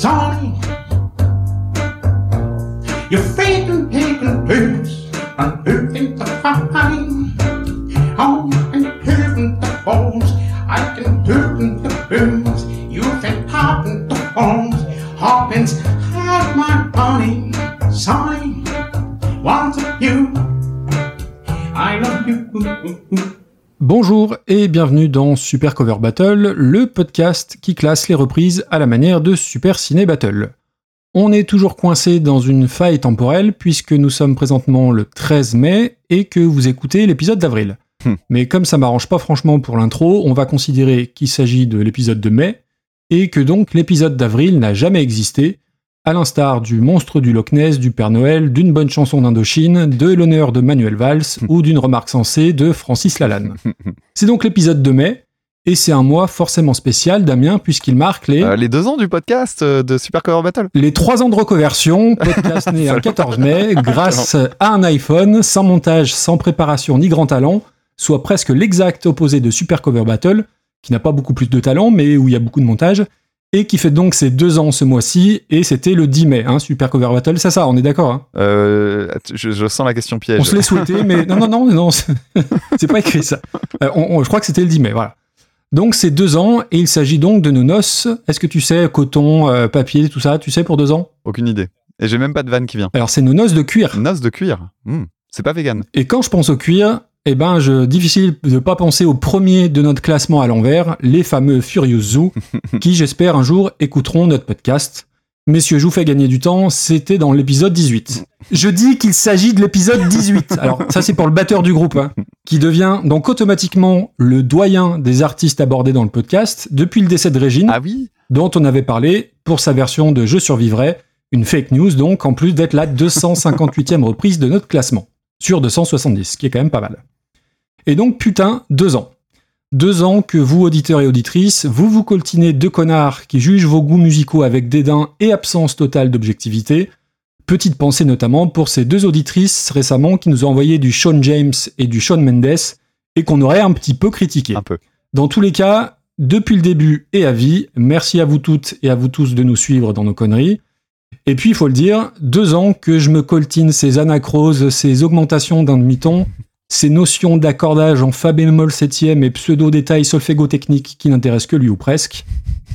sunny. Your faith and taking place, and who hoping the find. Bienvenue dans Super Cover Battle, le podcast qui classe les reprises à la manière de Super Ciné Battle. On est toujours coincé dans une faille temporelle puisque nous sommes présentement le 13 mai et que vous écoutez l'épisode d'avril. Hmm. Mais comme ça m'arrange pas franchement pour l'intro, on va considérer qu'il s'agit de l'épisode de mai et que donc l'épisode d'avril n'a jamais existé, à l'instar du monstre du Loch Ness, du Père Noël, d'une bonne chanson d'Indochine, de l'honneur de Manuel Valls ou d'une remarque sensée de Francis Lalanne. C'est donc l'épisode de mai, et c'est un mois forcément spécial, Damien, puisqu'il marque les, Euh, les deux ans du podcast euh, de Super Cover Battle. les trois ans de reconversion, podcast né un 14 mai, grâce à un iPhone, sans montage, sans préparation ni grand talent, soit presque l'exact opposé de Super Cover Battle, qui n'a pas beaucoup plus de talent, mais où il y a beaucoup de montage, et qui fait donc ses deux ans ce mois-ci, et c'était le 10 mai, hein, Super Cover Battle, c'est ça, on est d'accord hein Euh, je, je sens la question piège. On se l'est souhaité, mais non, non, non, non, c'est pas écrit ça. Euh, on- on- je crois que c'était le 10 mai, voilà. Donc c'est deux ans, et il s'agit donc de nos noces. Est-ce que tu sais, coton, euh, papier, tout ça, tu sais pour deux ans? Aucune idée. Et j'ai même pas de vanne qui vient. Alors c'est nos noces de cuir. Noce de cuir. Hmm, C'est pas vegan. Et quand je pense au cuir, eh ben, je, difficile de pas penser au premier de notre classement à l'envers, les fameux Furious Zoo, qui j'espère un jour écouteront notre podcast. Messieurs, je vous fais gagner du temps, c'était dans l'épisode 18. Je dis qu'il s'agit de l'épisode 18. Alors, ça c'est pour le batteur du groupe, hein, qui devient donc automatiquement le doyen des artistes abordés dans le podcast depuis le décès de Régine, Ah oui dont on avait parlé pour sa version de Je survivrai, une fake news donc, en plus d'être la 258e reprise de notre classement, sur 270, ce qui est quand même pas mal. Et donc, putain, deux ans. Deux ans que vous, auditeurs et auditrices, vous vous coltinez deux connards qui jugent vos goûts musicaux avec dédain et absence totale d'objectivité. Petite pensée notamment pour ces deux auditrices récemment qui nous ont envoyé du Sean James et du Sean Mendes et qu'on aurait un petit peu critiqué. Un peu. Dans tous les cas, depuis le début et à vie, merci à vous toutes et à vous tous de nous suivre dans nos conneries. Et puis, il faut le dire, deux ans que je me coltine ces anacroses, ces augmentations d'un demi-ton, ces notions d'accordage en fa bémol septième et pseudo-détails solfégo-techniques qui n'intéressent que lui ou presque.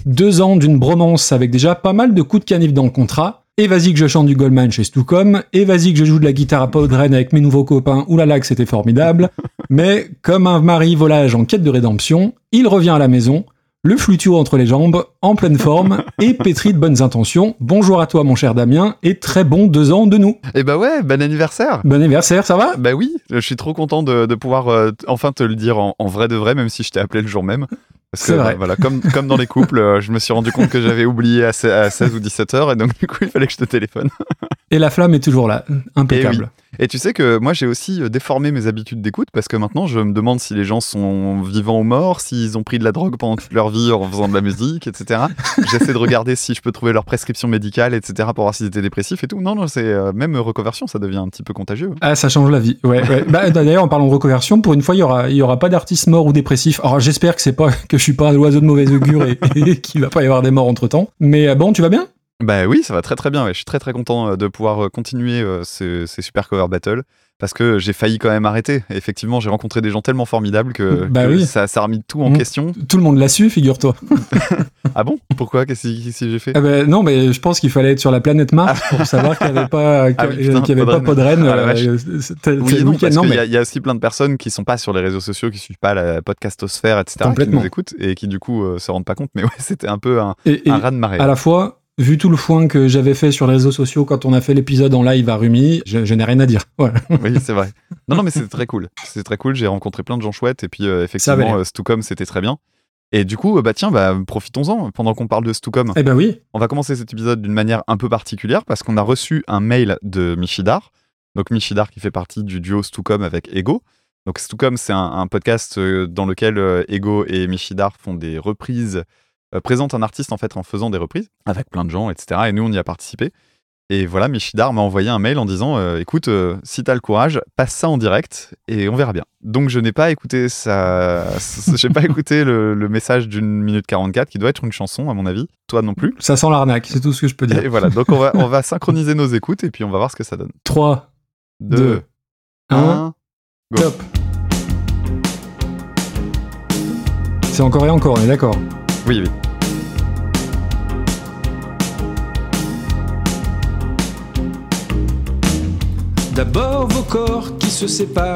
Deux ans d'une bromance avec déjà pas mal de coups de canif dans le contrat. Et vas-y que je chante du Goldman chez Stucom. Et vas-y que je joue de la guitare à Podren avec mes nouveaux copains. Oulala que c'était formidable. Mais comme un mari volage en quête de rédemption, il revient à la maison, le flutio entre les jambes, en pleine forme et pétri de bonnes intentions. Bonjour à toi mon cher Damien et très bon deux ans de nous. Eh bah ouais, bon anniversaire Bon anniversaire, ça va? Bah oui, je suis trop content de, de pouvoir euh, enfin te le dire en, en vrai de vrai, même si je t'ai appelé le jour même. Parce que C'est vrai. bah, voilà, comme, comme dans les couples, euh, je me suis rendu compte que j'avais oublié à, se- à 16 ou 17 heures, et donc du coup, il fallait que je te téléphone. Et la flamme est toujours là, impeccable. Et tu sais que moi j'ai aussi euh, déformé mes habitudes d'écoute parce que maintenant je me demande si les gens sont vivants ou morts, s'ils ont pris de la drogue pendant toute leur vie en faisant de la musique, etc. J'essaie de regarder si je peux trouver leur prescription médicale, etc. pour voir s'ils étaient dépressifs et tout. Non, non, c'est euh, même reconversion, ça devient un petit peu contagieux. Ah, ça change la vie. Ouais, ouais. Bah, D'ailleurs, en parlant de reconversion, pour une fois, il y aura, il y aura pas d'artiste mort ou dépressif. Alors, j'espère que c'est pas que je suis pas l'oiseau de mauvaise augure et, et qu'il va pas y avoir des morts entre temps. Mais euh, bon, tu vas bien? Bah oui, ça va très très bien. ouais. Je suis très très content euh, de pouvoir continuer euh, ces, ces super cover battles parce que j'ai failli quand même arrêter. Et effectivement, j'ai rencontré des gens tellement formidables que, Bah que oui. ça, ça a remis tout en Mm. question. Tout le monde l'a su, figure-toi. Ah bon? Pourquoi? Qu'est-ce que j'ai fait? Ah ben, non, mais je pense qu'il fallait être sur la planète Mars pour savoir qu'il n'y avait pas, Ah oui, putain, qu'il y avait pas Podren. Ah euh, Oui, non, week-end. parce Non, qu'il y, mais a- il y a aussi plein de personnes qui sont pas sur les réseaux sociaux, qui suivent pas la podcastosphère, etc., qui nous écoutent et qui du coup euh, se rendent pas compte. Mais ouais, c'était un peu un, et, et un raz de marée. à la fois, vu tout le foin que j'avais fait sur les réseaux sociaux quand on a fait l'épisode en live à Rumi, je, je n'ai rien à dire. Voilà. Oui, c'est vrai. Non, non, mais c'était très cool. C'était très cool. J'ai rencontré plein de gens chouettes et puis euh, effectivement, euh, Stucom, c'était très bien. Et du coup, euh, bah tiens, bah profitons-en pendant qu'on parle de Stucom. Eh ben oui. On va commencer cet épisode d'une manière un peu particulière parce qu'on a reçu un mail de Michidar. Donc Michidar qui fait partie du duo Stucom avec Ego. Donc Stucom, c'est un, un podcast dans lequel Ego et Michidar font des reprises, euh, présentent un artiste en fait en faisant des reprises avec plein de gens, etc. Et nous, on y a participé. Et voilà, Michidar m'a envoyé un mail en disant euh, écoute, euh, si t'as le courage, passe ça en direct et on verra bien. Donc je n'ai pas écouté ça, j'ai pas écouté le, le message d'une minute 44 qui doit être une chanson à mon avis. Toi non plus. Ça sent l'arnaque, c'est tout ce que je peux dire. Et voilà, donc on va, on va synchroniser nos écoutes et puis on va voir ce que ça donne. 3, 2, Deux, 1, un, go. top. C'est encore et encore, on est d'accord. Oui, oui. D'abord vos corps qui se séparent.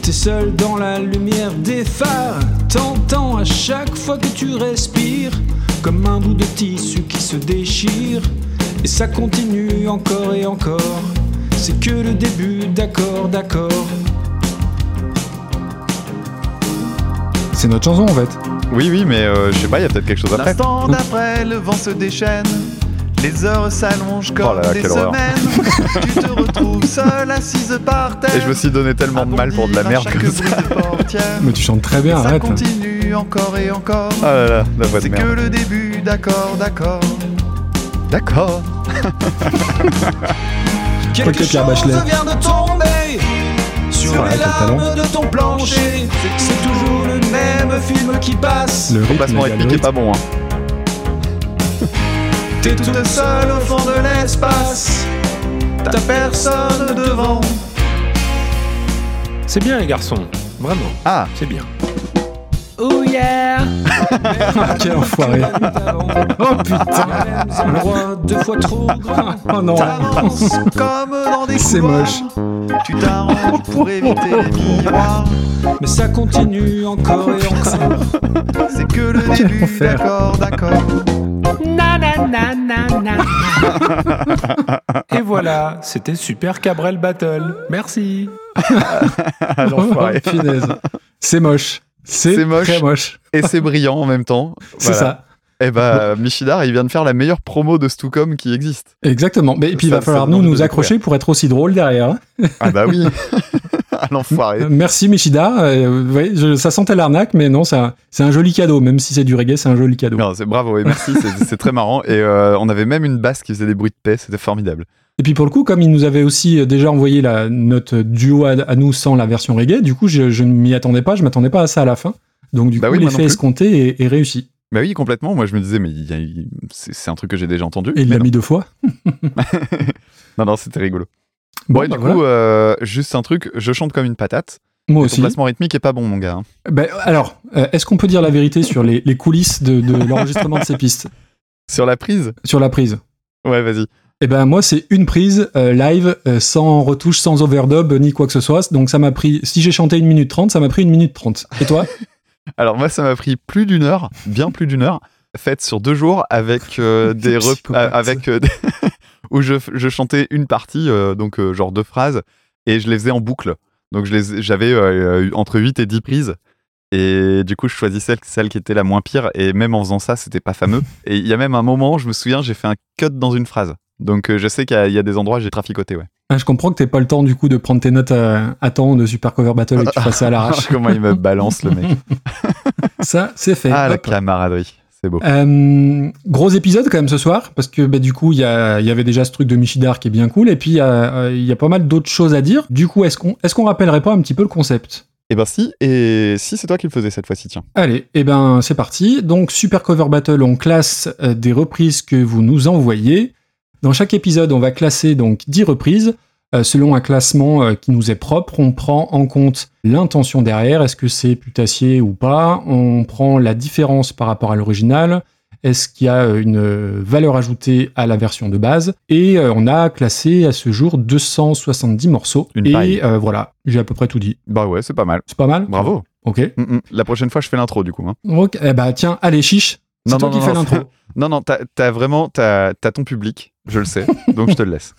T'es seul dans la lumière des phares. T'entends à chaque fois que tu respires. Comme un bout de tissu qui se déchire. Et ça continue encore et encore. C'est que le début, d'accord, d'accord. C'est notre chanson en fait. Oui, oui, mais euh, je sais pas, il y a peut-être quelque chose après. L'instant d'après, le vent se déchaîne. Les heures s'allongent comme Oh là là, des semaines. tu te retrouves seule assise par terre. Et je me suis donné tellement de mal pour de la merde comme ça. Mais tu chantes très bien, ça arrête. continue encore et encore. Ah là là, la voix de C'est que merde. le début, d'accord, d'accord. D'accord. Quelque chose Bachelet. vient de tomber sur Ouais, les larmes de ton plancher. C'est toujours le même film qui passe. Le rythme, le rythmique est rythme. pas bon. Hein. T'es toute seule au fond de l'espace. T'as personne devant. C'est bien les garçons, vraiment, Ah, c'est bien. Oh yeah Quel enfoiré. Oh putain endroit deux fois trop grand. Oh non. T'avances comme dans des C'est moche. Tu t'arranges pour éviter les miroirs. Mais ça continue encore et encore. C'est que le début, d'accord, d'accord. Et voilà, c'était Super Cabrel Battle. Merci. ah. Oh. C'est moche. C'est moche. très moche. Et c'est brillant en même temps. C'est ça. Et bah, Michidar, il vient de faire la meilleure promo de Stucom qui existe. Exactement. Mais et puis il va falloir nous nous accrocher pour être aussi drôle derrière. Ah bah oui. l'enfoiré. Merci Michida. Euh, ouais, je- ça sentait l'arnaque, mais non, c'est un, joli cadeau. Même si c'est du reggae, c'est un joli cadeau. Non, c'est bravo et merci, c'est très marrant. Et euh, on avait même une basse qui faisait des bruits de paix, c'était formidable. Et puis pour le coup, comme il nous avait aussi euh, déjà envoyé la notre duo à, à nous sans la version reggae, du coup, je, je ne m'y attendais pas. Je m'attendais pas à ça à la fin. Donc du Bah coup, oui, l'effet escompté est, est réussi. Bah oui, complètement. Moi, je me disais, mais il il- c'est un truc que j'ai déjà entendu. Et il l'a mis deux fois. Non, non, c'était rigolo. Bon, bah du voilà. coup, euh, juste un truc, je chante comme une patate. moi Ton aussi. placement rythmique est pas bon, mon gars. hein. Ben, alors, euh, est-ce qu'on peut dire la vérité sur les, les coulisses de, de l'enregistrement de ces pistes? Sur la prise? Sur la prise Ouais, vas-y. Eh ben moi c'est une prise euh, live euh, sans retouche, sans overdub ni quoi que ce soit. Donc ça m'a pris, si j'ai chanté une minute trente, ça m'a pris une minute trente. Et toi? Alors, moi, ça m'a pris plus d'une heure, bien plus d'une heure, faite sur deux jours avec euh, des avec où je, je chantais une partie, euh, donc euh, genre deux phrases, et je les faisais en boucle. Donc j'avais euh, entre 8 et 10 prises. Et du coup, je choisissais celle, celle qui était la moins pire. Et même en faisant ça, c'était pas fameux. Et il y a même un moment, je me souviens, j'ai fait un cut dans une phrase. Donc je sais qu'il y, a- il y a des endroits où j'ai traficoté, ouais. Ah, Je comprends que t'aies pas le temps du coup de prendre tes notes à, à temps de Super Cover Battle et que tu fasses ça à l'arrache. Comment il me balance, le mec. ça c'est fait. Ah, la camaraderie. C'est beau. Euh, gros épisode quand même ce soir parce que bah, du coup il y, avait déjà ce truc de Michidar qui est bien cool et puis il y a, euh, il y a pas mal d'autres choses à dire. Du coup est-ce qu'on qu'on rappellerait pas un petit peu le concept? Et ben si, et si c'est toi qui le faisais cette fois-ci, tiens. Allez, eh ben c'est parti. Donc Super Cover Battle, on classe euh, des reprises que vous nous envoyez. Dans chaque épisode, on va classer donc 10 reprises selon un classement euh, qui nous est propre. On prend en compte l'intention derrière, est-ce que c'est putassier ou pas? On prend la différence par rapport à l'original. Est-ce qu'il y a euh, une euh, valeur ajoutée à la version de base? Et euh, on a classé à ce jour 270 morceaux. Une Et euh, voilà, j'ai à peu près tout dit. Bah ouais, c'est pas mal. C'est pas mal? Bravo. Ok. Mm, mm. La prochaine fois, je fais l'intro, du coup. hein. Ok, eh bah tiens, allez, chiche. C'est Non, toi non, qui non, fais l'intro. Non, non, t'as vraiment t'as t'as ton public, je le sais, donc je te le laisse.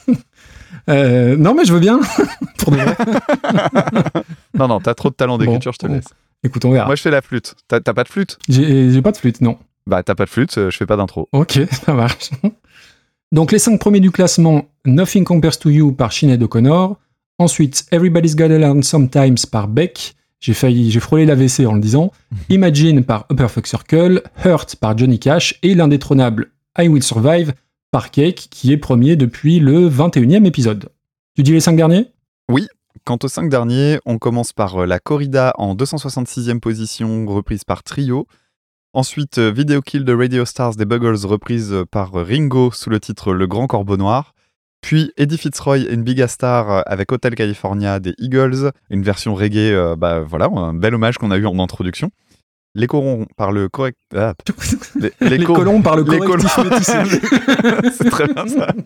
Euh, non, mais je veux bien. Pour de vrai. Non, non, t'as trop de talent d'écriture, je te bon. laisse. Écoute, on verra. Moi, je fais la flûte. T'as pas de flûte? J'ai j'ai pas de flûte, non. Bah, t'as pas de flûte, euh, je fais pas d'intro. Ok, ça marche. Donc, les cinq premiers du classement Nothing Compares to You par Sinead O'Connor. Ensuite, Everybody's Gotta Learn Sometimes par Beck. J'ai failli, j'ai frôlé l'AVC en le disant. Imagine par Upper Fuck Circle. Hurt par Johnny Cash. Et l'indétrônable I Will Survive par Cake, qui est premier depuis le 21e épisode. Tu dis les cinq derniers? Quant aux cinq derniers, on commence par euh, la corrida en 266e position, reprise par Trio. Ensuite, euh, Video Kill de Radio Stars des Buggles, reprise euh, par Ringo sous le titre Le Grand Corbeau Noir. Puis Eddie Fitzroy et Big Star avec Hotel California des Eagles, une version reggae, bah voilà, un bel hommage qu'on a eu en introduction. Les corons par le correct. ah, les, les colons par le. C'est très bien ça.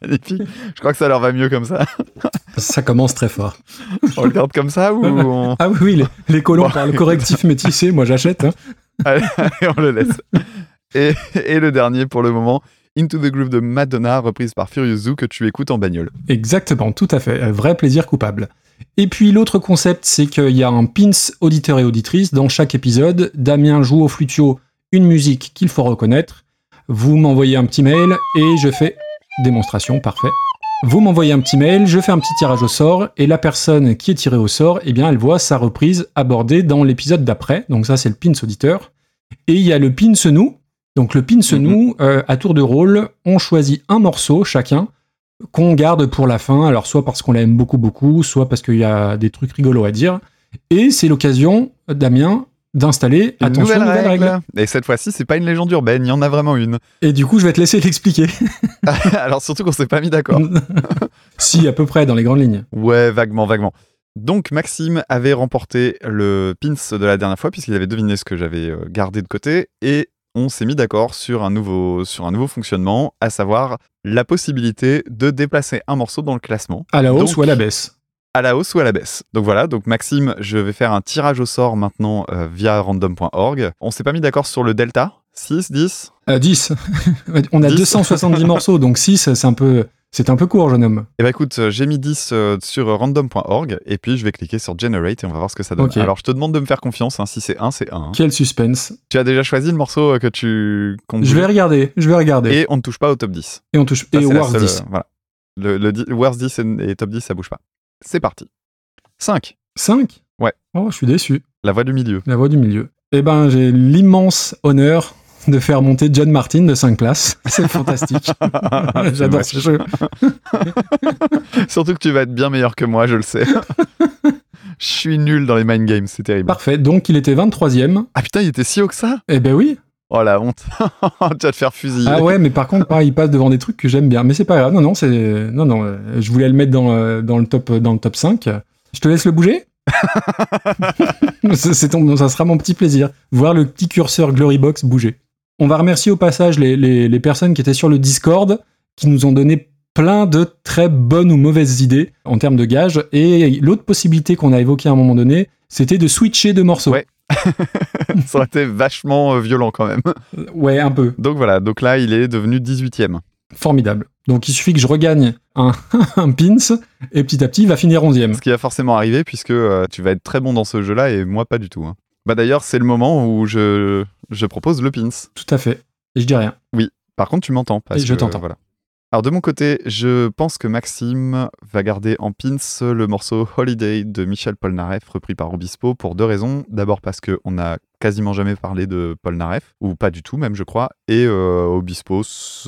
Magnifique. Je crois que ça leur va mieux comme ça. Ça commence très fort. On le garde comme ça ou on... Ah oui, oui, les, les colons Bon. par le correctif métissé, moi j'achète. hein. Allez, allez, on le laisse. Et, et le dernier pour le moment, Into the Groove de Madonna, reprise par Furious Zoo, que tu écoutes en bagnole. Exactement, tout à fait. Vrai plaisir coupable. Et puis l'autre concept, c'est qu'il y a un pins auditeur et auditrice dans chaque épisode. Damien joue au flutio une musique qu'il faut reconnaître. Vous m'envoyez un petit mail et je fais démonstration, parfait. Vous m'envoyez un petit mail, je fais un petit tirage au sort et la personne qui est tirée au sort, eh bien, elle voit sa reprise abordée dans l'épisode d'après. Donc ça, c'est le pins auditeur. Et il y a le pins nous. Donc le pins Mhm. nous, euh, à tour de rôle, on choisit un morceau chacun qu'on garde pour la fin, alors soit parce qu'on l'aime beaucoup beaucoup, soit parce qu'il y a des trucs rigolos à dire. Et c'est l'occasion, Damien, d'installer, attention, nouvelle nouvelle règle. règle. Et cette fois-ci, c'est pas une légende urbaine, il y en a vraiment une. Et du coup, je vais te laisser l'expliquer. Alors surtout qu'on s'est pas mis d'accord. si, à peu près, dans les grandes lignes. Ouais, vaguement, vaguement. Donc Maxime avait remporté le pins de la dernière fois puisqu'il avait deviné ce que j'avais euh, gardé de côté et on s'est mis d'accord sur un nouveau sur un nouveau fonctionnement, à savoir la possibilité de déplacer un morceau dans le classement À la hausse Donc- ou à la baisse? à la hausse ou à la baisse. Donc voilà, donc Maxime, je vais faire un tirage au sort maintenant euh, via random.org. On s'est pas mis d'accord sur le delta? 6, 10 Euh, 10. On a 10. 270 morceaux, donc 6, c'est un peu, c'est un peu court, jeune homme. Eh ben écoute, euh, j'ai mis 10 euh, sur random.org et puis je vais cliquer sur Generate et on va voir ce que ça donne. Ok. Alors je te demande de me faire confiance, hein, si c'est 1, c'est 1. Quel suspense. Tu as déjà choisi le morceau euh, que tu Je vais regarder, je vais regarder. Et on ne touche pas au top 10. Et, on touche. Ça, et seule, 10. euh, voilà. Le, le di- Worst 10 et, et top 10, ça bouge pas. C'est parti. 5. 5 Ouais. Oh, je suis déçu. La voix du milieu. La voix du milieu. Eh ben, j'ai l'immense honneur de faire monter John Martin de 5 places. C'est fantastique. J'adore ce jeu. Surtout que tu vas être bien meilleur que moi, je le sais. Je suis nul dans les mind games, c'est terrible. Parfait. Donc, il était 23ème. Ah putain, il était si haut que ça? Eh ben oui. Oh la honte. tu vas te faire fusiller. Ah ouais, mais par contre, pareil, il passe devant des trucs que j'aime bien. Mais c'est pas grave. Non, non, c'est, non, non. euh, Je voulais le mettre dans, euh, dans le top, dans le top 5. Je te laisse le bouger? c'est c'est ton- ça sera mon petit plaisir. Voir le petit curseur Glorybox bouger. On va remercier au passage les, les, les personnes qui étaient sur le Discord, qui nous ont donné plein de très bonnes ou mauvaises idées en termes de gages. Et l'autre possibilité qu'on a évoquée à un moment donné, c'était de switcher de morceaux. Ouais. Ça aurait été vachement euh, violent quand même. Ouais, un peu. Donc voilà, donc là, il est devenu 18ème. Formidable. Donc il suffit que je regagne un, un pins et petit à petit il va finir 11e. Ce qui va forcément arriver puisque euh, tu vas être très bon dans ce jeu-là et moi pas du tout. hein. Bah d'ailleurs, c'est le moment où je, je propose le pins. Tout à fait. Et je dis rien. Par contre, tu m'entends. parce Et je t'entends. Voilà. Alors de mon côté, je pense que Maxime va garder en pins le morceau Holiday de Michel Polnareff, repris par Obispo, pour deux raisons. D'abord parce qu'on n'a quasiment jamais parlé de Polnareff, ou pas du tout même, je crois, et euh, Obispo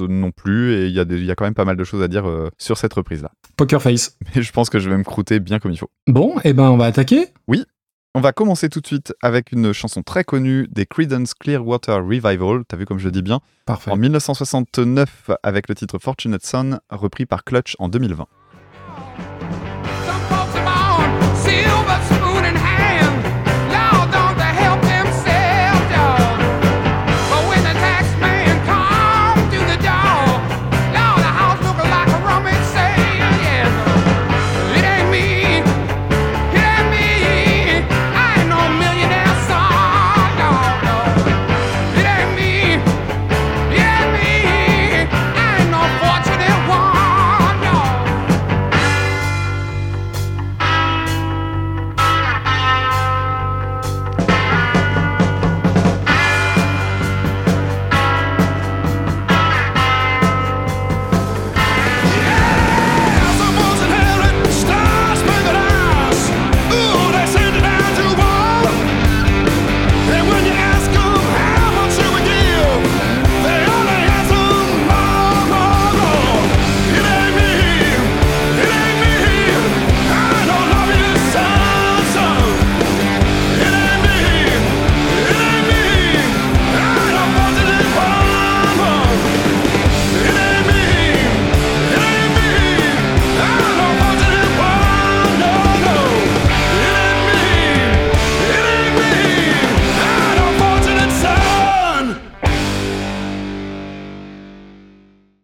non plus, et il y, a y a quand même pas mal de choses à dire euh, sur cette reprise-là. Poker face. Mais je pense que je vais me croûter bien comme il faut. Bon, et ben on va attaquer. On va commencer tout de suite avec une chanson très connue des Creedence Clearwater Revival, t'as vu comme je dis bien, Parfait. en 1969 avec le titre Fortunate Son, repris par Clutch en 2020.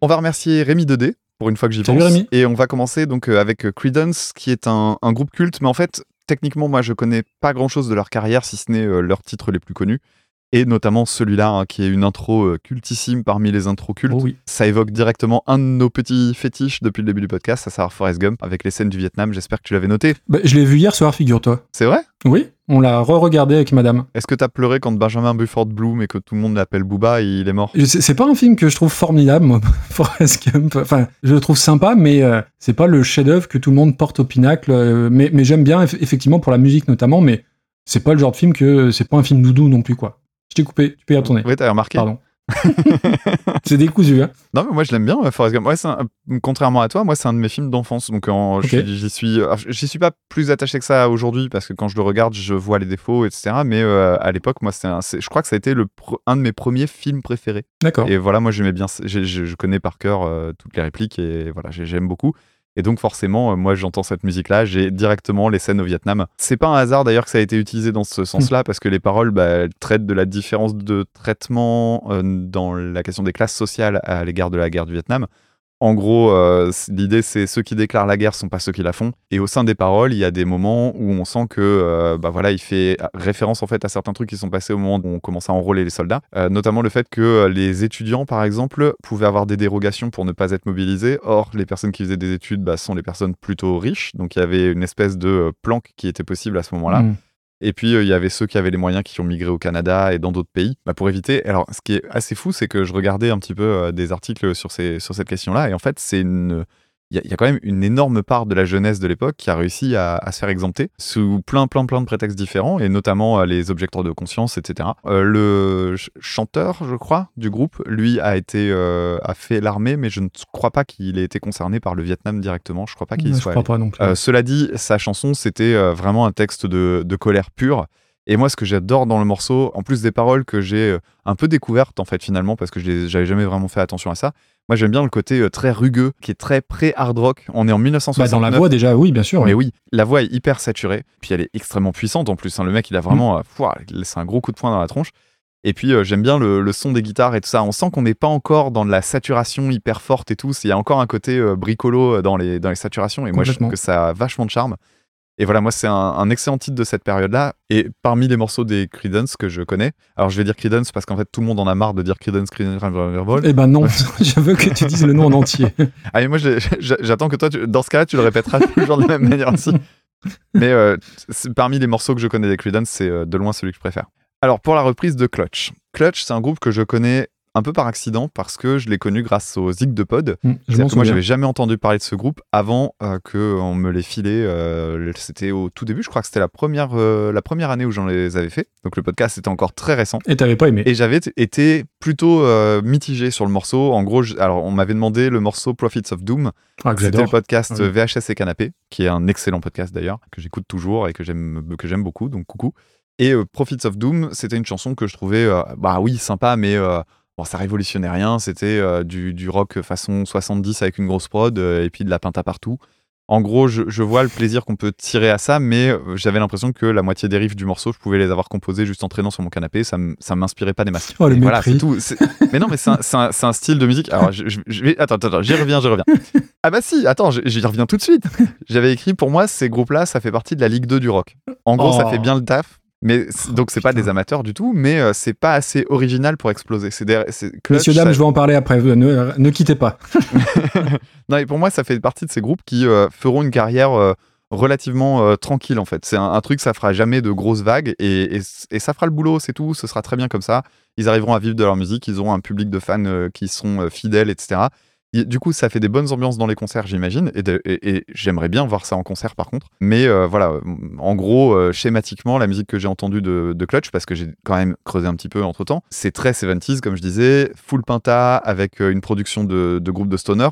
On va remercier Rémi 2D pour une fois que j'y pense. Rémi. Et on va commencer donc euh, avec euh, Creedence, qui est un, un groupe culte, mais en fait, techniquement, moi, je connais pas grand-chose de leur carrière, si ce n'est euh, leurs titres les plus connus. Et notamment celui-là, hein, qui est une intro euh, cultissime parmi les intros cultes. Oh oui. Ça évoque directement un de nos petits fétiches depuis le début du podcast, à savoir Forrest Gump, avec les scènes du Vietnam. J'espère que tu l'avais noté. Bah, je l'ai vu hier soir, figure-toi. C'est vrai? Oui, on l'a re-regardé avec madame. Est-ce que t'as pleuré quand Benjamin Bufford Bloom et que tout le monde l'appelle Booba, il est mort C'est c'est pas un film que je trouve formidable, moi, Forrest Gump. Enfin, je le trouve sympa, mais euh, c'est pas le chef-d'œuvre que tout le monde porte au pinacle. euh, mais mais j'aime bien, eff- effectivement, pour la musique notamment, mais c'est pas le genre de film que. C'est pas un film doudou non plus, quoi. Je t'ai coupé, tu peux y retourner. Oui, t'as remarqué Pardon. c'est décousu, hein. Non, mais moi je l'aime bien, euh, Forrest Gump. Ouais, un- contrairement à toi, moi c'est un de mes films d'enfance. Donc en- j'y suis, alors, j'y suis pas plus attaché que ça aujourd'hui parce que quand je le regarde, je vois les défauts, etc. Mais euh, à l'époque, moi, c'est je crois que ça a été le un de mes premiers films préférés. D'accord. Et voilà, moi j'aimais bien, je, connais par cœur euh, toutes les répliques et voilà, j'ai- j'aime beaucoup. Et donc forcément, euh, moi j'entends cette musique-là, j'ai directement les scènes au Vietnam. C'est pas un hasard d'ailleurs que ça a été utilisé dans ce sens-là, parce que les paroles bah, traitent de la différence de traitement euh, dans la question des classes sociales à l'égard de la guerre du Vietnam. En gros, euh, l'idée c'est ceux qui déclarent la guerre sont pas ceux qui la font. Et au sein des paroles, il y a des moments où on sent que, euh, bah voilà, il fait référence en fait à certains trucs qui sont passés au moment où on commence à enrôler les soldats, Euh, notamment le fait que euh, les étudiants, par exemple, pouvaient avoir des dérogations pour ne pas être mobilisés. Or, les personnes qui faisaient des études bah, sont les personnes plutôt riches, donc il y avait une espèce de planque qui était possible à ce moment-là. Mm. Et puis, euh, il y avait ceux qui avaient les moyens qui ont migré au Canada et dans d'autres pays bah, pour éviter. Alors, ce qui est assez fou, c'est que je regardais un petit peu euh, des articles sur, sur cette question-là. Et en fait, c'est une. Il y, a- il y a quand même une énorme part de la jeunesse de l'époque qui a réussi à, à se faire exempter sous plein, plein, plein de prétextes différents, et notamment euh, les objecteurs de conscience, etc. Euh, le ch- chanteur, je crois, du groupe, lui, a été euh, a fait l'armée, mais je ne crois pas qu'il ait été concerné par le Vietnam directement. Je crois pas qu'il soit crois allé. pas non plus. Euh, cela dit, sa chanson, c'était vraiment un texte de, de colère pure. Et moi, ce que j'adore dans le morceau, en plus des paroles que j'ai un peu découvertes, en fait, finalement, parce que je j'avais jamais vraiment fait attention à ça, moi, j'aime bien le côté euh, très rugueux, qui est très pré-hard rock. On est en Bah, 1969. dans la voix, déjà, oui, bien sûr. Mais oui. la voix est hyper saturée, puis elle est extrêmement puissante en plus. hein. Le mec, il a vraiment. euh, pouah, c'est un gros coup de poing dans la tronche. Et puis, euh, j'aime bien le, le son des guitares et tout ça. On sent qu'on n'est pas encore dans de la saturation hyper forte et tout. Il y a encore un côté euh, bricolo euh, dans les, dans les saturations. Et moi, je trouve que ça a vachement de charme. Et voilà, moi, c'est un, un excellent titre de cette période-là. Et parmi les morceaux des Creedence que je connais, alors je vais dire Creedence parce qu'en fait, tout le monde en a marre de dire Creedence, Creedence, Revolver. Eh ben non, je veux que tu dises le nom en entier. Ah, mais moi, j'attends que toi, tu- dans ce cas-là, tu le répéteras toujours de la même manière aussi. Mais euh, parmi les morceaux que je connais des Creedence, c'est euh, de loin celui que je préfère. Alors, pour la reprise de Clutch. Clutch, c'est un groupe que je connais un peu par accident parce que je l'ai connu grâce aux Zig de Pod. Mm, Je que moi, j'avais jamais entendu parler de ce groupe avant euh, que on me les filait. euh, c'était au tout début, je crois que c'était la première, euh, la première année où j'en les avais fait. Donc le podcast était encore très récent. Et t'avais pas aimé. Et j'avais été plutôt euh, mitigé sur le morceau. En gros, je- alors on m'avait demandé le morceau Prophets of Doom. Ah, que C'était le podcast Oui. euh, VHS et Canapé, qui est un excellent podcast d'ailleurs, que j'écoute toujours et que j'aime que j'aime beaucoup. Donc coucou. Et Prophets of Doom, c'était une chanson que je trouvais, bah oui, sympa, mais bon, ça révolutionnait rien. C'était euh, du, du rock façon 70 avec une grosse prod euh, et puis de la pinta partout. En gros, je, je vois le plaisir qu'on peut tirer à ça, mais euh, j'avais l'impression que la moitié des riffs du morceau, je pouvais les avoir composés juste en traînant sur mon canapé. Ça ça m'inspirait pas des masses. Oh, le voilà, c'est tout. Mais non, mais c'est un, style de musique. Alors, je, je- je vais. Attends, attends, j'y reviens, j'y reviens. Ah bah si, attends, j'y reviens tout de suite. J'avais écrit pour moi, ces groupes-là, ça fait partie de la Ligue 2 du rock. En gros, ça Oh. fait bien le taf. Mais c- donc c'est pas des amateurs du tout, mais euh, c'est pas assez original pour exploser. C'est Messieurs, dames, ça- je vais en parler après. Ne, ne quittez pas. non, et pour moi, ça fait partie de ces groupes qui euh, feront une carrière euh, relativement euh, tranquille, en fait. C'est un, un truc, ça fera jamais de grosses vagues et, et, et ça fera le boulot, c'est tout. Ce sera très bien comme ça. Ils arriveront à vivre de leur musique, ils auront un public de fans euh, qui euh, fidèles, etc. Du coup, ça fait des bonnes ambiances dans les concerts, j'imagine. Et, de- et- et j'aimerais bien voir ça en concert, par contre. Mais euh, voilà, en gros, euh, schématiquement, la musique que j'ai entendue de, de Clutch, parce que j'ai quand même creusé un petit peu entre temps, c'est très 70s, comme je disais, full pinta, avec euh, une production de, de groupe de stoner.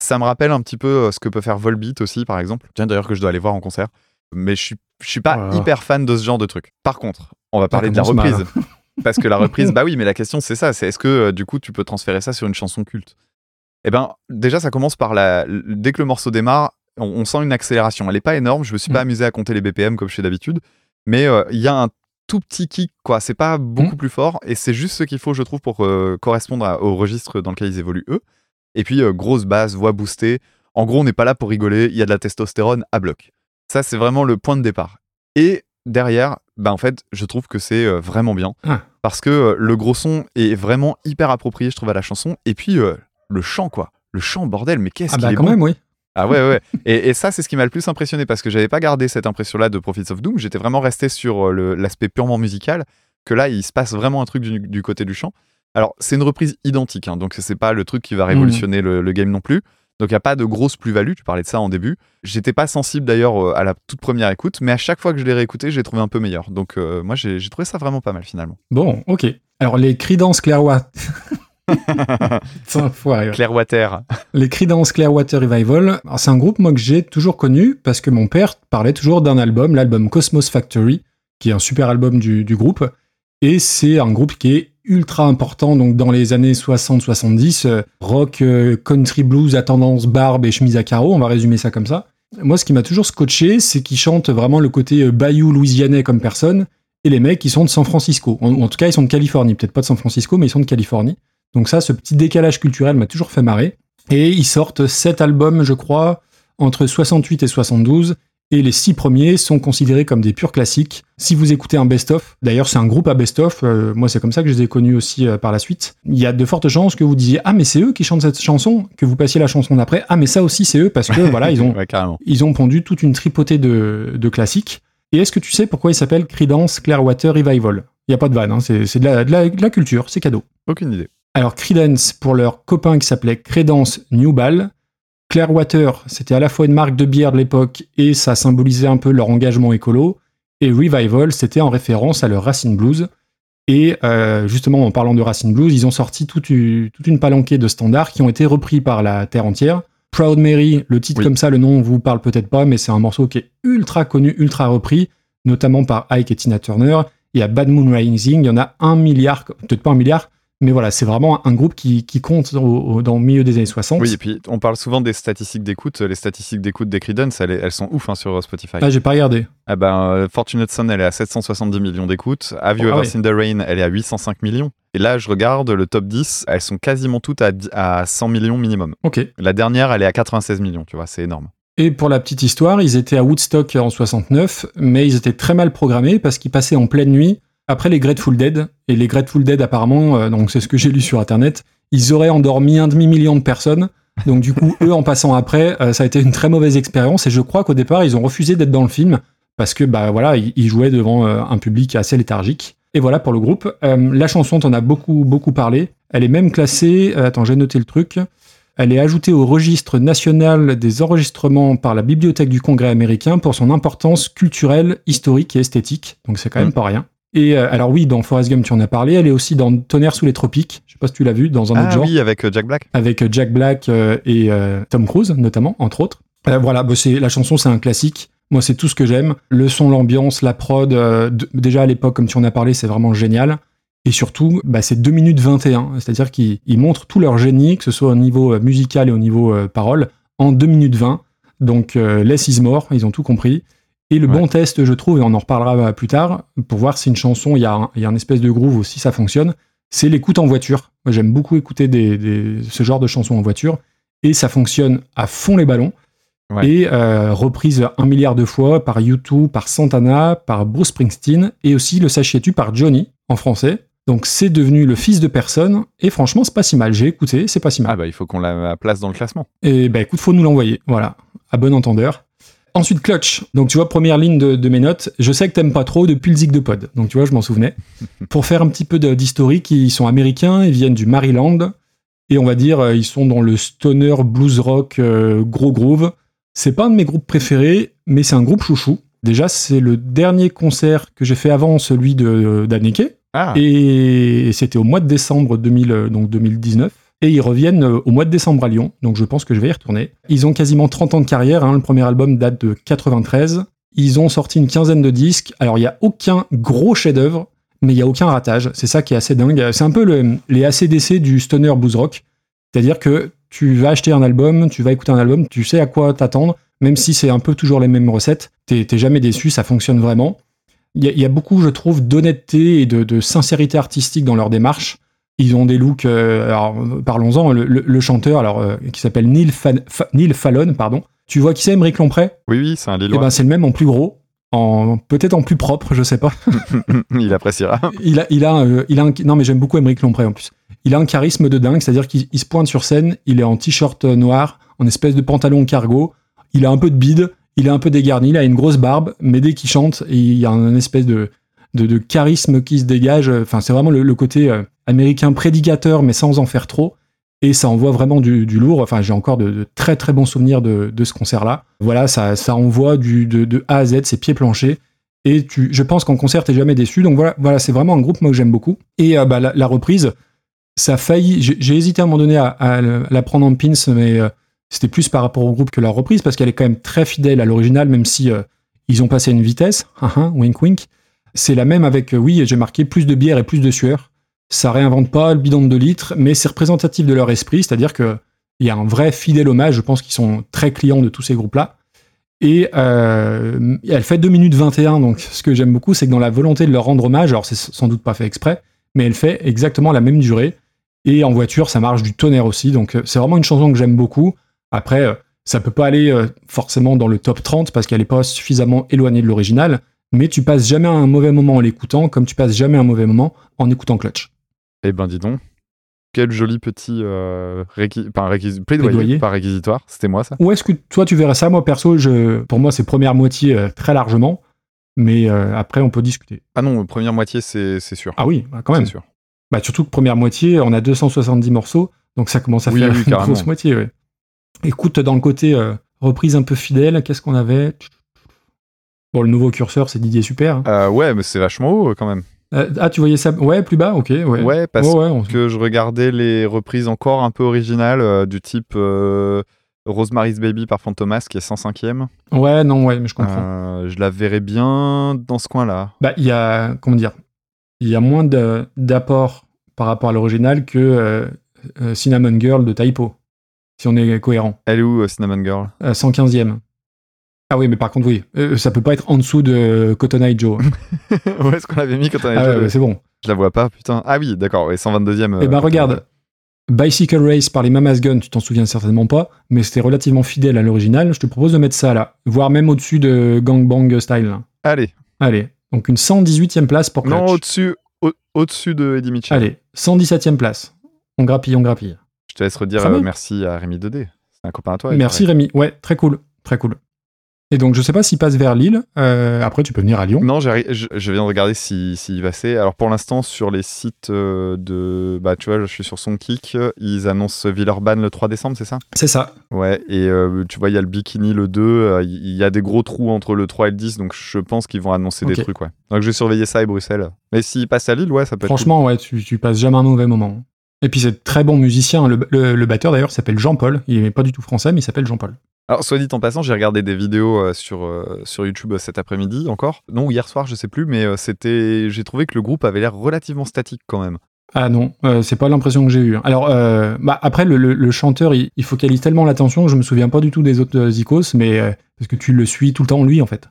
Ça me rappelle un petit peu ce que peut faire Volbeat aussi, par exemple. Tiens, d'ailleurs, que je dois aller voir en concert. Mais je suis, je suis pas Voilà. hyper fan de ce genre de truc. Par contre, on va parler de la mal. reprise. Parce que la reprise, bah oui, mais la question c'est ça, c'est est-ce que euh, du coup tu peux transférer ça sur une chanson culte? Eh ben, déjà ça commence par la. Dès que le morceau démarre, on, on sent une accélération. Elle est pas énorme, je me suis pas Mm. amusé à compter les BPM comme je fais d'habitude, mais euh, il y a un tout petit kick, quoi. C'est pas beaucoup Mm. plus fort et c'est juste ce qu'il faut, je trouve, pour euh, correspondre à- au registre dans lequel ils évoluent eux. Et puis, euh, grosse basse, voix boostée. En gros, on n'est pas là pour rigoler, il y a de la testostérone à bloc. Ça, c'est vraiment le point de départ. Et derrière, bah, en fait, je trouve que c'est vraiment bien. Ah. Parce que le gros son est vraiment hyper approprié, je trouve, à la chanson. Et puis, euh, le chant, quoi. Le chant, bordel, mais qu'est-ce Ah qu'il bah est quand bon. même, oui. Ah ouais, ouais. Et, et ça, c'est ce qui m'a le plus impressionné parce que j'avais pas gardé cette impression-là de Prophets of Doom. J'étais vraiment resté sur euh, le- l'aspect purement musical. Que là, il se passe vraiment un truc du, du côté du chant. Alors, c'est une reprise identique, hein, donc c'est pas le truc qui va révolutionner le, le game non plus. Donc, il n'y a pas de grosse plus-value. Tu parlais de ça en début. J'étais pas sensible d'ailleurs euh, à la toute première écoute, mais à chaque fois que je l'ai réécouté, j'ai trouvé un peu meilleur. Donc, euh, moi, j'ai j'ai trouvé ça vraiment pas mal finalement. Bon, ok. Alors, les Creedence Clearwater... Putain, foiré, ouais. Clearwater. Les Creedence Clearwater Revival, c'est un groupe moi que j'ai toujours connu parce que mon père parlait toujours d'un album, l'album Cosmos Factory, qui est un super album du, du groupe. Et c'est un groupe qui est ultra important donc dans les années 60-70, euh, rock, euh, country blues à tendance barbe et chemise à carreaux, on va résumer ça comme ça. Moi, ce qui m'a toujours scotché, c'est qu'ils chantent vraiment le côté euh, bayou louisianais comme personne, et les mecs, ils sont de San Francisco. En, en tout cas, ils sont de Californie. Peut-être pas de San Francisco, mais ils sont de Californie. Donc ça, ce petit décalage culturel m'a toujours fait marrer. Et ils sortent sept albums, je crois, entre 68 et 72. Et les six premiers sont considérés comme des purs classiques. Si vous écoutez un best-of, d'ailleurs c'est un groupe à best-of, euh, moi c'est comme ça que je les ai connus aussi euh, par la suite, il y a de fortes chances que vous disiez « Ah mais c'est eux qui chantent cette chanson », que vous passiez la chanson d'après « Ah mais ça aussi c'est eux » parce que voilà, ils ont, Ouais, ils ont pondu toute une tripotée de, de classiques. Et est-ce que tu sais pourquoi ils s'appellent Creedence Clearwater Revival? Il n'y a pas de vanne, hein, c'est de la culture, c'est cadeau. Aucune idée. Alors Creedence pour leur copain qui s'appelait Credence Newball. Clearwater, c'était à la fois une marque de bière de l'époque et ça symbolisait un peu leur engagement écolo. Et Revival, c'était en référence à leur Racine Blues. Et euh, justement, en parlant de Racine Blues, ils ont sorti toute une, toute une palanquée de standards qui ont été repris par la terre entière. Proud Mary, le titre Oui. comme ça, le nom vous parle peut-être pas, mais c'est un morceau qui est ultra connu, ultra repris, notamment par Ike et Tina Turner. Il y a Bad Moon Rising, il y en a un milliard, peut-être pas un milliard, mais voilà, c'est vraiment un groupe qui, qui compte au- au- dans le milieu des années 60. Oui, et puis on parle souvent des statistiques d'écoute. Les statistiques d'écoute des Creedence, elles, elles sont ouf hein, sur Spotify. Ah, j'ai pas regardé. Ah ben, euh, Fortunate Son, elle est à 770 millions d'écoutes. Have You Oh, ah Ever. Seen the Rain, elle est à 805 millions. Et là, je regarde le top 10, elles sont quasiment toutes à, à 100 millions minimum. Ok. La dernière, elle est à 96 millions, tu vois, c'est énorme. Et pour la petite histoire, ils étaient à Woodstock en 69, mais ils étaient très mal programmés parce qu'ils passaient en pleine nuit après les Grateful Dead. Et les Grateful Dead, apparemment, euh, donc c'est ce que j'ai lu sur Internet, ils auraient endormi un demi-million de personnes. Donc du coup, eux, en passant après, euh, ça a été une très mauvaise expérience. Et je crois qu'au départ, ils ont refusé d'être dans le film parce que bah voilà, ils, ils jouaient devant euh, un public assez léthargique. Et voilà pour le groupe. La chanson, t'en as beaucoup beaucoup parlé. Elle est même classée. attends, j'ai noté le truc. Elle est ajoutée au registre national des enregistrements par la Bibliothèque du Congrès américain pour son importance culturelle, historique et esthétique. Donc c'est quand même Mm. pas rien. Et euh, alors oui, dans Forrest Gump, tu en as parlé. Elle est aussi dans Tonnerre sous les tropiques. Je sais pas si tu l'as vu dans un autre Ah genre oui, avec euh, Jack Black. avec euh, Jack Black et Tom Cruise notamment, entre autres. Voilà, bah, c'est la chanson, c'est un classique. Moi, c'est tout ce que j'aime. Le son, l'ambiance, la prod. euh, déjà à l'époque, comme tu en as parlé, c'est vraiment génial. Et surtout, bah, c'est 2 minutes 21. C'est-à-dire qu'ils ils montrent tout leur génie, que ce soit au niveau musical et au niveau euh, parole, en 2 minutes 20. Donc, euh, less is more, ils ont tout compris. Et le Ouais. bon test, je trouve, et on en reparlera euh, plus tard, pour voir si une chanson, il y, a un- il y a un espèce de groove ou si ça fonctionne, c'est l'écoute en voiture. Moi, j'aime beaucoup écouter des, des- ce genre de chansons en voiture, et ça fonctionne à fond les ballons. Ouais. Et euh, reprise un milliard de fois par U2, par Santana, par Bruce Springsteen, et aussi le sachiez-tu par Johnny en français. Donc c'est devenu le fils de personne, et franchement, c'est pas si mal. J'ai écouté, c'est pas si mal. Ah bah il faut qu'on la place dans le classement. Et bah écoute, faut nous l'envoyer. Voilà, à bon entendeur. Ensuite, Clutch. Donc tu vois, première ligne de, de mes notes. Je sais que t'aimes pas trop depuis le zig de pod. Donc tu vois, je m'en souvenais. Pour faire un petit peu d'historique, ils sont américains, ils viennent du Maryland. Et on va dire, euh, ils sont dans le stoner blues rock euh, gros groove. C'est pas un de mes groupes préférés, mais c'est un groupe chouchou. Déjà, c'est le dernier concert que j'ai fait avant celui de d'Anneke. Ah, Et c'était au mois de décembre 2000, euh, donc 2019. Et ils reviennent euh, au mois de décembre à Lyon. Donc je pense que je vais y retourner. Ils ont quasiment 30 ans de carrière. hein. Le premier album date de 93. Ils ont sorti une quinzaine de disques. Alors il n'y a aucun gros chef-d'œuvre, mais il n'y a aucun ratage. C'est ça qui est assez dingue. C'est un peu le- les ACDC du stoner blues rock. C'est-à-dire que tu vas acheter un album, tu vas écouter un album, tu sais à quoi t'attendre, même si c'est un peu toujours les mêmes recettes. T'es jamais déçu, ça fonctionne vraiment. Il y, a- beaucoup, je trouve, d'honnêteté et de sincérité artistique dans leur démarche. Ils ont des looks. euh, alors, parlons-en. Le, le- le chanteur, alors, euh, qui s'appelle Neil, Fan- Fa- Neil Fallon, pardon. Tu vois qui c'est, Émeric Lompré? Oui, oui, c'est un Eh Lillois. ben, c'est le même en plus gros, en peut-être en plus propre, je sais pas. Il appréciera. il a, il a, euh, il a un, non mais j'aime beaucoup Émeric Lompré en plus. Il a un charisme de dingue, c'est-à-dire qu'il il se pointe sur scène, il est en t-shirt noir, en espèce de pantalon cargo, il a un peu de bide, il est un peu dégarni, il a une grosse barbe, mais dès qu'il chante, il y a un espèce de, de, de charisme qui se dégage. Enfin, c'est vraiment le, le côté euh, américain prédicateur, mais sans en faire trop. Et ça envoie vraiment du, lourd. Enfin, j'ai encore de, très très bons souvenirs de, ce concert-là. Voilà, ça, ça envoie du, de, A à Z, c'est pieds planchers. Et tu, je pense qu'en concert, t'es jamais déçu. Donc voilà, voilà c'est vraiment un groupe moi que j'aime beaucoup. Et euh, bah, la, reprise, ça a failli. J'ai hésité à un moment donné à, la prendre en pins, mais euh, c'était plus par rapport au groupe que la reprise parce qu'elle est quand même très fidèle à l'original, même si euh, ils ont passé une vitesse. Hein, hein, wink wink. C'est la même avec, oui, j'ai marqué plus de bière et plus de sueur. Ça réinvente pas le bidon de 2 litres, mais c'est représentatif de leur esprit, c'est-à-dire que il y a un vrai fidèle hommage. Je pense qu'ils sont très clients de tous ces groupes-là. Et euh, elle fait 2 minutes 21, donc ce que j'aime beaucoup, c'est que dans la volonté de leur rendre hommage, alors c'est sans doute pas fait exprès, mais elle fait exactement la même durée. Et en voiture, ça marche du tonnerre aussi. Donc euh, c'est vraiment une chanson que j'aime beaucoup. Après, euh, ça peut pas aller forcément dans le top 30 parce qu'elle est pas suffisamment éloignée de l'original. Mais tu passes jamais un mauvais moment en l'écoutant, comme tu passes jamais un mauvais moment en écoutant Clutch. Eh ben, dis donc. Quel joli petit euh, réquis- pas un réquis- plaidoyer, Plaidoyer. pas réquisitoire. C'était moi, ça Où est-ce que toi tu verrais ça? Moi perso, je, pour moi c'est première moitié euh, très largement. Mais euh, après, on peut discuter. Ah non, première moitié, c'est sûr. Ah oui, bah, quand même. Sûr. Bah, surtout que première moitié, on a 270 morceaux, donc ça commence à Oui, faire oui, une carrément. grosse moitié. ouais. Écoute, dans le côté reprise un peu fidèle, qu'est-ce qu'on avait? Bon, le nouveau curseur, c'est Didier Super. hein. Ouais, mais c'est vachement haut quand même. Euh, ah, tu voyais ça Ouais, plus bas, ok. Ouais, Ouais, parce Ouais, ouais, on- que je regardais les reprises encore un peu originales euh, du type euh, Rosemary's Baby par Fantomas qui est 105e. ouais, non, ouais, mais je comprends. Je la verrais bien dans ce coin-là. Bah, il y a, comment dire, il y a moins d'apport par rapport à l'original que Cinnamon Girl de Typo, si on est cohérent. Elle est où, Cinnamon Girl? Euh, 115e. Ah oui, mais par contre, oui, euh, ça peut pas être en dessous de Cotton Eye Joe. Où est-ce qu'on l'avait mis quand on avait Ah ouais, ouais, c'est bon. Je la vois pas, putain. Ah oui, d'accord, ouais, 122e. Eh ben euh, regarde, Bicycle Race par les Mamas Gun, tu t'en souviens certainement pas, mais c'était relativement fidèle à l'original. Je te propose de mettre ça là, voire même au-dessus de Gangbang Style. là. Allez, Allez, donc une 118e place pour Clutch. non, au-dessus au- au-dessus de Eddie Mitchell. Allez, 117e place. On grappille, on grappille. Je te laisse redire euh, merci à Rémi 2D. C'est un copain à toi. Merci Rémi. Ouais, très cool, très cool. Et donc je sais pas s'il passe vers Lille. euh, après, tu peux venir à Lyon. Non, je, je viens de regarder s'il si, s'il passait. Alors pour l'instant, sur les sites euh, de. Bah, tu vois, je suis sur son kick. Ils annoncent Villeurbanne le 3 décembre, c'est ça? C'est ça. Ouais, et euh, tu vois, il y a le Bikini le 2. euh, Il y a des gros trous entre le 3 et le 10, donc je pense qu'ils vont annoncer des trucs, ouais. Donc je vais surveiller ça et Bruxelles. Mais s'il passe à Lille, ouais, ça peut être. Franchement, ouais, tu, tu passes jamais un mauvais moment. Et puis c'est très bon musicien. Le, le- le batteur d'ailleurs s'appelle Jean-Paul. Il est pas du tout français, mais il s'appelle Jean-Paul. Alors, soit dit en passant, j'ai regardé des vidéos euh, sur, euh, sur YouTube euh, cet après-midi encore. Non, hier soir, je sais plus, mais euh, c'était. J'ai trouvé que le groupe avait l'air relativement statique quand même. Ah non, c'est pas l'impression que j'ai eue. Alors, euh, bah, après, le, le- le chanteur, il, il focalise tellement l'attention, je me souviens pas du tout des autres Zikos, mais parce que tu le suis tout le temps, lui, en fait.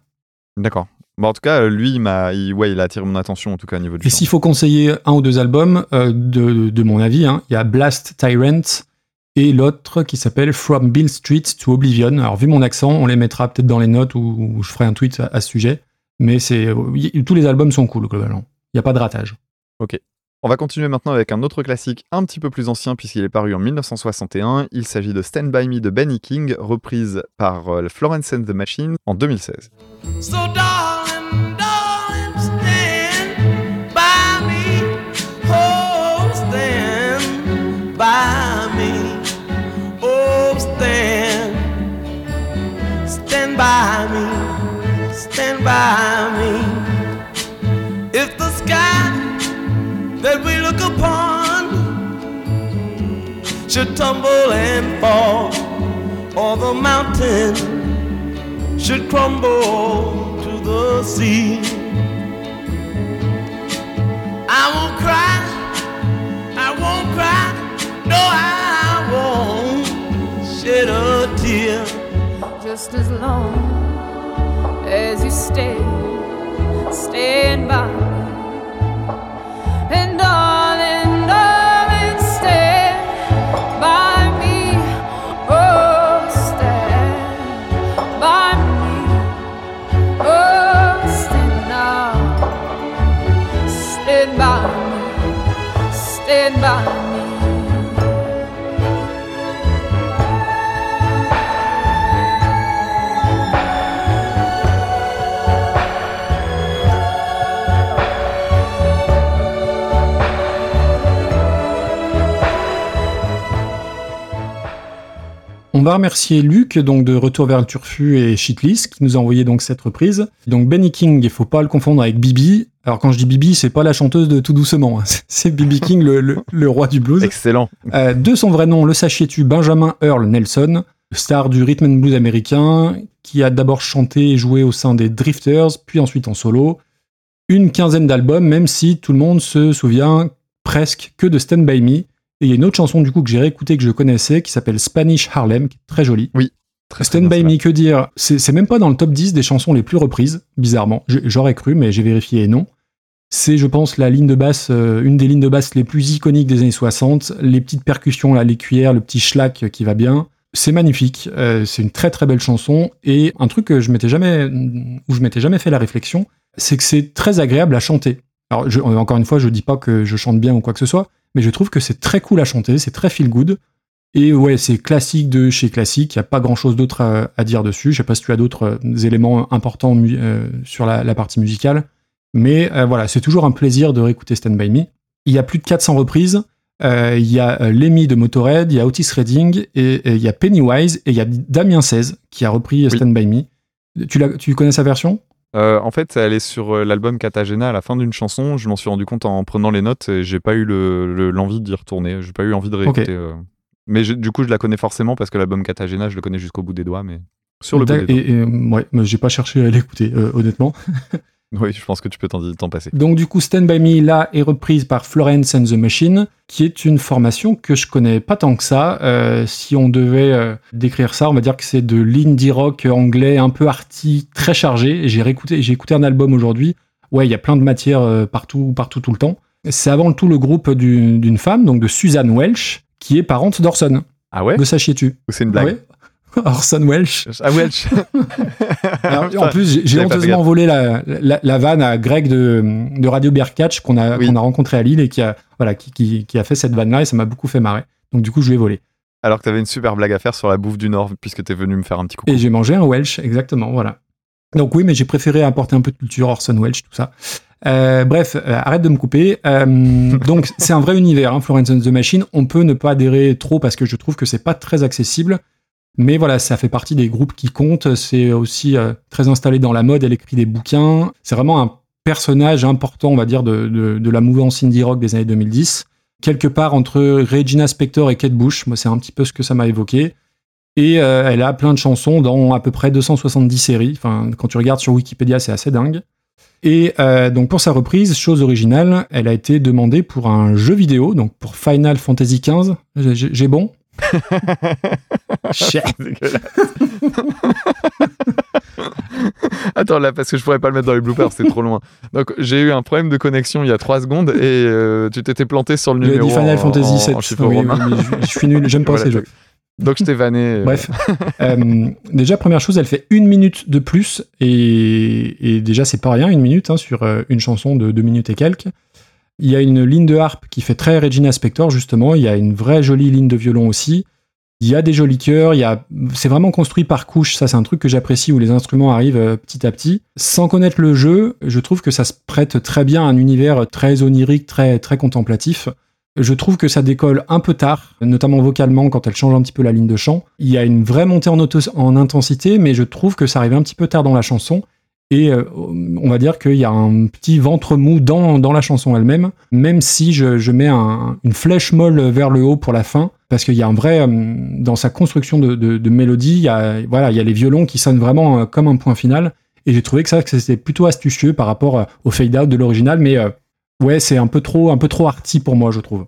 D'accord. Bon, en tout cas, lui, il m'a, il, ouais, il a attiré mon attention, en tout cas, au niveau du Et s'il faut conseiller un ou deux albums, de, de mon avis, hein, il y a Blast Tyrant et l'autre qui s'appelle From Bill Street to Oblivion. Alors, vu mon accent, on les mettra peut-être dans les notes ou, je ferai un tweet à, à ce sujet. Mais c'est, euh, tous les albums sont cool, globalement. Il n'y a pas de ratage. On va continuer maintenant avec un autre classique un petit peu plus ancien puisqu'il est paru en 1961. Il s'agit de Stand By Me de Benny King, reprise par euh, Florence and the Machine en 2016. So should tumble and fall, or the mountain should crumble to the sea. I won't cry, I won't cry, no, I won't shed a tear. just as long as you stay, stand by va remercier Luc, donc de Retour vers le Turfu et Shitlist, qui nous a envoyé donc cette reprise. Donc Benny King, il faut pas le confondre avec Bibi. Alors quand je dis Bibi, c'est pas la chanteuse de Tout doucement, hein. c'est Bibi King, le, le- le roi du blues. Excellent. Euh, de son vrai nom, le sachiez-tu, Benjamin Earl Nelson, star du rhythm and blues américain, qui a d'abord chanté et joué au sein des Drifters, puis ensuite en solo. Une quinzaine d'albums, même si tout le monde se souvient presque que de Stand By Me. Et il y a une autre chanson du coup que j'ai réécoutée que je connaissais, qui s'appelle Spanish Harlem, qui est très jolie. Très, très Stand By. Me, que dire C'est même pas dans le top 10 des chansons les plus reprises, bizarrement. J'aurais cru, mais j'ai vérifié et non. C'est, je pense, la ligne de basse, euh, une des lignes de basse les plus iconiques des années 60. Les petites percussions, là, les cuillères, le petit schlack qui va bien. C'est magnifique. euh, c'est une très très belle chanson. Et un truc que je m'étais jamais, où je m'étais jamais fait la réflexion, c'est que c'est très agréable à chanter. Alors, je- encore une fois, je dis pas que je chante bien ou quoi que ce soit, mais je trouve que c'est très cool à chanter, c'est très feel good. Et ouais, c'est classique de chez classique, il n'y a pas grand chose d'autre à, à dire dessus. Je sais pas si tu as d'autres euh, éléments importants euh, sur la, la partie musicale, mais euh, voilà, c'est toujours un plaisir de réécouter Stand By Me. Il y a plus de 400 reprises. Euh, Il y a Lemmy de Motorhead, il y a Otis Redding, et, et il y a Pennywise, et il y a Damien 16 qui a repris Stand By Me. Tu connais sa version? Euh, en fait, elle est sur euh, l'album Katagena à la fin d'une chanson. Je m'en suis rendu compte en prenant les notes et j'ai pas eu le- le- l'envie d'y retourner. J'ai pas eu envie de réécouter. Euh. Mais je- du coup, je la connais forcément parce que l'album Katagena, je le connais jusqu'au bout des doigts, mais sur le bout des doigts. et, et, ouais, mais j'ai pas cherché à l'écouter, euh, honnêtement. Oui, je pense que tu peux t'en passer. Donc du coup, Stand By Me, là, est reprise par Florence and the Machine, qui est une formation que je connais pas tant que ça. Euh, si on devait euh, décrire ça, on va dire que c'est de l'indie rock anglais un peu arty, très chargé. J'ai réécouté, j'ai écouté un album aujourd'hui. Ouais, il y a plein de matière euh, partout, partout, tout le temps. C'est avant tout le groupe du- d'une femme, donc de Suzanne Welsh, qui est parente d'Orson. Ah ouais? Le sachiez-tu? C'est une blague? Ouais? Orson Welsh. Ah Welsh Alors, en plus, j'ai- honteusement volé la, la, la vanne à Greg de, de Radio Bearcatch qu'on a, Oui. qu'on a rencontré à Lille et qui a, voilà, qui, qui, qui a fait cette vanne-là et ça m'a beaucoup fait marrer. Donc du coup, je lui ai volé. Alors que t'avais une super blague à faire sur la bouffe du Nord, puisque t'es venu me faire un petit coucou. Et j'ai mangé un Welsh, exactement, voilà. Donc oui, mais j'ai préféré apporter un peu de culture, Orson Welsh, tout ça. Euh, bref, euh, arrête de me couper. Euh, donc c'est un vrai univers, hein, Florence and the Machine. On peut ne pas adhérer trop parce que je trouve que c'est pas très accessible. Mais voilà, ça fait partie des groupes qui comptent. C'est aussi euh, très installé dans la mode. Elle écrit des bouquins. C'est vraiment un personnage important, on va dire, de, de, la mouvance indie rock des années 2010. Quelque part entre Regina Spektor et Kate Bush. Moi, c'est un petit peu ce que ça m'a évoqué. Et euh, elle a plein de chansons dans à peu près 270 séries. Enfin, quand tu regardes sur Wikipédia, c'est assez dingue. Et euh, donc pour sa reprise, chose originale, elle a été demandée pour un jeu vidéo, donc pour Final Fantasy XV. J'ai bon? Attends là, parce que je pourrais pas le mettre dans les bloopers, c'est trop loin. Donc j'ai eu un problème de connexion il y a 3 secondes et euh, tu t'étais planté sur le numéro. dit Final en- Fantasy en- VII. en chiffre Oui, romain. oui, je, je suis nul, j'aime pas Voilà, ces jeux. Donc je t'ai vanné. euh, Bref, Euh, déjà première chose, elle fait une minute de plus et, et déjà c'est pas rien une minute hein, sur une chanson de deux minutes et quelques. Il y a une ligne de harpe qui fait très Regina Spektor justement. Il y a une vraie jolie ligne de violon aussi. Il y a des jolis chœurs. C'est vraiment construit par couches. Ça c'est un truc que j'apprécie où les instruments arrivent euh, petit à petit. Sans connaître le jeu, je trouve que ça se prête très bien à un univers très onirique, très très contemplatif. Je trouve que ça décolle un peu tard, notamment vocalement quand elle change un petit peu la ligne de chant. Il y a une vraie montée en, en intensité, mais je trouve que ça arrive un petit peu tard dans la chanson. Et euh, on va dire qu'il y a un petit ventre mou dans, dans la chanson elle-même, même si je, je mets un- une flèche molle vers le haut pour la fin, parce qu'il y a un vrai, euh, dans sa construction de, de, mélodie, il y, a, voilà, il y a les violons qui sonnent vraiment euh, comme un point final. Et j'ai trouvé que ça, c'était plutôt astucieux par rapport au fade-out de l'original, mais ouais, c'est un peu trop, un peu trop arty pour moi, je trouve.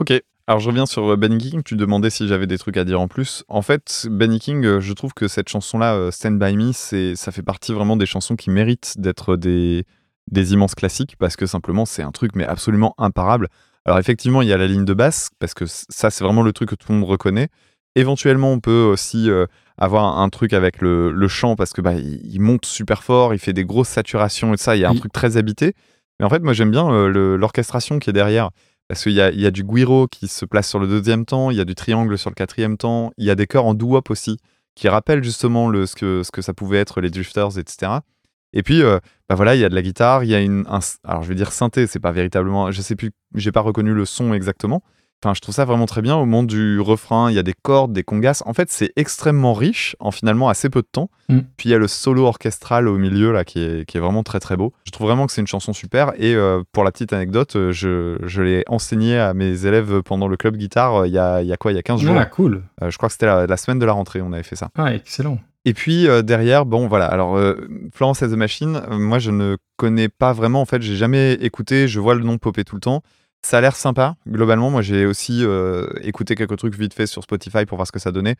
Ok. Alors je reviens sur euh, Benny King, tu demandais si j'avais des trucs à dire en plus. En fait, Benny King, euh, je trouve que cette chanson-là, euh, Stand By Me, c'est, ça fait partie vraiment des chansons qui méritent d'être des, des immenses classiques parce que simplement c'est un truc mais absolument imparable. Alors effectivement, il y a la ligne de basse parce que ça c'est vraiment le truc que tout le monde reconnaît. Éventuellement, on peut aussi euh, avoir un truc avec le, le chant parce que bah, il, il monte super fort, il fait des grosses saturations et tout ça, il y a un Oui. truc très habité. Mais en fait, moi j'aime bien euh, l'orchestration qui est derrière Parce qu'il y a, y a du guiro qui se place sur le deuxième temps, il y a du triangle sur le quatrième temps, il y a des chœurs en doo-wop aussi, qui rappellent justement le, ce, que, ce que ça pouvait être les drifters, etc. Et puis, euh, bah voilà, il y a de la guitare, il y a une, un, alors je vais dire synthé, c'est pas véritablement, je sais plus, j'ai pas reconnu le son exactement. Enfin, je trouve ça vraiment très bien. Au moment du refrain, il y a des cordes, des congas. En fait, c'est extrêmement riche en finalement assez peu de temps. Mm. Puis il y a le solo orchestral au milieu là qui est, qui est vraiment très très beau. Je trouve vraiment que c'est une chanson super. Et euh, pour la petite anecdote, euh, je, je l'ai enseigné à mes élèves pendant le club guitare euh, il y a, il y a quoi Il y a 15 jours. Ah, cool. Euh, je crois que c'était la, la semaine de la rentrée, on avait fait ça. Ah, excellent. Et puis euh, derrière, bon voilà, alors Florence and the Machine, moi je ne connais pas vraiment, en fait, j'ai jamais écouté, je vois le nom popper tout le temps. Ça a l'air sympa, globalement. Moi j'ai aussi euh, écouté quelques trucs vite fait sur Spotify pour voir ce que ça donnait.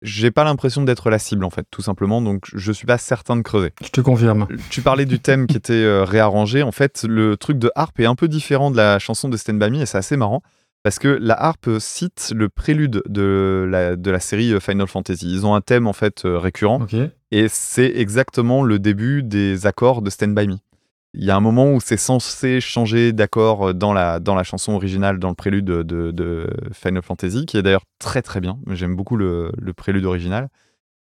J'ai pas l'impression d'être la cible en fait, tout simplement, donc je suis pas certain de creuser. Je te confirme. Tu parlais du thème qui était euh, réarrangé. En fait, le truc de harpe est un peu différent de la chanson de Stand By Me et c'est assez marrant parce que la harpe cite le prélude de la, de la série euh, Final Fantasy. Ils ont un thème en fait euh, récurrent et c'est exactement le début des accords de Stand By Me. Il y a un moment où c'est censé changer d'accord euh, dans la, dans la chanson originale, dans le prélude de, Final Fantasy, qui est d'ailleurs très très bien. J'aime beaucoup le, le prélude original.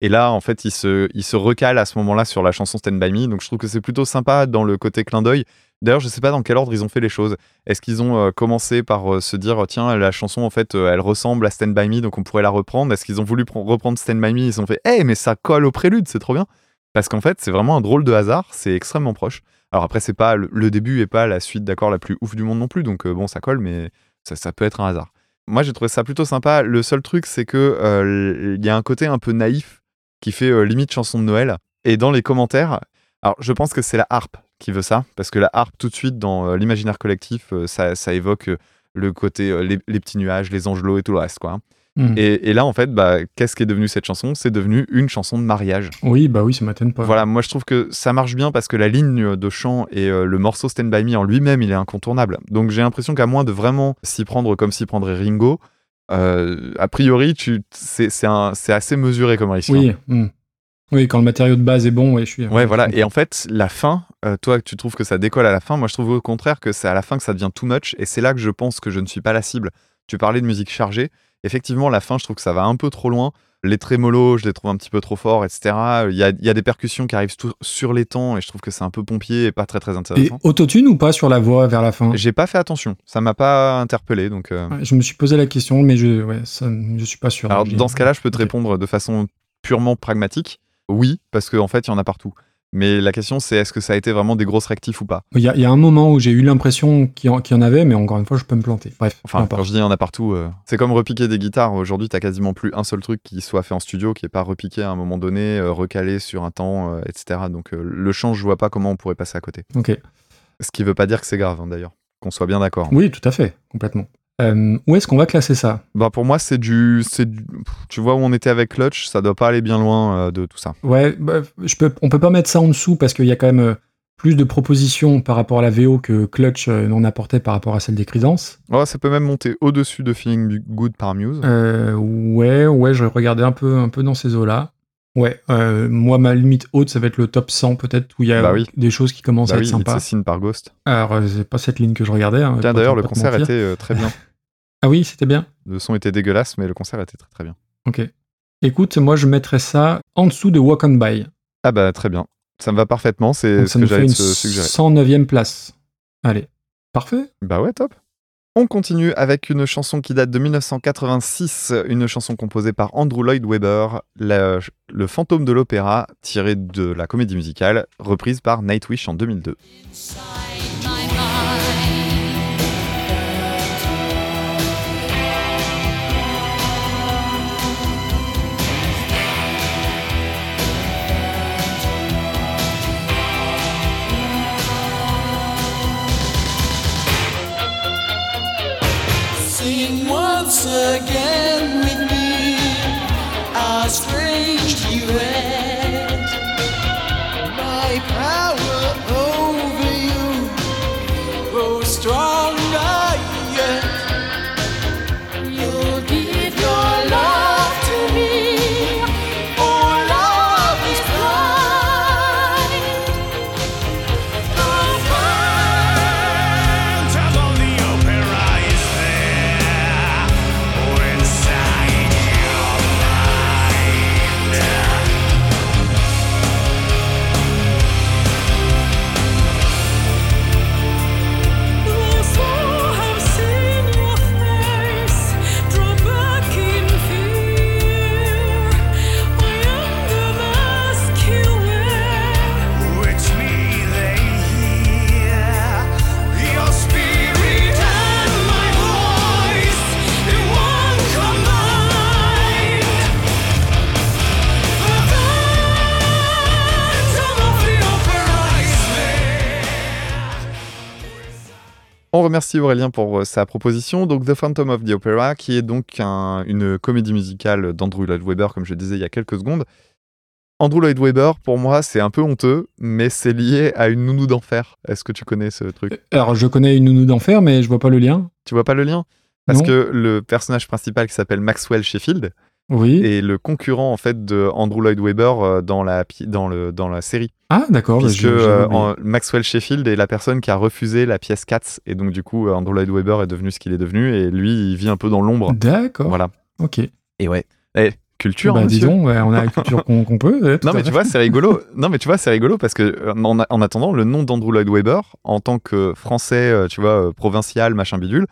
Et là, en fait, il se, il se recale à ce moment-là sur la chanson Stand By Me. Donc je trouve que c'est plutôt sympa dans le côté clin d'œil. D'ailleurs, je sais pas dans quel ordre ils ont fait les choses. Est-ce qu'ils ont euh, commencé par euh, se dire, tiens, la chanson, en fait, elle ressemble à Stand By Me, donc on pourrait la reprendre? Est-ce qu'ils ont voulu pr- reprendre Stand By Me? Ils se sont fait, hé, mais ça colle au prélude, c'est trop bien. Parce qu'en fait, c'est vraiment un drôle de hasard, c'est extrêmement proche. Alors après, c'est pas le, début et pas la suite d'accords la plus ouf du monde non plus, donc euh, bon, ça colle, mais ça, peut être un hasard. Moi, j'ai trouvé ça plutôt sympa. Le seul truc, c'est que euh, il y a un côté un peu naïf qui fait euh, limite chanson de Noël. Et dans les commentaires, alors je pense que c'est la harpe qui veut ça, parce que la harpe, tout de suite, dans l'imaginaire collectif, ça, évoque le côté, les, les petits nuages, les angelots et tout le reste, quoi. Hein. Hmm. Et, et là, en fait, bah, qu'est-ce qui est devenu cette chanson? C'est devenu une chanson de mariage. Oui, bah oui, ça m'étonne pas. Voilà, moi je trouve que ça marche bien parce que la ligne de chant et euh, le morceau Stand By Me en lui-même, il est incontournable. Donc j'ai l'impression qu'à moins de vraiment s'y prendre comme s'y prendrait Ringo, euh, a priori, tu, c'est, assez mesuré comme réussite. Oui. hmm. Oui, quand le matériau de base est bon, ouais, je suis. Ouais, voilà. Et en fait, la fin, euh, toi, tu trouves que ça décolle à la fin. Moi, je trouve au contraire que c'est à la fin que ça devient too much. Et c'est là que je pense que je ne suis pas la cible. Tu parlais de musique chargée. Effectivement, la fin, je trouve que ça va un peu trop loin. Les trémolos, je les trouve un petit peu trop forts, etc. Il y a, il y a des percussions qui arrivent tout- sur les temps et je trouve que c'est un peu pompier et pas très très Et intéressant. autotune ou pas sur la voix vers la fin? J'ai pas fait attention. Ça m'a pas interpellé. Donc, euh, Ouais, Je me suis posé la question, mais je, ouais, ça, je suis pas sûr. alors, j'ai- dans ce cas-là, je peux te répondre de façon purement pragmatique. Oui, parce qu'en fait, il y en a partout. Mais la question, c'est est-ce que ça a été vraiment des grosses rectifs ou pas? Il y, a, il y a un moment où j'ai eu l'impression qu'il y, en- qu'il y en avait, mais encore une fois, je peux me planter. Bref, Enfin, quand je dis il y en a partout, euh, c'est comme repiquer des guitares. Aujourd'hui, t'as quasiment plus un seul truc qui soit fait en studio, qui est pas repiqué à un moment donné, euh, recalé sur un temps, euh, etc. Donc le chant, je vois pas comment on pourrait passer à côté. Ok. Ce qui veut pas dire que c'est grave, hein, d'ailleurs. Qu'on soit bien d'accord. Oui, tout à fait, complètement. Euh, où est-ce qu'on va classer ça Bah pour moi, c'est du, du- Tu vois où on était avec Clutch, ça doit pas aller bien loin euh, de tout ça. Ouais, bah, je peux, on peut pas mettre ça en dessous parce qu'il y a quand même euh, plus de propositions par rapport à la VO que Clutch n'en apportait par rapport à celle des Creedence. Oh, ça peut même monter au-dessus de Feeling Good par Muse. Euh, ouais, ouais, je regardais un peu, un peu dans ces eaux-là. Ouais, euh, moi, ma limite haute, ça va être le top 100 peut-être, où il y a Bah oui. des choses qui commencent Bah à oui, être It's sympas. a Sin par Ghost. Alors, c'est pas cette ligne que je regardais. hein, d'ailleurs, le concert mentir. était euh, très bien. Ah oui, c'était bien. Le son était dégueulasse, mais le concert était très très bien. Ok. Écoute, moi, je mettrais ça en dessous de Walk on By. Ah bah très bien. Ça me va parfaitement, c'est ce ça que nous fait j'allais une te suggérer. 109e place. Allez, parfait. Bah ouais, top. On continue avec une chanson qui date de 1986, une chanson composée par Andrew Lloyd Webber, la- le fantôme de l'opéra, tiré de la comédie musicale, reprise par Nightwish en 2002. Sing once again with me our strange duet. On remercie Aurélien pour euh, sa proposition. Donc, The Phantom of the Opera, qui est donc un- une comédie musicale d'Andrew Lloyd Webber, comme je disais il y a quelques secondes. Andrew Lloyd Webber, pour moi, c'est un peu honteux, mais c'est lié à une nounou d'enfer. Est-ce que tu connais ce truc? Alors, je connais une nounou d'enfer, mais je vois pas le lien. Tu vois pas le lien? Parce Non. que le personnage principal qui s'appelle Maxwell Sheffield Oui. est le concurrent en fait de Andrew Lloyd Webber euh, dans la, dans le, dans la série. Ah, d'accord. bah, Puisque euh, en- Maxwell Sheffield est la personne qui a refusé la pièce Cats. Et donc, du coup, euh, Andrew Lloyd Webber est devenu ce qu'il est devenu. Et lui, il vit un peu dans l'ombre. D'accord. Voilà. Ok. Et ouais. Eh, culture, bah, hein, disons, ouais, on a la culture qu'on peut. ouais, Non mais fait. tu vois c'est rigolo. Non mais tu vois c'est rigolo parce que euh, en, en attendant le nom d'Andrew Lloyd Webber en tant que français tu vois provincial machin bidule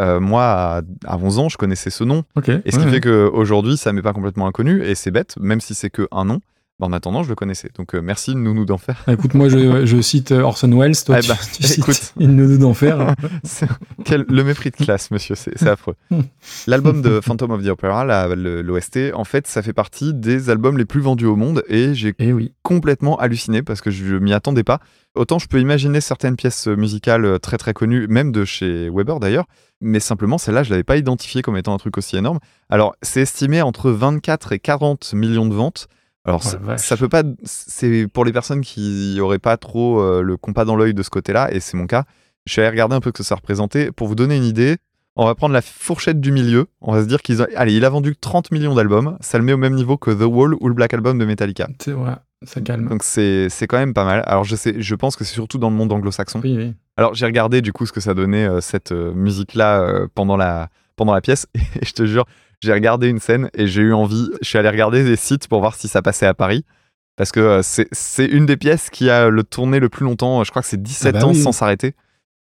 euh, moi à, à 11 ans je connaissais ce nom et ce qui fait que aujourd'hui ça m'est pas complètement inconnu et c'est bête même si c'est que un nom en attendant je le connaissais donc euh, merci nounou d'enfer Écoute, moi, je, je cite euh, Orson Welles. Toi, Eh tu, bah, tu cites écoute. une nounou d'enfer. le mépris de classe, monsieur, c'est affreux. L'album de Phantom of the Opera, l'OST, en fait, ça fait partie des albums les plus vendus au monde et j'ai Eh oui. complètement halluciné parce que je m'y attendais pas. Autant je peux imaginer certaines pièces musicales très très connues, même de chez Weber d'ailleurs, mais simplement celle-là, je l'avais pas identifiée comme étant un truc aussi énorme. Alors, c'est estimé entre 24 et 40 millions de ventes. Alors, Oh ça- peut pas. C'est pour les personnes qui auraient pas trop euh, le compas dans l'œil de ce côté-là, et c'est mon cas. Je suis allé regarder un peu ce que ça représentait. Pour vous donner une idée, on va prendre la fourchette du milieu. On va se dire qu'ils. Allez, il a vendu 30 millions d'albums. Ça le met au même niveau que The Wall ou le Black Album de Metallica. C'est vrai. Ça calme. Donc c'est c'est quand même pas mal. Alors je sais, je pense que c'est surtout dans le monde anglo-saxon. Oui, oui. Alors j'ai regardé du coup ce que ça donnait euh, cette musique là pendant la pendant la pièce et je te jure, j'ai regardé une scène et j'ai eu envie, je suis allé regarder des sites pour voir si ça passait à Paris parce que euh, c'est une des pièces qui a le tourné le plus longtemps, je crois que c'est 17 Ah bah ans oui. sans s'arrêter.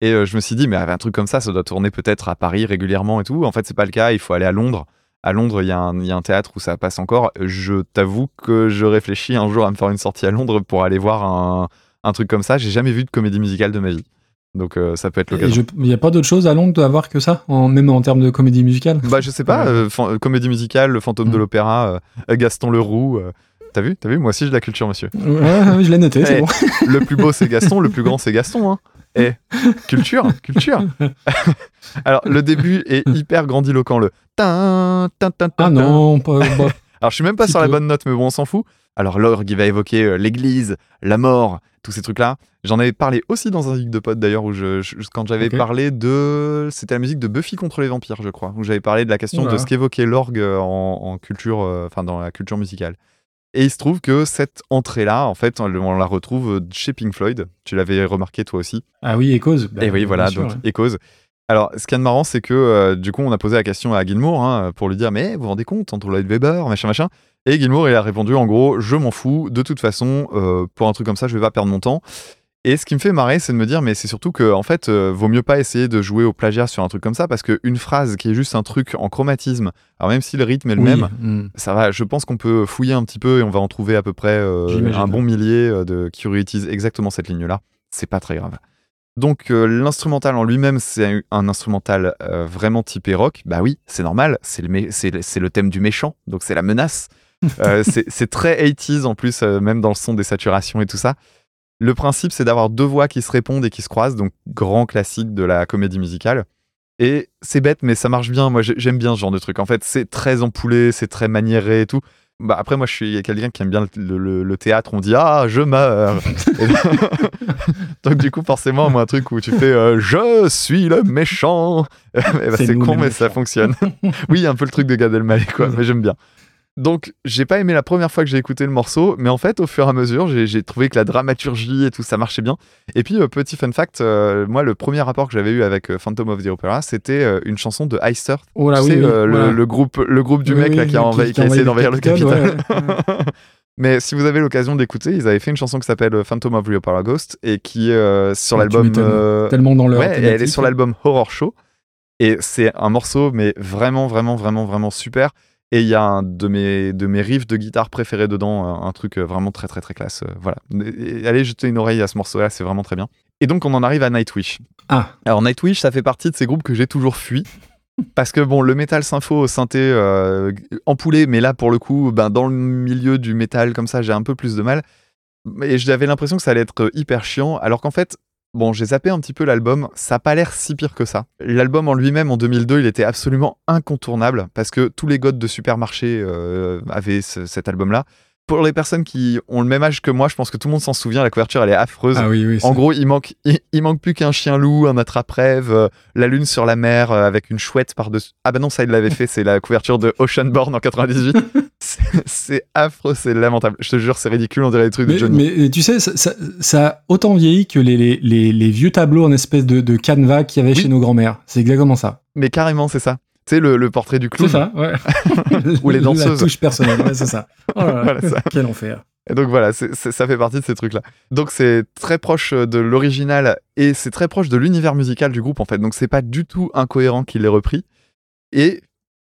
Et euh, je me suis dit mais un truc comme ça ça doit tourner peut-être à Paris régulièrement et tout. En fait, c'est pas le cas, il faut aller à Londres. À Londres, il y, a un- il y a un théâtre où ça passe encore. Je t'avoue que je réfléchis un jour à me faire une sortie à Londres pour aller voir un, un truc comme ça. J'ai jamais vu de comédie musicale de ma vie. Donc euh, ça peut être Et l'occasion. Il n'y a pas d'autre chose à Londres à voir que ça, en, même en termes de comédie musicale? Bah je sais pas, euh, fan- comédie musicale, le fantôme de l'opéra, euh, Gaston Leroux. euh, T'as vu T'as vu? Moi aussi j'ai de la culture, monsieur. Ouais, je l'ai noté, c'est Eh, bon. le plus beau c'est Gaston, le plus grand c'est Gaston. Hein. Eh, culture, culture. Alors le début est hyper grandiloquent, le tin, tin, tin, tin, Ah non, pas, bah, Alors je suis même pas sur la bonne note, mais bon, on s'en fout. Alors l'orgue, il va évoquer euh, l'église, la mort, tous ces trucs-là. J'en avais parlé aussi dans un geek de potes d'ailleurs, où je, je- quand j'avais parlé de... C'était la musique de Buffy contre les vampires, je crois, où j'avais parlé de la question de ce qu'évoquait l'orgue euh, en, en culture, euh, enfin dans la culture musicale. Et il se trouve que cette entrée-là, en fait, on la retrouve chez Pink Floyd. Tu l'avais remarqué toi aussi. ah oui, cause. Bah, Et oui, voilà, sûr, donc ouais. cause. Alors, ce qui est de marrant, c'est que euh, du coup, on a posé la question à Gilmour hein, pour lui dire Mais vous vous rendez compte, Andrew Lloyd Webber, machin, machin. Et Gilmour, il a répondu en gros Je m'en fous, de toute façon, euh, pour un truc comme ça, je vais pas perdre mon temps. Et ce qui me fait marrer, c'est de me dire Mais c'est surtout que, en fait, euh, vaut mieux pas essayer de jouer au plagiat sur un truc comme ça, parce qu'une phrase qui est juste un truc en chromatisme, alors même si le rythme est le Oui, même, mm. ça va, je pense qu'on peut fouiller un petit peu et on va en trouver à peu près euh, un bon millier euh, de, qui réutilisent exactement cette ligne-là. C'est pas très grave. Donc euh, l'instrumental en lui-même, c'est un, instrumental euh, vraiment typé rock. Bah oui, c'est normal, le, c'est le thème du méchant, donc c'est la menace. Euh, c'est très 80s en plus, euh, même dans le son des saturations et tout ça. Le principe, c'est d'avoir deux voix qui se répondent et qui se croisent, donc grand classique de la comédie musicale. Et c'est bête, mais ça marche bien. Moi, j'ai- j'aime bien ce genre de truc. En fait, c'est très empoulé, c'est très maniéré et tout. Bah, après, moi, je suis quelqu'un qui aime bien le, le- le théâtre. On dit Ah, je meurs. Donc, du coup, forcément, moi, un truc où tu fais euh, Je suis le méchant. Ben, C'est con, mais ça fonctionne. oui, un peu le truc de Gad Elmaleh, quoi. Mais j'aime bien. Donc, j'ai pas aimé la première fois que j'ai écouté le morceau, mais en fait, au fur et à mesure, j'ai trouvé que la dramaturgie et tout ça marchait bien. Et puis, euh, petit fun fact, euh, moi, le premier rapport que j'avais eu avec euh, Phantom of the Opera, c'était une chanson de Ice Earth. Oh là, oui, sais, oui, le- voilà. le, groupe, le groupe du Oui, mec là, qui a, envahi- qui a essayé d'envahir le ouais, ouais. Mais si vous avez l'occasion d'écouter, ils avaient fait une chanson qui s'appelle Phantom of the Opera Ghost et qui est sur Ouais, tu l'album. Tellement dans leur Ouais, et elle est sur l'album Horror Show. Et c'est un morceau, mais vraiment, vraiment, vraiment, vraiment super. Et il y a un de mes, de mes riffs de guitare préférés dedans, un, truc euh, vraiment très, très, très classe. euh, voilà. Et allez jeter une oreille à ce morceau-là, c'est vraiment très bien. Et donc, on en arrive à Nightwish. Ah, Alors, Nightwish, ça fait partie de ces groupes que j'ai toujours fui. Parce que bon, le métal sympho au synthé euh, empoulé, mais là pour le coup, ben, dans le milieu du métal comme ça, j'ai un peu plus de mal. Et j'avais l'impression que ça allait être hyper chiant, alors qu'en fait, bon, j'ai zappé un petit peu l'album, ça a pas l'air si pire que ça. L'album en lui-même, en 2002, il était absolument incontournable parce que tous les godes de supermarché euh, avaient ce- cet album-là. Pour les personnes qui ont le même âge que moi, je pense que tout le monde s'en souvient, la couverture, elle est affreuse. Ah oui, oui. En gros, il manque, il, il manque plus qu'un chien loup, un attrape-rêve, euh, la lune sur la mer euh, avec une chouette par-dessus. Ah bah non, ça il l'avait fait, c'est la couverture de Oceanborn en 98. C'est- affreux, c'est lamentable. Je te jure, c'est ridicule, on dirait des trucs de Mais, Johnny. mais tu sais, ça, ça- ça a autant vieilli que les, les, les, les vieux tableaux en espèce de, de canevas qu'il y avait Oui. chez nos grands-mères. C'est exactement ça. Mais carrément, c'est ça. Tu sais, le, le portrait du clown. C'est ça, ouais. Ou les La danseuses. touche personnelle, ouais, c'est ça. Oh là là, Voilà, ça. Quel enfer. Et donc voilà, ça fait partie de ces trucs-là. Donc c'est très proche de l'original et c'est très proche de l'univers musical du groupe en fait. Donc c'est pas du tout incohérent qu'il l'ait repris. Et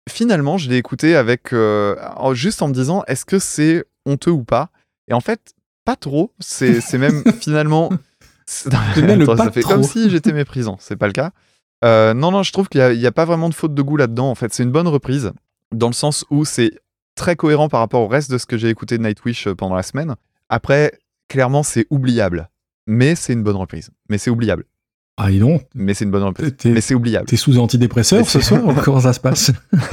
finalement, je l'ai écouté avec euh, juste en me disant est-ce que c'est honteux ou pas? Et en fait, pas trop. C'est même finalement. même Attends, ça fait trop. comme si j'étais méprisant. C'est pas le cas. Euh, non, non, je trouve qu'il n'y a, pas vraiment de faute de goût là-dedans. En fait, c'est une bonne reprise dans le sens où c'est très cohérent par rapport au reste de ce que j'ai écouté de Nightwish euh, pendant la semaine. Après, clairement, c'est oubliable. Mais c'est une bonne reprise. Mais c'est oubliable. Ah, donc, Mais c'est une bonne. T'es- Mais c'est oubliable. t'es sous antidépresseur ce soir Comment ça se passe?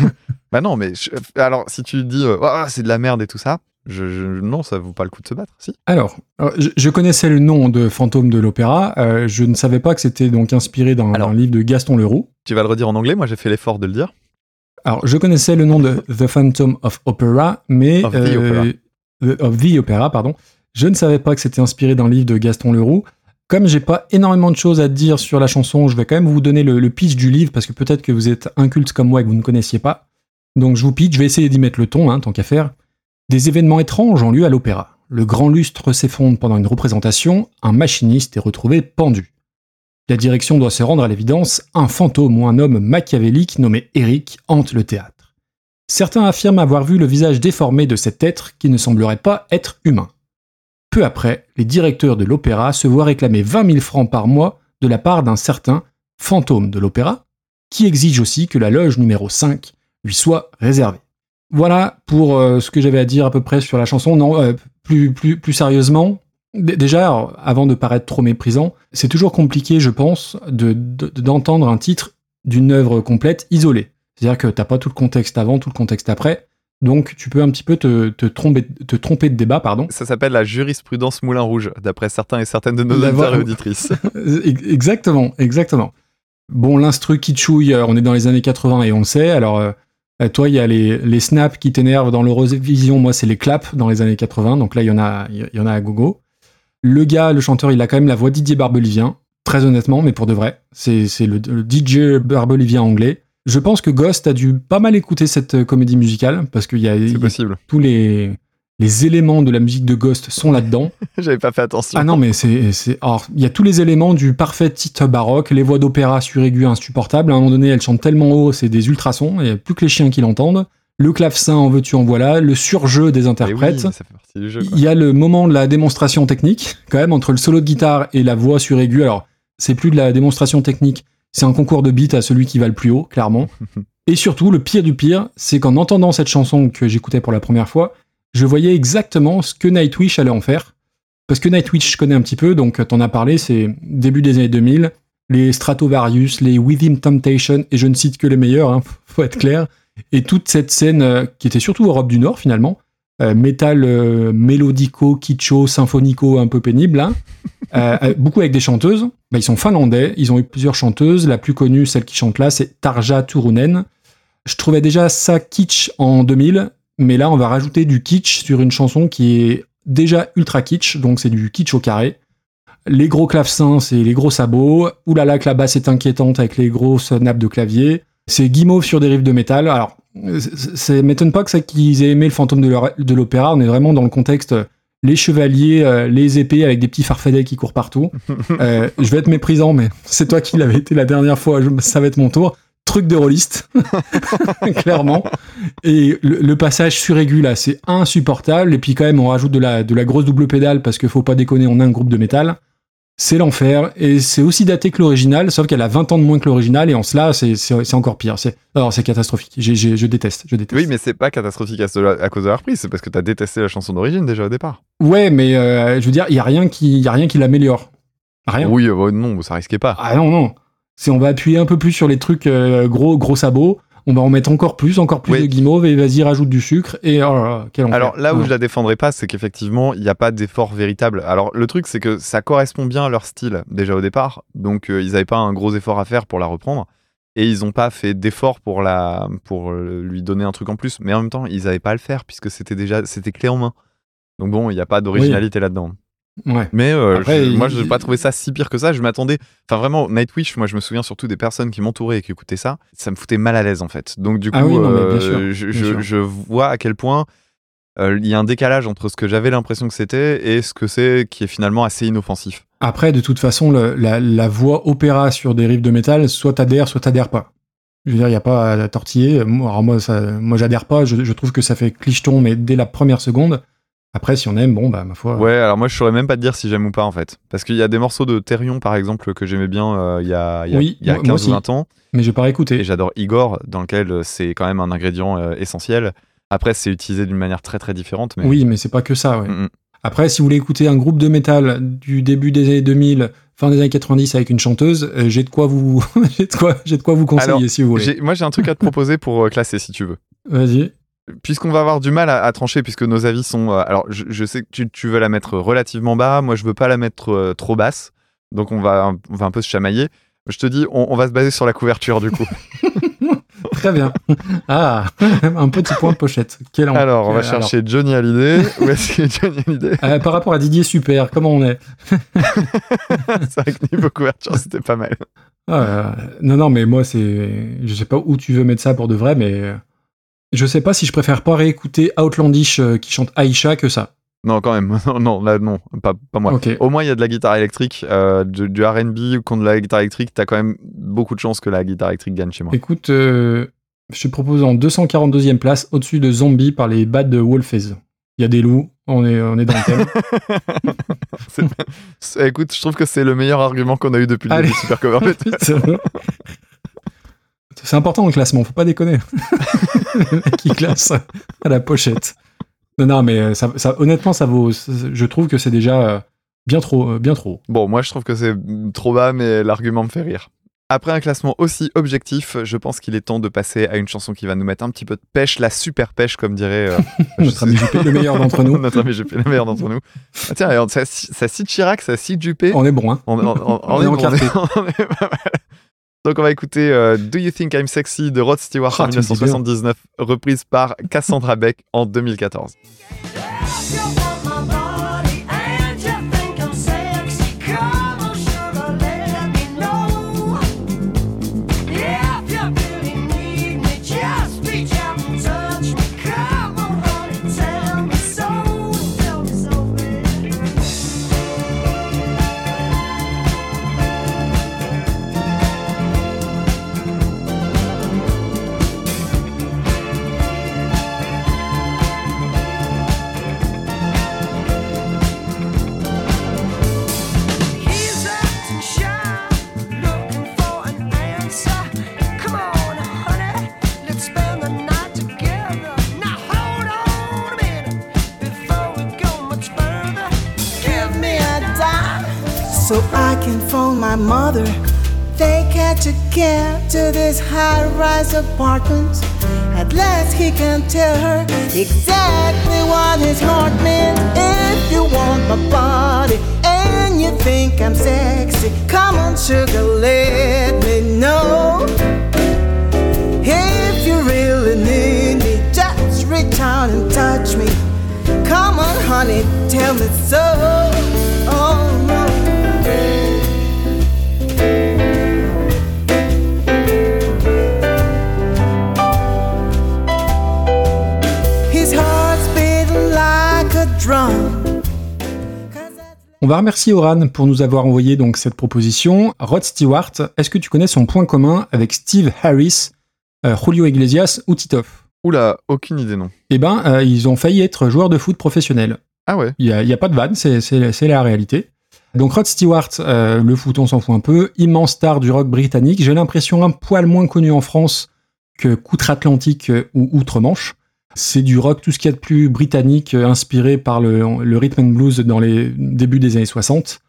Bah non, mais je- alors si tu dis euh, Ah, c'est de la merde et tout ça, je, je- non, ça vaut pas le coup de se battre, si. Alors, euh, je, je connaissais le nom de Fantôme de l'Opéra. euh, je ne savais pas que c'était donc inspiré d'un livre de Gaston Leroux. Tu vas le redire en anglais, moi j'ai fait l'effort de le dire. Alors, je connaissais le nom de The Phantom of Opera, mais Of the Opera. the- of the Opera, pardon. Je ne savais pas que c'était inspiré d'un livre de Gaston Leroux. Comme j'ai pas énormément de choses à dire sur la chanson, je vais quand même vous donner le, pitch du livre parce que peut-être que vous êtes inculte comme moi et que vous ne connaissiez pas. Donc je vous pitch, je vais essayer d'y mettre le ton, hein, tant qu'à faire. Des événements étranges ont lieu à l'opéra. Le grand lustre s'effondre pendant une représentation, un machiniste est retrouvé pendu. La direction doit se rendre à l'évidence, un fantôme ou un homme machiavélique nommé Eric hante le théâtre. Certains affirment avoir vu le visage déformé de cet être qui ne semblerait pas être humain. Après, les directeurs de l'opéra se voient réclamer 20 000 francs par mois de la part d'un certain fantôme de l'opéra, qui exige aussi que la loge numéro 5 lui soit réservée. Voilà pour euh, ce que j'avais à dire à peu près sur la chanson. Non, euh, plus, plus, sérieusement, déjà, avant de paraître trop méprisant, c'est toujours compliqué, je pense, de- de- d'entendre un titre d'une œuvre complète isolée. C'est-à-dire que t'as pas tout le contexte avant, tout le contexte après. Donc tu peux un petit peu te, te tromper, te tromper de débat, pardon. Ça s'appelle la jurisprudence Moulin Rouge, d'après certains et certaines de nos auditeurs et auditrices. Ex- Exactement, exactement. Bon, l'instru kitschouille, euh, on est dans les années 80 et on le sait. Alors, euh, toi, il y a les, les snaps qui t'énervent dans l'Eurovision. Moi, c'est les claps dans les années 80. Donc là, il y en a, il y en a à gogo. Le gars, le chanteur, il a quand même la voix Didier Barbelivien. Très honnêtement, mais pour de vrai. C'est c'est le, le DJ Barbelivien anglais. Je pense que Ghost a dû pas mal écouter cette euh, comédie musicale parce qu'il y a, y tous les, les éléments de la musique de Ghost sont là-dedans. J'avais pas fait attention. Ah non, mais c'est. il y a tous les éléments du parfait titre baroque, les voix d'opéra suraiguës insupportables. À un moment donné, elles chantent tellement haut, c'est des ultrasons, il n'y a plus que les chiens qui l'entendent. Le clavecin, en veux-tu, en voilà. Le surjeu des oui, interprètes. mais ça fait partie du jeu. quoi. Il y a le moment de la démonstration technique, quand même, entre le solo de guitare et la voix suraiguë. Alors, c'est plus de la démonstration technique, c'est un concours de beat à celui qui va le plus haut, clairement. et surtout, le pire du pire, c'est qu'en entendant cette chanson que j'écoutais pour la première fois, je voyais exactement ce que Nightwish allait en faire. Parce que Nightwish, je connais un petit peu, donc t'en as parlé, c'est début des années 2000, les Stratovarius, les Within Temptation, et je ne cite que les meilleurs, hein, faut être clair. Et toute cette scène euh, qui était surtout Europe du Nord, finalement, euh, métal euh, mélodico, kitscho, symphonico, un peu pénible, hein. Euh, euh, beaucoup avec des chanteuses. Bah, ils sont finlandais, ils ont eu plusieurs chanteuses. La plus connue, celle qui chante là, c'est Tarja Turunen. Je trouvais déjà ça kitsch en 2000, mais là, on va rajouter du kitsch sur une chanson qui est déjà ultra kitsch, donc c'est du kitsch au carré. Les gros clavecins, c'est les gros sabots. Oulala, que la basse est inquiétante avec les grosses nappes de clavier. C'est guimauve sur des riffs de métal. Alors, ça m'étonne pas que ça qu'ils aient aimé le fantôme de l'opéra. On est vraiment dans le contexte euh, les chevaliers, euh, les épées avec des petits farfadets qui courent partout. Euh, je vais être méprisant, mais c'est toi qui l'avais été la dernière fois. je- ça va être mon tour. Truc de rôliste, clairement. Et le, le passage suraigu là, c'est insupportable. Et puis quand même, on rajoute de la, de la grosse double pédale parce qu'il faut pas déconner, on a un groupe de métal. C'est l'enfer. Et c'est aussi daté que l'original, sauf qu'elle a 20 ans de moins que l'original. Et en cela, c'est encore pire. C'est alors c'est catastrophique. Je déteste. Je déteste. Oui, mais c'est pas catastrophique à, cause de la reprise, c'est parce que t'as détesté la chanson d'origine déjà au départ. Ouais, mais euh, je veux dire, il y a rien qui, y a rien qui l'améliore. Rien. Oui, euh, non, ça risquait pas. Ah non, non. C'est on va appuyer un peu plus sur les trucs euh, gros, gros sabots. On va en mettre encore plus, encore plus Oui. de guimauve et vas-y, rajoute du sucre. Et oh là. Alors là où Ouais. je la défendrai pas, c'est qu'effectivement, il n'y a pas d'effort véritable. Alors le truc, c'est que ça correspond bien à leur style déjà au départ. Donc euh, ils n'avaient pas un gros effort à faire pour la reprendre. Et ils n'ont pas fait d'effort pour, la... pour euh, lui donner un truc en plus. Mais en même temps, ils n'avaient pas à le faire puisque c'était déjà c'était clé en main. Donc bon, il n'y a pas d'originalité là-dedans. Ouais. Mais euh, Après, je- moi, je n'ai pas trouvé ça si pire que ça. Je m'attendais. Enfin, vraiment, Nightwish, moi, je me souviens surtout des personnes qui m'entouraient et qui écoutaient ça. Ça me foutait mal à l'aise, en fait. Donc, du coup, Ah oui, non, mais bien sûr, je, bien je- sûr. je vois à quel point euh, il y a un décalage entre ce que j'avais l'impression que c'était et ce que c'est qui est finalement assez inoffensif. Après, de toute façon, le- la, la voix opéra sur des riffs de métal, soit t'adhères, soit t'adhères pas. Je veux dire, il n'y a pas à tortiller. Moi, alors moi, ça, moi j'adhère pas. Je, je trouve que ça fait clicheton, mais dès la première seconde. Après, si on aime, bon, bah, ma foi. Ouais, alors moi, je saurais même pas te dire si j'aime ou pas, en fait. Parce qu'il y a des morceaux de Therion, par exemple, que j'aimais bien euh, il y a, il y a, Oui, il y a moi- moi 15 aussi. ou 20 ans. Mais j'ai pas réécouté. Et j'adore Igor, dans lequel euh, c'est quand même un ingrédient euh, essentiel. Après, c'est utilisé d'une manière très très différente. Mais... Oui, mais c'est pas que ça, ouais. Mm, mm. Après, si vous voulez écouter un groupe de métal du début des années 2000, fin des années 90 avec une chanteuse, euh, j'ai de quoi vous, j'ai de quoi, j'ai de quoi vous conseiller Alors, si vous voulez. Moi, j'ai un truc à te proposer pour classer, si tu veux. Vas-y. Puisqu'on va avoir du mal à, à trancher, puisque nos avis sont. euh, alors, je, je sais que tu, tu veux la mettre relativement bas. Moi, je veux pas la mettre euh, trop basse. Donc, on va, un- on va un peu se chamailler. Je te dis, on, on va se baser sur la couverture, du coup. Très bien. Ah, un petit point de pochette. Quel alors, on va quel- chercher Johnny Hallyday. Où est-ce est Johnny Hallyday euh, par rapport à Didier Super, comment on est C'est vrai que niveau couverture, c'était pas mal. Ah, euh, Non, non, mais moi, c'est. Je sais pas où tu veux mettre ça pour de vrai, mais. Je sais pas si je préfère pas réécouter Outlandish euh, qui chante Aïcha que ça. Non, quand même. Non, non, là, non. Pas, pas moi. Ok. Au moins, il y a de la guitare électrique, euh, du, du RB contre la guitare électrique. T'as quand même beaucoup de chances que la guitare électrique gagne chez moi. Écoute, euh, je te propose en 242e place, au-dessus de Zombie par les Bad Wolfes. Il y a des loups, on est, on est dans le thème. Écoute, je trouve que c'est le meilleur argument qu'on a eu depuis le Allez. début de Super Cover. C'est important le classement, faut pas déconner. le mec qui classe à la pochette. Non, non, mais ça, ça- honnêtement, ça vaut. Je trouve que c'est déjà euh, bien trop, euh, bien trop. Bon, moi, je trouve que c'est trop bas, mais l'argument me fait rire. Après un classement aussi objectif, je pense qu'il est temps de passer à une chanson qui va nous mettre un petit peu de pêche, la super pêche, comme dirait euh, Notre ami Juppé, le meilleur d'entre nous. Notre ami Juppé, le meilleur d'entre nous. Ah, tiens, regarde, ça, ça cite Chirac, ça cite Juppé. On est bon, hein. On, on- on- On on est est en bon, on est- on est. Donc on va écouter euh, Do You Think I'm Sexy de Rod Stewart Ah, en tu le dis bien. 1979, reprise par Cassandra Beck en 2014. So I can phone my mother. They catch a cab to this high-rise apartment. At last he can tell her exactly what his heart meant. If you want my body and you think I'm sexy, come on, sugar, let me know. If you really need me, just reach out and touch me. Come on, honey, tell me so. Oh. On va remercier Oran pour nous avoir envoyé donc cette proposition. Rod Stewart, est-ce que tu connais son point commun avec Steve Harris, euh, Julio Iglesias ou Titoff? Oula, aucune idée non. Eh ben, euh, ils ont failli être joueurs de foot professionnels. Ah ouais Il n'y a, il y a pas de vanne, c'est- la réalité. Donc Rod Stewart, euh, le foot, on s'en fout un peu, immense star du rock britannique. J'ai l'impression un poil moins connu en France que qu'outre-Atlantique euh, ou outre-Manche. C'est du rock, tout ce qu'il y a de plus britannique, euh, inspiré par le, le rhythm and blues dans les débuts des années 60.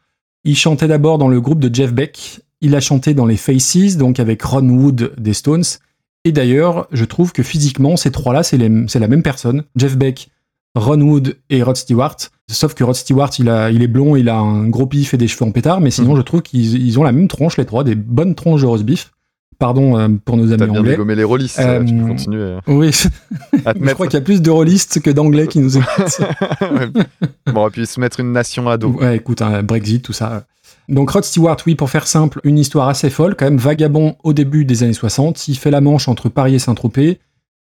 Il chantait d'abord dans le groupe de Jeff Beck. Il a chanté dans les Faces, donc avec Ron Wood des Stones. Et d'ailleurs, je trouve que physiquement, ces trois-là, c'est la même personne. Jeff Beck, Ron Wood et Rod Stewart. Sauf que Rod Stewart, il, a, il est blond, il a un gros pif et des cheveux en pétard, mais sinon, je trouve qu'ils ils ont la même tronche, les trois, des bonnes tronches de roast beef. Pardon euh, pour nos amis bien anglais. dégommé les rôlistes, Euh, tu peux continuer Oui, à te je crois qu'il y a plus de rôlistes que d'anglais qui nous écoutent. bon, on aurait pu se mettre une nation à dos. Ouais, écoute, un Brexit, tout ça. Donc Rod Stewart, oui, pour faire simple, une histoire assez folle, quand même vagabond au début des années 60. Il fait la manche entre Paris et Saint-Tropez.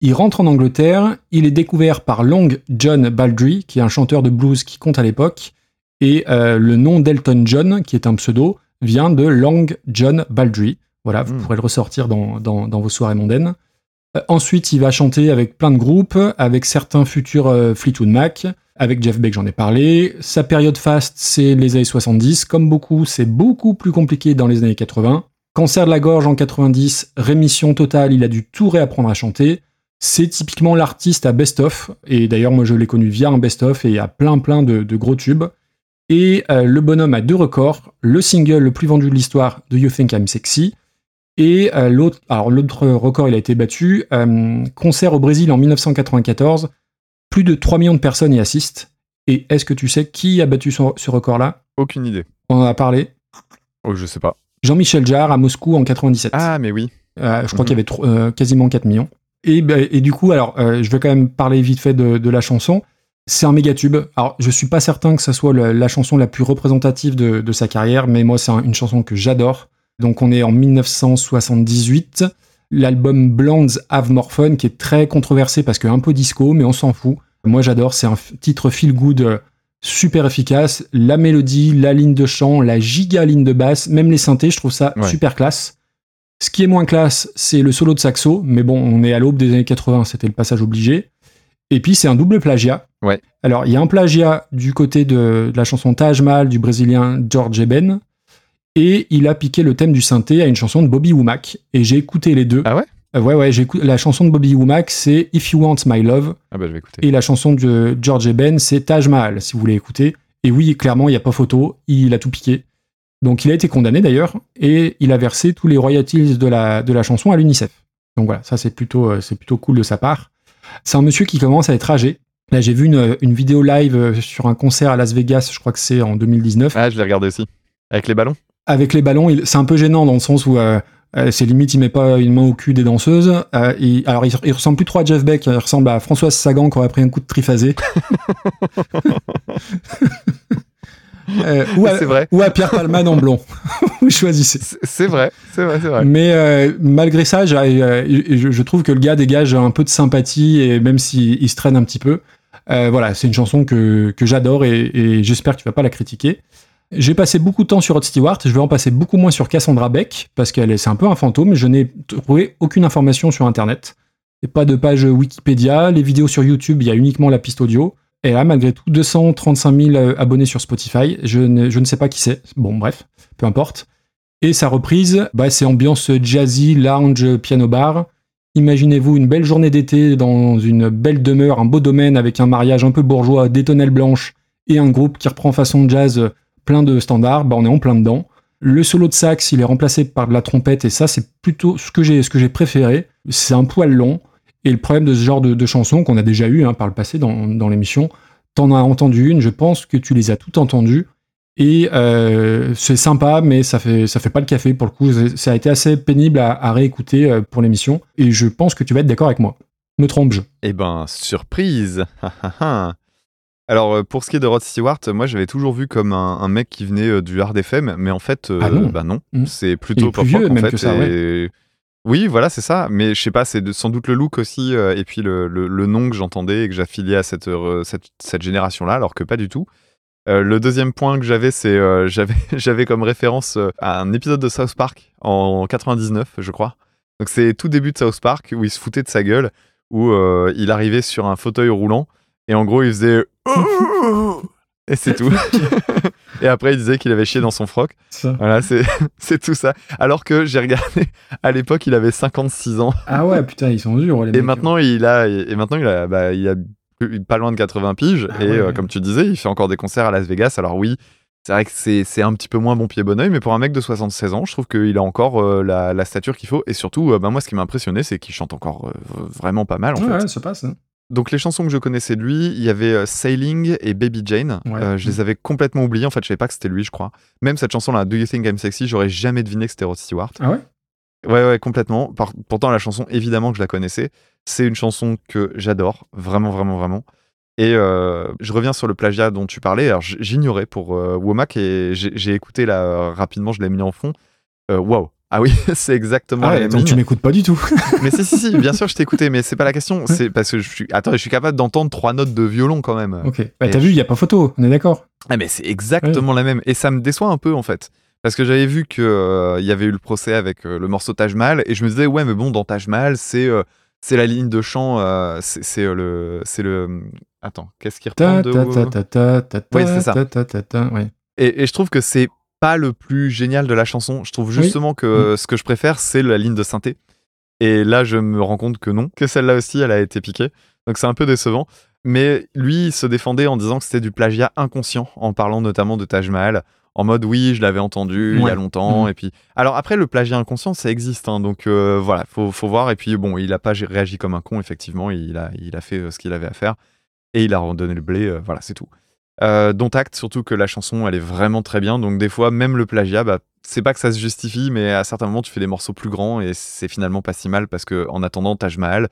Il rentre en Angleterre. Il est découvert par Long John Baldry, qui est un chanteur de blues qui compte à l'époque. Et euh, le nom d'Elton John, qui est un pseudo, vient de Long John Baldry. Voilà, vous Mm. pourrez le ressortir dans, dans, dans vos soirées mondaines. Euh, ensuite, il va chanter avec plein de groupes, avec certains futurs euh, Fleetwood Mac, avec Jeff Beck, j'en ai parlé. Sa période faste, c'est les années 70. Comme beaucoup, c'est beaucoup plus compliqué dans les années 80. Cancer de la gorge en 90, rémission totale, il a dû tout réapprendre à chanter. C'est typiquement l'artiste à best-of. Et d'ailleurs, moi, je l'ai connu via un best-of et a plein, plein de, de gros tubes. Et euh, le bonhomme a deux records. Le single le plus vendu de l'histoire, Do You Think I'm Sexy et euh, l'autre, alors l'autre record, il a été battu. euh, concert au Brésil en 1994. Plus de 3 millions de personnes y assistent. Et est-ce que tu sais qui a battu son- ce record-là? Aucune idée. On en a parlé. Oh, je sais pas. Jean-Michel Jarre à Moscou en 97. Ah, mais oui. Euh, je crois Mhm. qu'il y avait quasiment 4 millions. Et, ben, et du coup, alors, je vais quand même parler vite fait de, de la chanson. C'est un méga tube. Alors, je suis pas certain que ça soit le- la chanson la plus représentative de, de sa carrière, mais moi, c'est un- une chanson que j'adore. Donc, on est en 1978. L'album Blondes Have More Fun, qui est très controversé parce qu'un peu disco, mais on s'en fout. Moi, j'adore. C'est un titre feel good euh, super efficace. La mélodie, la ligne de chant, la giga ligne de basse, même les synthés, je trouve ça Ouais. super classe. Ce qui est moins classe, c'est le solo de saxo, mais bon, on est à l'aube des années 80, c'était le passage obligé. Et puis c'est un double plagiat. Ouais. Alors il y a un plagiat du côté de, de la chanson Taj Mahal du brésilien George Eben, et il a piqué le thème du synthé à une chanson de Bobby Womack. Et j'ai écouté les deux. Ah ouais? Euh, Ouais, ouais, j'ai écouté la chanson de Bobby Womack, c'est If You Want My Love, Ah, bah, je vais écouter. et la chanson de George Eben, c'est Taj Mahal, si vous voulez écouter. Et oui, clairement, il n'y a pas photo, il a tout piqué. Donc il a été condamné d'ailleurs, et il a versé tous les royalties de la, de la chanson à l'UNICEF. Donc voilà, ça c'est plutôt, euh, c'est plutôt cool de sa part. C'est un monsieur qui commence à être âgé. Là, j'ai vu une, une vidéo live euh, sur un concert à Las Vegas, je crois que c'est en 2019. Ah, je l'ai regardé aussi. Avec les ballons? Avec les ballons, c'est un peu gênant dans le sens où euh, euh, c'est limite, il met pas une main au cul des danseuses. Euh, il- alors, il, il ressemble plus trop à Jeff Beck, il ressemble à Françoise Sagan qui aurait pris un coup de triphasé. Euh, ou, à, C'est vrai. ou à Pierre Palman en blond. Vous choisissez. C'est vrai, c'est vrai, c'est vrai. Mais euh, malgré ça, je, je trouve que le gars dégage un peu de sympathie et même s'il il se traîne un petit peu, voilà, c'est une chanson que, que j'adore et, et j'espère que tu vas pas la critiquer. J'ai passé beaucoup de temps sur Rod Stewart, je vais en passer beaucoup moins sur Cassandra Beck parce qu'elle est c'est un peu un fantôme. Je n'ai trouvé aucune information sur Internet. Et pas de page Wikipédia, les vidéos sur YouTube, il y a uniquement la piste audio. Et là, malgré tout, 235 000 euh, abonnés sur Spotify. Je ne, je ne sais pas qui c'est. Bon, bref, peu importe. Et sa reprise, bah, c'est ambiance jazzy, lounge, piano bar. Imaginez-vous une belle journée d'été dans une belle demeure, un beau domaine avec un mariage un peu bourgeois, des tonnelles blanches et un groupe qui reprend façon jazz plein de standards. Bah, on est en plein dedans. Le solo de sax, il est remplacé par de la trompette et ça, c'est plutôt ce que j'ai, ce que j'ai préféré. C'est un poil long. Et le problème de ce genre de, de chansons qu'on a déjà eu hein, par le passé dans, l'émission, t'en as entendu une, je pense que tu les as toutes entendues. Et euh, c'est sympa, mais ça fait, ça fait pas le café pour le coup. Ça a été assez pénible à, à réécouter euh, pour l'émission. Et je pense que tu vas être d'accord avec moi. Me trompe-je? Eh ben, surprise Alors, euh, pour ce qui est de Rod Stewart, moi j'avais toujours vu comme un, un mec qui venait euh, du hard FM, mais en fait, euh, Ah non. bah non, Mm. c'est plutôt pop rock en fait. que ça, et- Oui, voilà, c'est ça. Mais je sais pas, c'est sans doute le look aussi, euh, et puis le, le- le nom que j'entendais et que j'affiliais à cette, euh, cette, cette génération-là, alors que pas du tout. Euh, le deuxième point que j'avais, c'est j'avais j'avais comme référence à un épisode de South Park en 99, je crois. Donc c'est tout début de South Park où il se foutait de sa gueule, où il arrivait sur un fauteuil roulant et en gros il faisait et c'est tout. et après il disait qu'il avait chié dans son froc. Ça. Voilà, c'est tout ça. Alors que j'ai regardé à l'époque, il avait 56 ans Ah ouais, putain, ils sont durs les et mecs. maintenant il a et maintenant il a bah, il a pas loin de 80 piges Ah et ouais, euh, ouais. comme tu disais, il fait encore des concerts à Las Vegas. Alors oui, C'est vrai que c'est c'est un petit peu moins bon pied bon oeil, mais pour un mec de 76 ans, je trouve qu'il a encore euh, la, la stature qu'il faut. Et surtout, euh, bah, moi, ce qui m'a impressionné, c'est qu'il chante encore euh, vraiment pas mal, en Ouais, fait. ouais, ça passe. hein. Donc, les chansons que je connaissais de lui, il y avait euh, Sailing et Baby Jane. Ouais. Euh, je les avais complètement oubliés. En fait, je savais pas que c'était lui, je crois. Même cette chanson-là, Do You Think I'm Sexy, j'aurais jamais deviné que c'était Rod Stewart. Ah ouais? Ouais, ouais, complètement. Par- pourtant, la chanson, évidemment que je la connaissais. C'est une chanson que j'adore, vraiment, vraiment, vraiment. Et euh, je reviens sur le plagiat dont tu parlais. Alors, j'ignorais pour Womack et j'ai écouté là rapidement, je l'ai mis en fond. Waouh! Ah oui, c'est exactement Ah la même donc tu m'écoutes pas du tout. Mais si, si, si, bien sûr, je t'ai écouté, mais c'est pas la question. C'est parce que je suis. Attends, je suis capable d'entendre trois notes de violon quand même. ok. Bah, t'as je- vu, il y a pas photo, on est d'accord. Ah mais c'est exactement la même et ça me déçoit un peu en fait parce que j'avais vu que euh, y avait eu le procès avec euh, le morceau Taj Mahal et je me disais ouais mais bon dans Taj Mahal c'est euh, c'est la ligne de chant euh, c'est le c'est le attends qu'est-ce qu'il reprend de ta ta ta ta ta Oui, c'est ça. ta ta ta ta, ouais. et, et je trouve que c'est pas le plus génial de la chanson. Je trouve Oui. justement que ce que je préfère c'est la ligne de synthé. Et là je me rends compte que non que celle-là aussi elle a été piquée. Donc c'est un peu décevant. Mais lui il se défendait en disant que c'était du plagiat inconscient en parlant notamment de Taj Mahal en mode oui je l'avais entendu il y a longtemps Mhm. et puis alors après le plagiat inconscient ça existe hein, donc euh, voilà faut, faut voir. Et puis bon il a pas réagi comme un con effectivement. Il a, il a fait euh, ce qu'il avait à faire. Et il a redonné le blé euh, voilà c'est tout euh, dont acte surtout que la chanson elle est vraiment très bien. Donc des fois même le plagiat bah, c'est pas que ça se justifie mais à certains moments tu fais des morceaux plus grands et c'est finalement pas si mal parce que en attendant Taj Mahal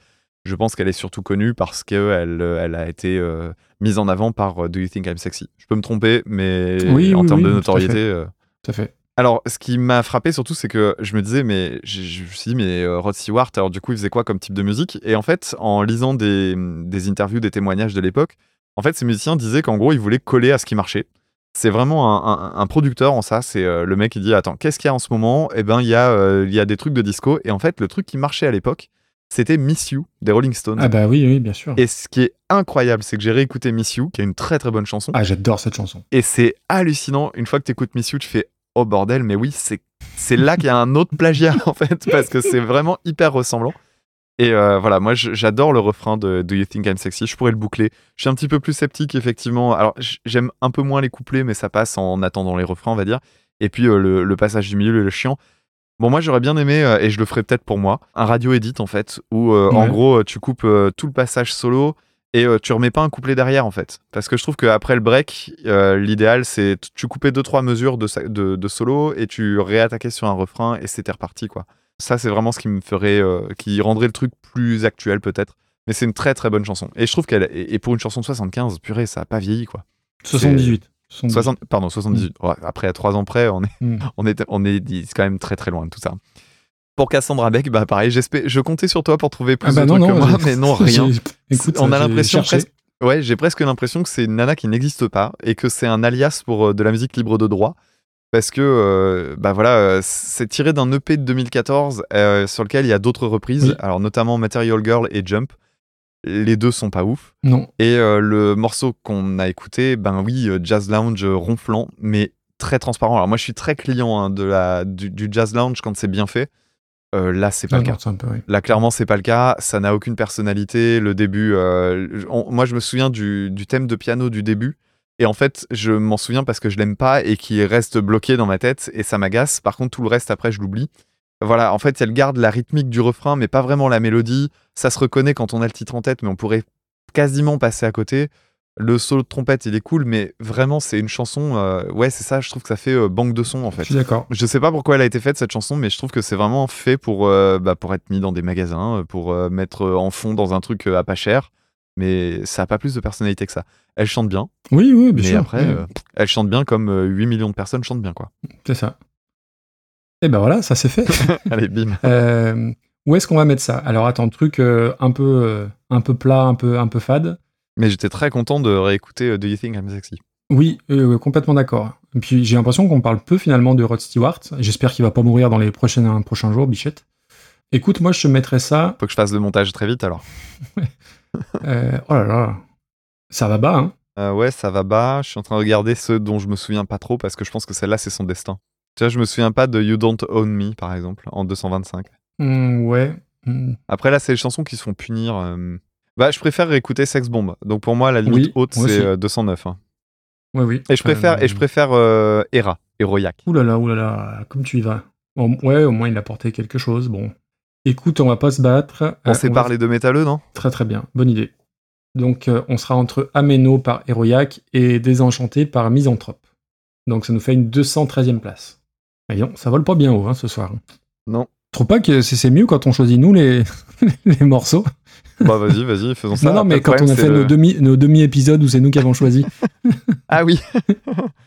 je pense qu'elle est surtout connue parce qu'elle elle a été euh, mise en avant par euh, Do You Think I'm Sexy? Je peux me tromper mais Oui, en oui, termes oui, de tout à notoriété fait. euh, Tout à fait. alors, ce qui m'a frappé surtout, c'est que je me disais, mais je, je me suis dit, mais euh, Rod Stewart, alors du coup, il faisait quoi comme type de musique? Et en fait, en lisant des, des interviews, des témoignages de l'époque, en fait, ces musiciens disaient qu'en gros, ils voulaient coller à ce qui marchait. C'est vraiment un, un- un producteur en ça. C'est euh, le mec qui dit, attends, qu'est-ce qu'il y a en ce moment? Eh ben, il y, a, euh, il y a des trucs de disco. Et en fait, le truc qui marchait à l'époque, c'était Miss You des Rolling Stones. Ah bah oui, oui, bien sûr. Et ce qui est incroyable, c'est que j'ai réécouté Miss You, qui est une très très bonne chanson. Ah, j'adore cette chanson. Et c'est hallucinant. Une fois que tu écoutes Miss You, tu fais Oh bordel, mais oui, c'est c'est là qu'il y a un autre plagiat en fait, parce que c'est vraiment hyper ressemblant. Et euh, voilà, moi j'adore le refrain de Do You Think I'm Sexy. Je pourrais le boucler. Je suis un petit peu plus sceptique, effectivement. Alors j'aime un peu moins les couplets, mais ça passe en attendant les refrains, on va dire. Et puis euh, le, le passage du milieu, le chiant. Bon, moi j'aurais bien aimé, euh, et je le ferai peut-être pour moi, un radio edit en fait, où en gros tu coupes tout le passage solo et tu remets pas un couplet derrière en fait. Parce que je trouve qu'après le break, l'idéal c'est tu coupais deux trois mesures de, de solo et tu réattaquais sur un refrain et c'était reparti quoi. Ça c'est vraiment ce qui me ferait, euh, qui rendrait le truc plus actuel peut-être. Mais c'est une très très bonne chanson. Et je trouve qu'elle, et pour une chanson de 75, purée, ça a pas vieilli quoi. 78. 78. 60, pardon, 78. Ouais, après, à 3 ans près, on est, Mm. on est, on est quand même très très loin de tout ça. Pour Cassandra Beck, bah pareil, je comptais sur toi pour trouver plus Ah bah de non, trucs non, que moi, j'ai- mais non, rien. j'ai- Écoute, on a l'impression presque, ouais, j'ai presque l'impression que c'est une nana qui n'existe pas et que c'est un alias pour euh, de la musique libre de droit. Parce que, euh, bah voilà, euh, c'est tiré d'un EP de 2014 euh, sur lequel il y a d'autres reprises, Oui. alors notamment Material Girl et Jump. Les deux sont pas ouf. Non. Et euh, le morceau qu'on a écouté, ben oui, jazz lounge ronflant, mais très transparent. Alors moi, je suis très client hein, de la, du, du jazz lounge quand c'est bien fait. Là, c'est pas Non, le cas. peu, oui. Là, clairement, c'est pas le cas. Ça n'a aucune personnalité. Le début, on- moi, je me souviens du, du thème de piano du début. Et en fait, je m'en souviens parce que je l'aime pas et qui reste bloqué dans ma tête et ça m'agace. Par contre, tout le reste, après, je l'oublie. Voilà, en fait, elle garde la rythmique du refrain, mais pas vraiment la mélodie. Ça se reconnaît quand on a le titre en tête, mais on pourrait quasiment passer à côté. Le solo de trompette, il est cool, mais vraiment, c'est une chanson. euh, ouais, c'est ça, je trouve que ça fait euh, banque de son, en Je fait. suis d'accord. Je sais pas pourquoi elle a été faite cette chanson, mais je trouve que c'est vraiment fait pour, euh, bah, pour être mis dans des magasins, pour euh, mettre en fond dans un truc à pas cher. Mais ça a pas plus de personnalité que ça. Elle chante bien, Oui, oui, bien mais sûr. après, oui, euh, elle chante bien comme euh, 8 millions de personnes chantent bien, quoi. C'est ça. Et ben voilà, ça c'est fait. Allez, bim. Euh, où est-ce qu'on va mettre ça? Alors attends, truc euh, un peu euh, un peu plat, un peu un peu fade. Mais j'étais très content de réécouter euh, Do You Think I'm Sexy? Oui, euh, complètement d'accord. Et puis j'ai l'impression qu'on parle peu finalement de Rod Stewart. J'espère qu'il va pas mourir dans les prochains prochains jours, Bichette. Écoute, moi je te mettrais ça. Faut que je fasse le montage très vite alors. euh, oh là là, ça va bas, hein Euh, ouais, ça va bas. Je suis en train de regarder ceux dont je me souviens pas trop parce que je pense que celle-là, c'est son destin. Tu vois, je me souviens pas de You Don't Own Me, par exemple, en 225. Hmm, Ouais. Hmm. Après, là, c'est les chansons qui se font punir. euh. Bah, je préfère écouter Sex Bomb. Donc, pour moi, la limite Oui, haute, c'est aussi. euh, 209. hein. Oui, oui. Et je préfère, et je préfère Hera, Héroïac. Ouh là là, ouh là là, comme tu y vas. Bon, ouais, au moins il a porté quelque chose. Bon. Écoute, on va pas se battre. On Euh, sépare va- les deux métalleux, non? Très très bien, bonne idée. Donc euh, on sera entre Ameno par Héroïac et Désenchanté par Misanthrope. Donc ça nous fait une 213e place. Voyons, ça vole pas bien haut hein, ce soir. Non. Trouve pas que c'est mieux quand on choisit nous les, les morceaux Bah vas-y, vas-y, faisons ça. Non, non, mais quand on a fait nos le- demi, nos demi-épisodes où c'est nous qui avons choisi. Ah oui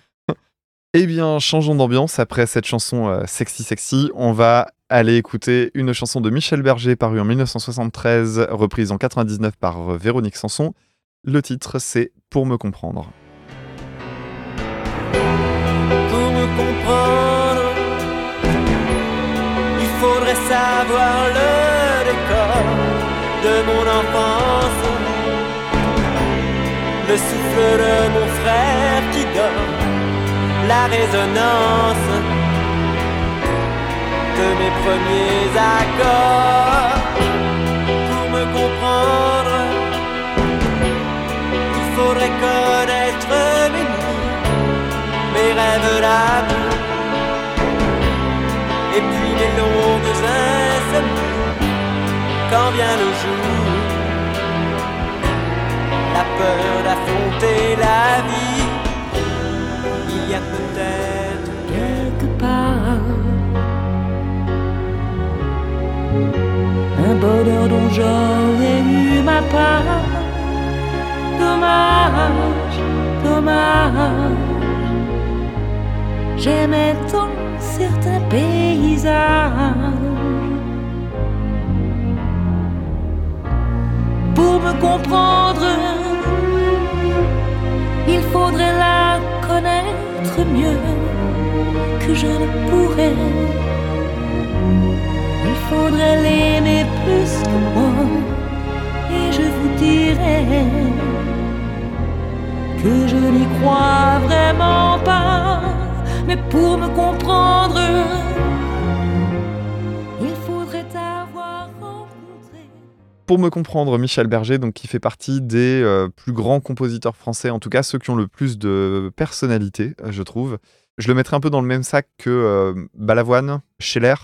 Eh bien, changeons d'ambiance. Après cette chanson euh, sexy sexy, on va aller écouter une chanson de Michel Berger parue en 1973, reprise en 99 par euh, Véronique Sanson. Le titre, c'est Pour me comprendre. Pour me comprendre, il faudrait savoir le décor de mon enfance. Le souffle de mon frère qui dort, la résonance de mes premiers accords. Pour me comprendre, il faudrait connaître mes nuits mes rêves d'amour Et puis les longues insomnies Quand vient le jour La peur d'affronter la vie y a peut-être quelque part Un bonheur dont j'aurais eu ma part Dommage, dommage J'aimais tant certains paysages. Pour me comprendre, il faudrait la connaître mieux que je ne pourrais. Il faudrait l'aimer plus que moi, et je vous dirais que je n'y crois vraiment pas. Mais pour me comprendre, Pour me comprendre, Michel Berger, donc qui fait partie des euh, plus grands compositeurs français, en tout cas ceux qui ont le plus de personnalité, euh, je trouve. Je le mettrai un peu dans le même sac que euh, Balavoine, Scheller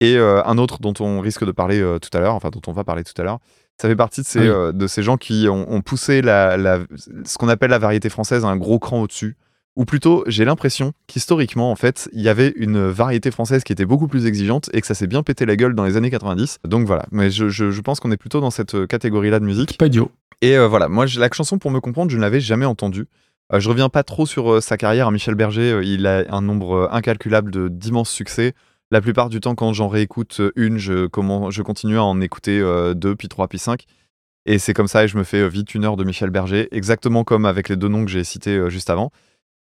et euh, un autre dont on risque de parler tout à l'heure, enfin dont on va parler tout à l'heure. Ça fait partie de ces, Oui. euh, de ces gens qui ont, ont poussé la, la- ce qu'on appelle la variété française à un gros cran au-dessus. Ou plutôt, j'ai l'impression qu'historiquement, en fait, il y avait une variété française qui était beaucoup plus exigeante et que ça s'est bien pété la gueule dans les années 90. Donc voilà, mais je, je- je pense qu'on est plutôt dans cette euh, catégorie-là de musique. Pas idiot. Et euh, voilà, moi, la chanson pour me comprendre, je ne l'avais jamais entendue. Euh, je reviens pas trop sur euh, sa carrière à Michel Berger. il a un nombre incalculable de d'immenses succès. La plupart du temps, quand j'en réécoute une, je, comment, je continue à en écouter deux, puis trois, puis cinq. Et c'est comme ça, et je me fais vite une heure de Michel Berger, exactement comme avec les deux noms que j'ai cités juste avant.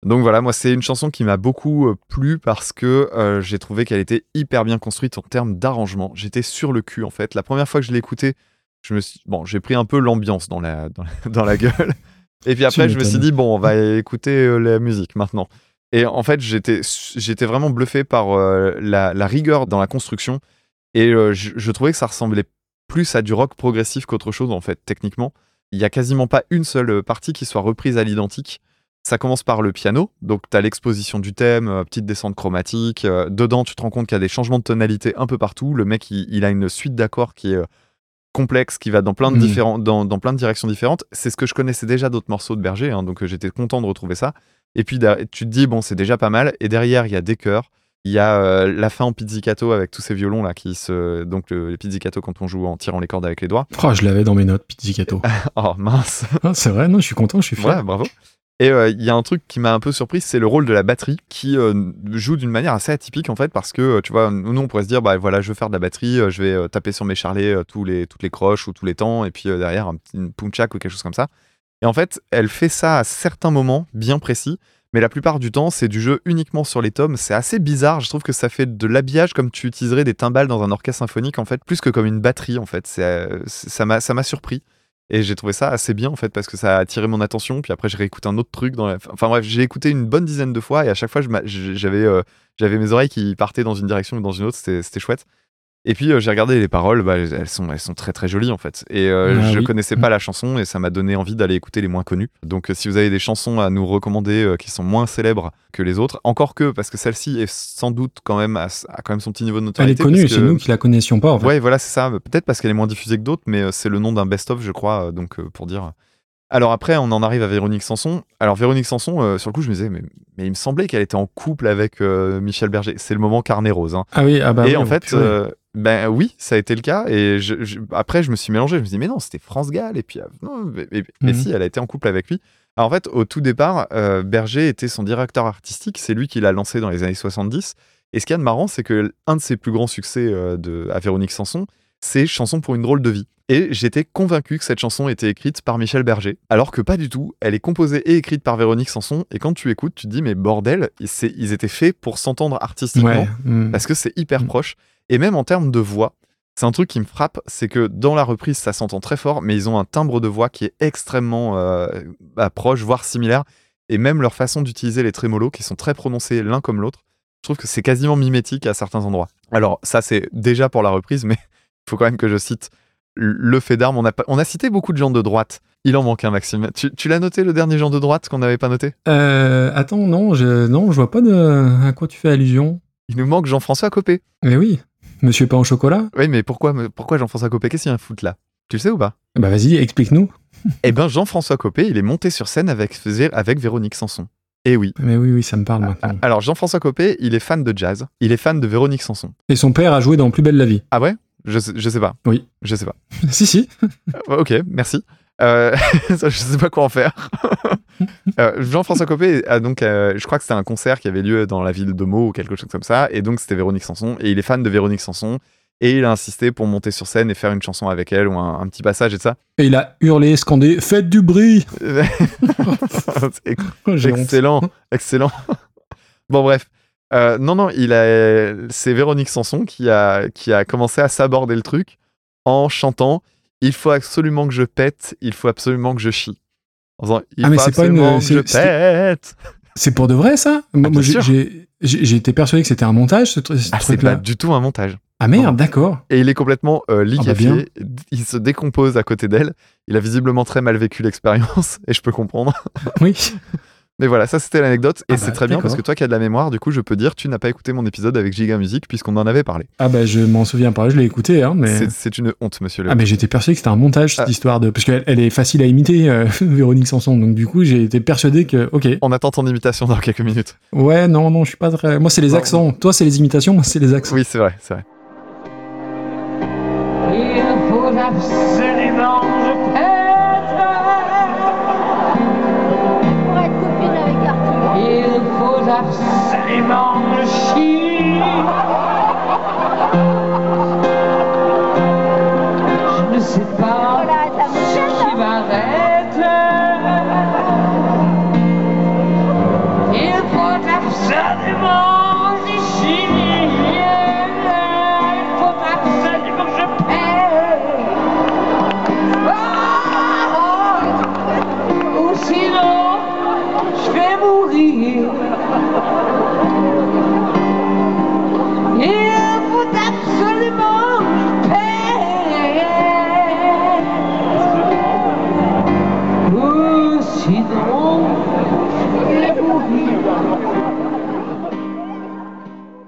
Donc voilà, moi, c'est une chanson qui m'a beaucoup euh, plu parce que euh, j'ai trouvé qu'elle était hyper bien construite en termes d'arrangement. J'étais sur le cul, en fait. La première fois que je l'ai écoutée, je me suis... bon, j'ai pris un peu l'ambiance dans la, dans, la- dans la gueule. Et puis après, je me suis dit, bon, on va écouter euh, la musique maintenant. Et en fait, j'étais, j'étais vraiment bluffé par euh, la, la rigueur dans la construction. Et euh, je, je trouvais que ça ressemblait plus à du rock progressif qu'autre chose, en fait, techniquement. Il y a quasiment pas une seule partie qui soit reprise à l'identique. Ça commence par le piano, donc tu as l'exposition du thème, euh, petite descente chromatique. euh, dedans, tu te rends compte qu'il y a des changements de tonalité un peu partout. Le mec, il, il a une suite d'accords qui est euh, complexe, qui va dans plein de, différents, dans, dans plein de directions différentes. C'est ce que je connaissais déjà d'autres morceaux de Berger, hein, donc j'étais content de retrouver ça. Et puis tu te dis, bon, c'est déjà pas mal. Et derrière, il y a des chœurs. Il y a euh, la fin en pizzicato avec tous ces violons là qui se. Donc le, le pizzicato quand on joue en tirant les cordes avec les doigts. Oh, je l'avais dans mes notes, pizzicato. Oh mince Ah, c'est vrai, non, je suis content, je suis fier. Ouais, bravo. Et euh, il y a un truc qui m'a un peu surpris, c'est le rôle de la batterie qui euh, joue d'une manière assez atypique en fait, parce que euh, tu vois, nous on pourrait se dire, bah voilà, je veux faire de la batterie, je vais taper sur mes charlets tous les, toutes les croches ou tous les temps, et puis derrière un petit punchak ou quelque chose comme ça. Et en fait, elle fait ça à certains moments bien précis, mais la plupart du temps, c'est du jeu uniquement sur les tomes. C'est assez bizarre, je trouve que ça fait de l'habillage comme tu utiliserais des timbales dans un orchestre symphonique en fait, plus que comme une batterie en fait. Ça m'a surpris. Et j'ai trouvé ça assez bien en fait parce que ça a attiré mon attention. Puis après, j'ai réécouté un autre truc. Dans la... Enfin bref, j'ai écouté une bonne dizaine de fois et à chaque fois, euh, j'avais mes oreilles qui partaient dans une direction ou dans une autre. C'était chouette. Et puis euh, j'ai regardé les paroles, bah, elles, sont, elles sont très très jolies en fait. Et euh, Ah je oui. connaissais pas la chanson et ça m'a donné envie d'aller écouter les moins connues. Donc euh, si vous avez des chansons à nous recommander qui sont moins célèbres que les autres, encore que parce que celle-ci est sans doute quand même à, a quand même son petit niveau de Elle notoriété. est connue, c'est nous qui la connaissions pas en fait. Ouais, voilà, c'est ça. Peut-être parce qu'elle est moins diffusée que d'autres, mais c'est le nom d'un best-of, je crois, donc pour dire. Alors après, on en arrive à Véronique Sanson. Alors Véronique Sanson, euh, sur le coup, je me disais, mais, mais il me semblait qu'elle était en couple avec euh, Michel Berger. C'est le moment carnet rose. hein. Ah oui, ah bah et oui, en oh, fait, euh, ben oui, ça a été le cas. Et je- je- après, je me suis mélangé. Je me suis dit, mais non, c'était France Gall. Et puis, non, mais, mais- mais Mhm. si, elle a été en couple avec lui. Alors, en fait, au tout départ, Berger était son directeur artistique. C'est lui qui l'a lancé dans les années 70. Et ce qu'il y a de marrant, c'est que un de ses plus grands succès de, à Véronique Sanson, c'est Chanson pour une drôle de vie. Et j'étais convaincu que cette chanson était écrite par Michel Berger, alors que pas du tout. Elle est composée et écrite par Véronique Sanson. Et quand tu écoutes, tu te dis, mais bordel, ils étaient faits pour s'entendre artistiquement Ouais. mm. parce que c'est hyper Mm. proche. Et même en termes de voix, c'est un truc qui me frappe, c'est que dans la reprise, ça s'entend très fort, mais ils ont un timbre de voix qui est extrêmement euh, proche, voire similaire. Et même leur façon d'utiliser les trémolos, qui sont très prononcés l'un comme l'autre, je trouve que c'est quasiment mimétique à certains endroits. Alors ça, c'est déjà pour la reprise, mais faut quand même que je cite le fait d'armes. On a, pas- on a cité beaucoup de gens de droite. Il en manque un, Maxime. Tu, tu l'as noté, le dernier gens de droite qu'on n'avait pas noté? Euh, attends, non, je, non, je vois pas de à quoi tu fais allusion. Il nous manque Jean-François Copé. Mais oui, Monsieur Pain au chocolat. Oui, mais pourquoi, pourquoi Jean-François Copé? Qu'est-ce qu'il y a à foutre là? Tu le sais ou pas? Bah vas-y, explique-nous. Eh ben, Jean-François Copé, il est monté sur scène avec, avec Véronique Sanson. Eh oui. Mais oui, oui, ça me parle maintenant. Alors, Jean-François Copé, il est fan de jazz. Il est fan de Véronique Sanson. Et son père a joué dans Plus belle la vie. Ah ouais? Je sais, je sais pas. Oui. Je sais pas. si, si. Euh, ok, merci. Euh, ça, je sais pas quoi en faire. Euh, Jean-François Copé a donc, euh, je crois que c'était un concert qui avait lieu dans la ville de Meaux ou quelque chose comme ça, et donc c'était Véronique Sanson, et il est fan de Véronique Sanson, et il a insisté pour monter sur scène et faire une chanson avec elle ou un, un petit passage et ça. Et il a hurlé, scandé, faites du bruit. Oh, excellent, excellent. bon bref, Euh, non non, il a, c'est Véronique Sanson qui a qui a commencé à s'aborder le truc en chantant. Il faut absolument que je pète, il faut absolument que je chie. En disant, il Ah, mais c'est pas une- absolument que je c'est- c'est- pète. C'est pour de vrai ça? Bien moi, j'ai- été persuadé que c'était un montage ce, Ah, c'est truc-là. pas du tout un montage. Ah merde, d'accord. Et il est complètement euh, liquéfié. Ah, bah il se décompose à côté d'elle. Il a visiblement très mal vécu l'expérience et je peux comprendre. Oui. Mais voilà, ça c'était l'anecdote et Ah c'est bah, très bien parce que toi qui as de la mémoire, du coup, je peux dire tu n'as pas écouté mon épisode avec Giga Music puisqu'on en avait parlé. Ah bah je m'en souviens pas, je l'ai écouté, hein, mais... C'est- une honte, monsieur le. Ah mais j'étais persuadé que c'était un montage cette Ah. histoire de... Parce qu'elle elle est facile à imiter, euh, Véronique Sanson, donc du coup j'ai été persuadé que... Ok, On attend ton imitation dans quelques minutes. ouais, non, non, je suis pas très... Moi c'est les accents, toi c'est les imitations, moi c'est les accents. Oui, c'est vrai, c'est vrai. Il faut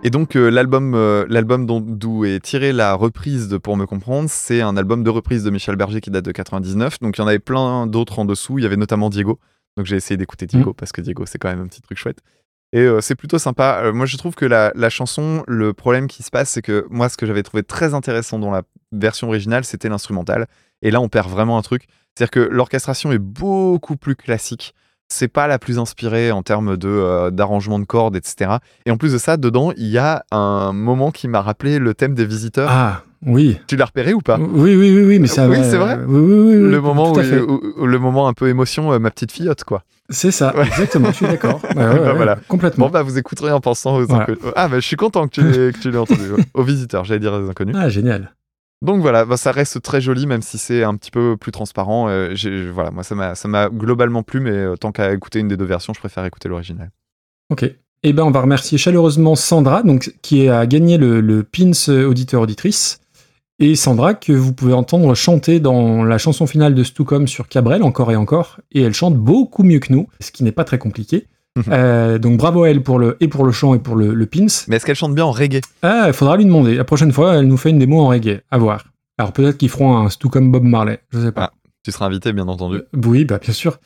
Et donc euh, l'album, euh, l'album d'où est tirée la reprise de Pour me comprendre, c'est un album de reprise de Michel Berger qui date de 99. Donc il y en avait plein d'autres en dessous. Il y avait notamment Diego. Donc j'ai essayé d'écouter Diego parce que Diego c'est quand même un petit truc chouette. Et euh, c'est plutôt sympa. Moi je trouve que la, la chanson, le problème qui se passe, c'est que moi ce que j'avais trouvé très intéressant dans la version originale, c'était l'instrumental. Et là on perd vraiment un truc. C'est-à-dire que l'orchestration est beaucoup plus classique. C'est pas la plus inspirée en termes de euh, d'arrangement de cordes, etc. Et en plus de ça, dedans, il y a un moment qui m'a rappelé le thème des visiteurs. Ah, oui. Tu l'as repéré ou pas? Oui, oui, oui, oui, mais ça... Oui, c'est vrai? Oui, oui, oui, oui, le moment où, où- où- le moment un peu émotion, euh, ma petite fillotte, quoi. C'est ça, Ouais. exactement, je suis d'accord. Ouais, Bah ouais, voilà. Complètement. Bon, bah, vous écouterez en pensant aux Voilà. inconnus. Ah, bah, je suis content que tu l'aies, que tu l'aies entendu. aux visiteurs, j'allais dire aux inconnus. Ah, génial. Donc voilà, bah, ça reste très joli, même si c'est un petit peu plus transparent. Euh, voilà, moi, ça m'a globalement plu, mais euh, tant qu'à écouter une des deux versions, je préfère écouter l'original. Ok. eh ben, on va remercier chaleureusement Sandra, donc, qui a gagné le, le Pins auditeur-auditrice. Et Sandra, que vous pouvez entendre chanter dans la chanson finale de Stucom sur Cabrel, encore et encore. Et elle chante beaucoup mieux que nous, ce qui n'est pas très compliqué. Euh, donc bravo à elle pour le, et pour le chant et pour le, le Pins. Mais est-ce qu'elle chante bien en reggae? Ah, il faudra lui demander. La prochaine fois, elle nous fait une démo en reggae. À voir. Alors peut-être qu'ils feront un Stucom Bob Marley. Je sais pas. Tu seras invité, bien entendu. Euh, Oui, bah, bien sûr.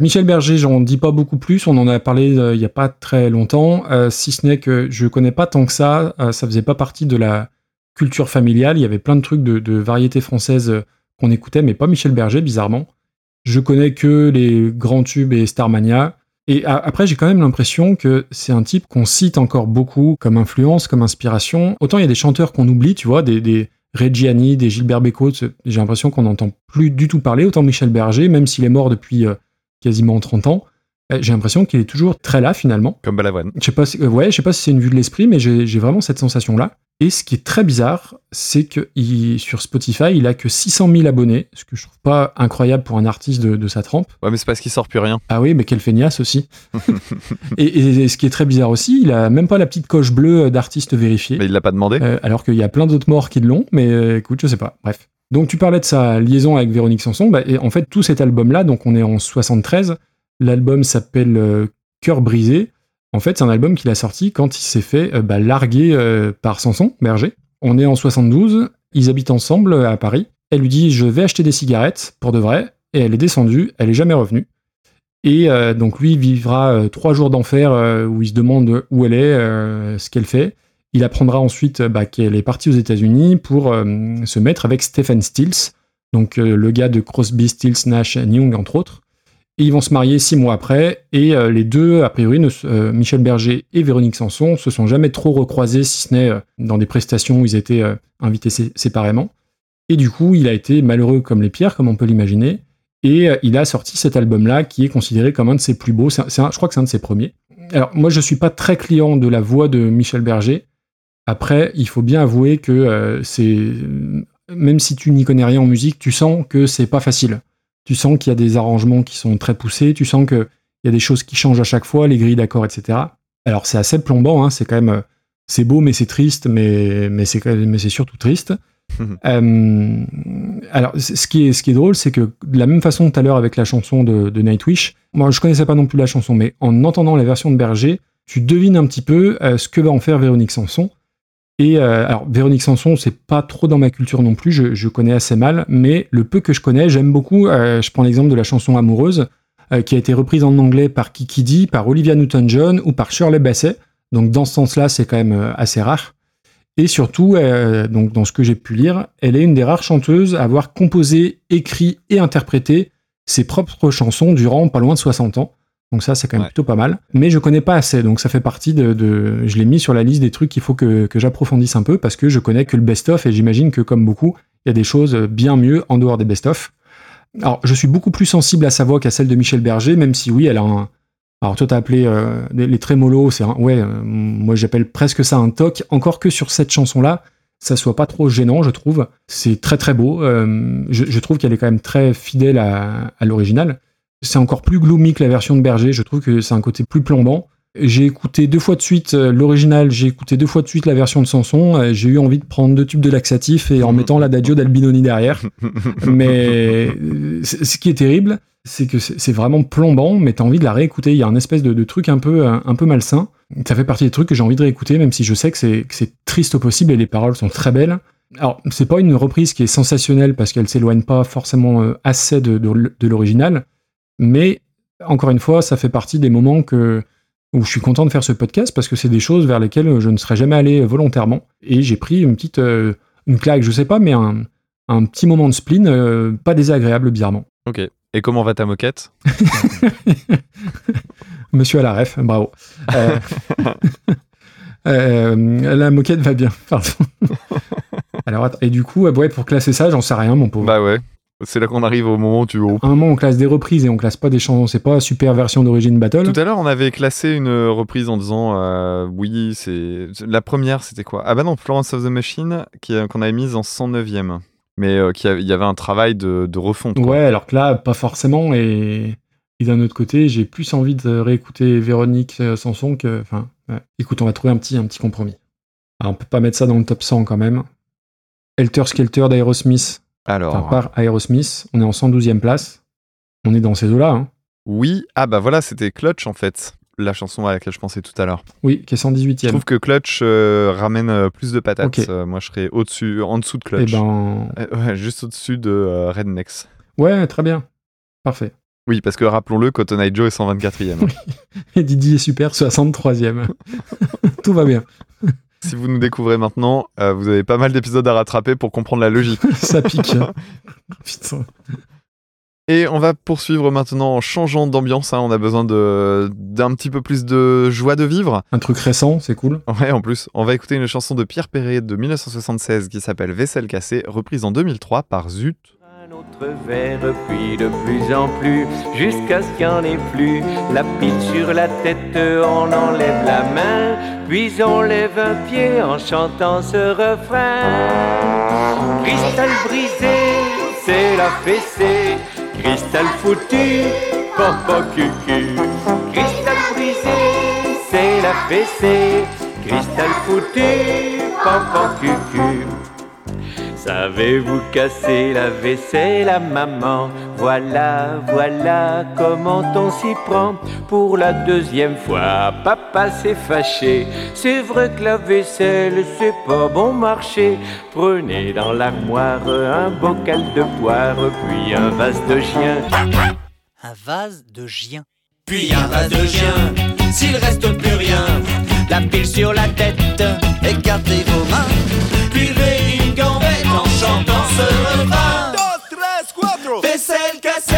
Michel Berger, j'en dis pas beaucoup plus. On en a parlé euh, il y a pas très longtemps. si ce n'est que je connais pas tant que ça. ça faisait pas partie de la culture familiale. Il y avait plein de trucs de, de variété française qu'on écoutait, mais pas Michel Berger, bizarrement. Je connais que les grands tubes et Starmania. Et a- après, j'ai quand même l'impression que c'est un type qu'on cite encore beaucoup comme influence, comme inspiration. Autant il y a des chanteurs qu'on oublie, tu vois, des, des Reggiani, des Gilbert Bécaud, j'ai l'impression qu'on n'entend plus du tout parler. Autant Michel Berger, même s'il est mort depuis euh, quasiment 30 ans, euh, j'ai l'impression qu'il est toujours très là finalement. Comme Balavoine. Je sais pas, si- euh, ouais, je sais pas si c'est une vue de l'esprit, mais j'ai j'ai vraiment cette sensation-là. Et ce qui est très bizarre, c'est que il- sur Spotify, il a que 600 000 abonnés, ce que je trouve pas incroyable pour un artiste de, de sa trempe. Ouais, mais c'est parce qu'il sort plus rien. Ah oui, mais quel feignasse aussi. et, et ce qui est très bizarre aussi, il a même pas la petite coche bleue d'artiste vérifié. Mais il l'a pas demandé. Euh, alors qu'il y a plein d'autres morts qui l'ont, mais euh, écoute, je sais pas. Bref. Donc tu parlais de sa liaison avec Véronique Sanson, bah, et en fait tout cet album-là, donc on est en 73, l'album s'appelle euh, Cœur brisé. En fait, c'est un album qu'il a sorti quand il s'est fait euh, bah, larguer euh, par Sanson, Berger. On est en 72, ils habitent ensemble euh, à Paris. Elle lui dit je vais acheter des cigarettes pour de vrai, et elle est descendue, elle est jamais revenue. Et donc lui vivra trois jours d'enfer où il se demande où elle est, ce qu'elle fait. Il apprendra ensuite bah, qu'elle est partie aux États-Unis pour se mettre avec Stephen Stills, donc le gars de Crosby, Stills, Nash Young entre autres. Et ils vont se marier six mois après. Et euh, les deux, a priori, ne euh, Michel Berger et Véronique Sanson, se sont jamais trop recroisés, si ce n'est euh, dans des prestations où ils étaient invités sé- séparément. Et du coup, il a été malheureux comme les pierres, comme on peut l'imaginer. Et il a sorti cet album-là qui est considéré comme un de ses plus beaux. Je crois que c'est un de ses premiers. Alors, moi, je suis pas très client de la voix de Michel Berger. Après, il faut bien avouer que c'est. Même si tu n'y connais rien en musique, tu sens que c'est pas facile. Tu sens qu'il y a des arrangements qui sont très poussés, tu sens qu'il y a des choses qui changent à chaque fois, les grilles d'accords, etc. Alors, c'est assez plombant, hein, c'est quand même. euh, C'est beau, mais c'est triste, mais, mais c'est surtout triste. Euh, alors, ce qui est, ce qui est drôle, c'est que de la même façon tout à l'heure avec la chanson de, de Nightwish, moi je connaissais pas non plus la chanson, mais en entendant la version de Berger, tu devines un petit peu euh, ce que va en faire Véronique Sanson. Et euh, alors, Véronique Sanson, c'est pas trop dans ma culture non plus, je, connais assez mal, mais le peu que je connais, j'aime beaucoup. Euh, je prends l'exemple de la chanson Amoureuse, euh, qui a été reprise en anglais par Kiki par Olivia Newton-John ou par Shirley Bassey. Donc, dans ce sens-là, c'est quand même assez rare. Et surtout, dans ce que j'ai pu lire, elle est une des rares chanteuses à avoir composé, écrit et interprété ses propres chansons durant pas loin de 60 ans. Donc ça, c'est quand même Ouais. plutôt pas mal. Mais je connais pas assez, donc ça fait partie de... de- je l'ai mis sur la liste des trucs qu'il faut que, que j'approfondisse un peu, parce que je connais que le best-of, et j'imagine que comme beaucoup, il y a des choses bien mieux en dehors des best-of. Alors, je suis beaucoup plus sensible à sa voix qu'à celle de Michel Berger, même si oui, elle a un... Alors toi, t'as appelé euh, les, les trémolos, c'est un... Ouais, euh, moi j'appelle presque ça un toc, encore que sur cette chanson-là, ça soit pas trop gênant, je trouve. C'est très très beau. Euh, je, je trouve qu'elle est quand même très fidèle à, à l'original. C'est encore plus gloomy que la version de Berger. Je trouve que c'est un côté plus plombant. J'ai écouté deux fois de suite euh, l'original, j'ai écouté deux fois de suite la version de Sanson. euh, J'ai eu envie de prendre deux tubes de laxatif et en mettant l'adagio d'Albinoni derrière. Mais euh, ce qui est terrible, c'est que c'est vraiment plombant, mais t'as envie de la réécouter. Il y a un espèce de, de truc un peu, un, peu malsain. Ça fait partie des trucs que j'ai envie de réécouter, même si je sais que c'est triste au possible et les paroles sont très belles. Alors, c'est pas une reprise qui est sensationnelle parce qu'elle s'éloigne pas forcément assez de, de, de l'original, mais encore une fois, ça fait partie des moments que, où je suis content de faire ce podcast parce que c'est des choses vers lesquelles je ne serais jamais allé volontairement. Et j'ai pris une petite euh, une claque, je sais pas, mais un, un petit moment de spleen, euh, pas désagréable bizarrement. Ok. Et comment va ta moquette? Monsieur à la ref, bravo. Euh, la moquette va bien, pardon. Alors, et du coup, ouais, pour classer ça, j'en sais rien, mon pauvre. Bah ouais. C'est là qu'on arrive au moment où tu. À un moment, on classe des reprises et on classe pas des chansons. C'est pas super version d'origine battle. Tout à l'heure, on avait classé une reprise en disant euh, oui, c'est la première, c'était quoi? Ah bah non, Florence of the Machine, qui, qu'on avait mise en 109e, mais euh, qui a- il y avait un travail de, de refonte. quoi. Ouais, alors que là, pas forcément. Et Et d'un autre côté, j'ai plus envie de réécouter Véronique euh, Sanson que. Enfin, ouais. écoute, on va trouver un petit, un petit compromis. Alors, on peut pas mettre ça dans le top 100 quand même. Helter Skelter d'Aerosmith, Alors, enfin, par Aerosmith, on est en 112e place. On est dans ces eaux-là, hein. oui, ah bah voilà, c'était Clutch en fait, la chanson à laquelle je pensais tout à l'heure. Oui, qui est Je 118e. trouve que Clutch euh, ramène euh, plus de patates. Euh, moi, je serais au-dessus, en dessous de Eh Clutch. ben, Euh, ouais, juste au-dessus de Rednecks. ouais, très bien. Parfait. Oui, parce que rappelons-le, Cotton Eye Joe est 124e. Et Didi est super, 63e. Tout va bien. Si vous nous découvrez maintenant, euh, vous avez pas mal d'épisodes à rattraper pour comprendre la logique. Ça pique. Putain. Et on va poursuivre maintenant en changeant d'ambiance. hein. On a besoin de- d'un petit peu plus de joie de vivre. Un truc récent, c'est cool. Ouais, en plus, on va écouter une chanson de Pierre Perret de 1976 qui s'appelle Vaisselle cassée, reprise en 2003 par Zut. Puis de plus en plus, jusqu'à ce qu'il n'y en ait plus. La pile sur la tête, on enlève la main, puis on lève un pied en chantant ce refrain. Cristal brisé, c'est la fessée. Cristal foutu, papa cucu. Cristal brisé, c'est la fessée. Cristal foutu, papa cucu. Savez-vous casser la vaisselle à maman? Voilà, voilà comment on s'y prend. Pour la deuxième fois, papa s'est fâché. C'est vrai que la vaisselle, c'est pas bon marché. Prenez dans l'armoire un bocal de poire, puis un vase de chien. Un vase de gien. Puis un vase de chien, s'il reste plus rien, la pile sur la tête, écartez vos mains, Vaisselle cassée,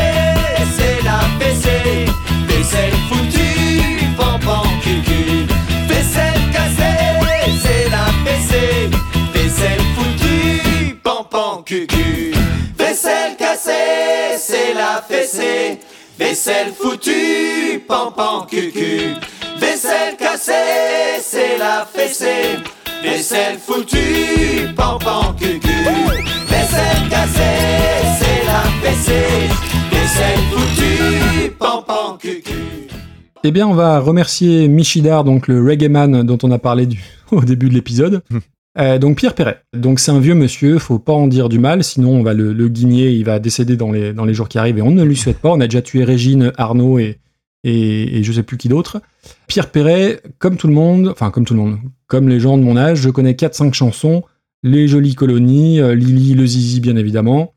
c'est la fessée, vaisselle foutue, pampan cucu. Vaisselle cassée, c'est la fessée, vaisselle foutue, pampan cucu. Vaisselle cassée, c'est la fessée. Vaisselle foutue, pampan cucu. Vaisselle cassée, c'est la fessée. Vaisselle foutue, pampan cucu. Vaisselle cassée, cucu. Eh bien, on va remercier Michidar, donc le reggae man dont on a parlé du- au début de l'épisode. Euh, donc Pierre Perret. Donc c'est un vieux monsieur, faut pas en dire du mal, sinon on va le, le guigner, il va décéder dans les, dans les jours qui arrivent et on ne lui souhaite pas. On a déjà tué Régine, Arnaud et, et, et je sais plus qui d'autre. Pierre Perret, comme tout le monde, enfin comme tout le monde, comme les gens de mon âge, je connais 4-5 chansons, Les Jolies Colonies, euh, Lily, le Zizi bien évidemment.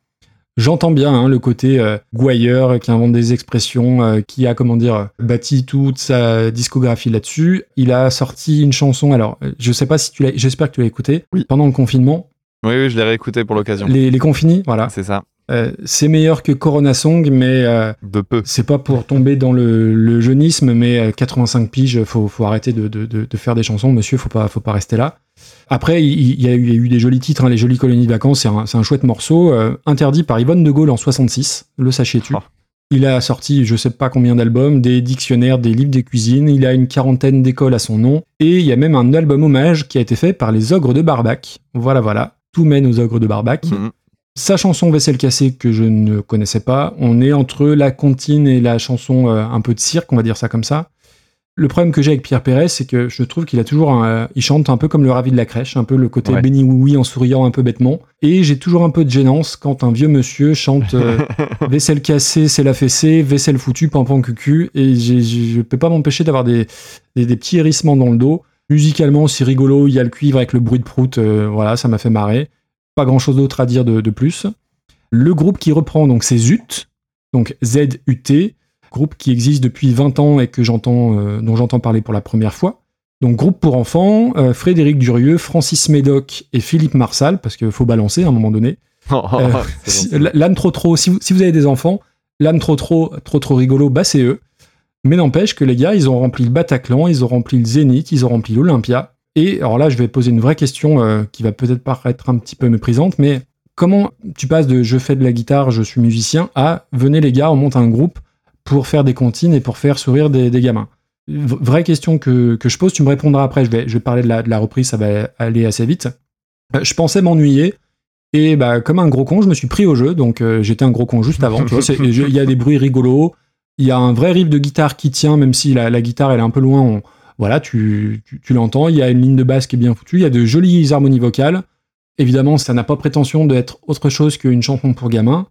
J'entends bien hein, le côté euh, gouailleur qui invente des expressions, euh, qui a, comment dire, bâti toute sa discographie là-dessus. Il a sorti une chanson, alors euh, je sais pas si tu l'as, j'espère que tu l'as écouté, pendant le confinement. Oui, oui, je l'ai réécouté pour l'occasion. Les, les confinis, voilà. C'est ça. Euh, c'est meilleur que Corona Song, mais euh, De peu. c'est pas pour tomber dans le, le jeunisme, mais euh, 85 piges, faut, faut arrêter de, de, de, de faire des chansons, monsieur, faut pas, faut pas rester là. Après, il, y, a eu, il y a eu des jolis titres, hein, les jolies colonies de vacances, c'est un, chouette morceau, euh, interdit par Yvonne de Gaulle en 66, le sachiez-tu. Oh. Il a sorti je sais pas combien d'albums, des dictionnaires, des livres des cuisines, il a une quarantaine d'écoles à son nom, et il y a même un album hommage qui a été fait par les ogres de Barbac. Voilà, voilà, tout mène aux ogres de Barbac. Mhm. Sa chanson Vaisselle cassée que je ne connaissais pas, on est entre la comptine et la chanson euh, un peu de cirque, on va dire ça comme ça. Le problème que j'ai avec Pierre Perret, c'est que je trouve qu'il a toujours un, il chante un peu comme le ravi de la crèche, un peu le côté Ouais. béni oui en souriant un peu bêtement. Et j'ai toujours un peu de gênance quand un vieux monsieur chante euh, vaisselle cassée, c'est la fessée, vaisselle foutue, pampan cucu. Et je peux pas m'empêcher d'avoir des, des, des petits hérissements dans le dos. Musicalement, c'est rigolo, il y a le cuivre avec le bruit de prout, euh, voilà, ça m'a fait marrer. Pas grand chose d'autre à dire de, de plus. Le groupe qui reprend, donc, c'est ZUT, donc Z-U-T, groupe qui existe depuis 20 ans et que j'entends, euh, dont j'entends parler pour la première fois. Donc, groupe pour enfants, euh, Frédéric Durieux, Francis Médoc et Philippe Marsal, parce qu'il faut balancer à un moment donné. Euh, si- l'âne trop trop, si vous, si vous avez des enfants, l'âne trop trop, trop trop rigolo, bah c'est eux. Mais n'empêche que les gars, ils ont rempli le Bataclan, ils ont rempli le Zénith, ils ont rempli l'Olympia. Et alors là, je vais poser une vraie question euh, qui va peut-être paraître un petit peu méprisante, mais comment tu passes de je fais de la guitare, je suis musicien, à venez les gars, on monte un groupe pour faire des comptines et pour faire sourire des, gamins? Vraie question que, que je pose, tu me répondras après, je vais, je vais parler de la, de la reprise, ça va aller assez vite. Euh, je pensais m'ennuyer, et bah, comme un gros con, je me suis pris au jeu, donc euh, j'étais un gros con juste avant. Il y a des bruits rigolos, Il y a un vrai riff de guitare qui tient, même si la, guitare elle est un peu loin. Voilà, tu, tu, tu l'entends. Il y a une ligne de basse qui est bien foutue. Il y a de jolies harmonies vocales. Évidemment, ça n'a pas prétention d'être autre chose qu'une chanson pour gamins.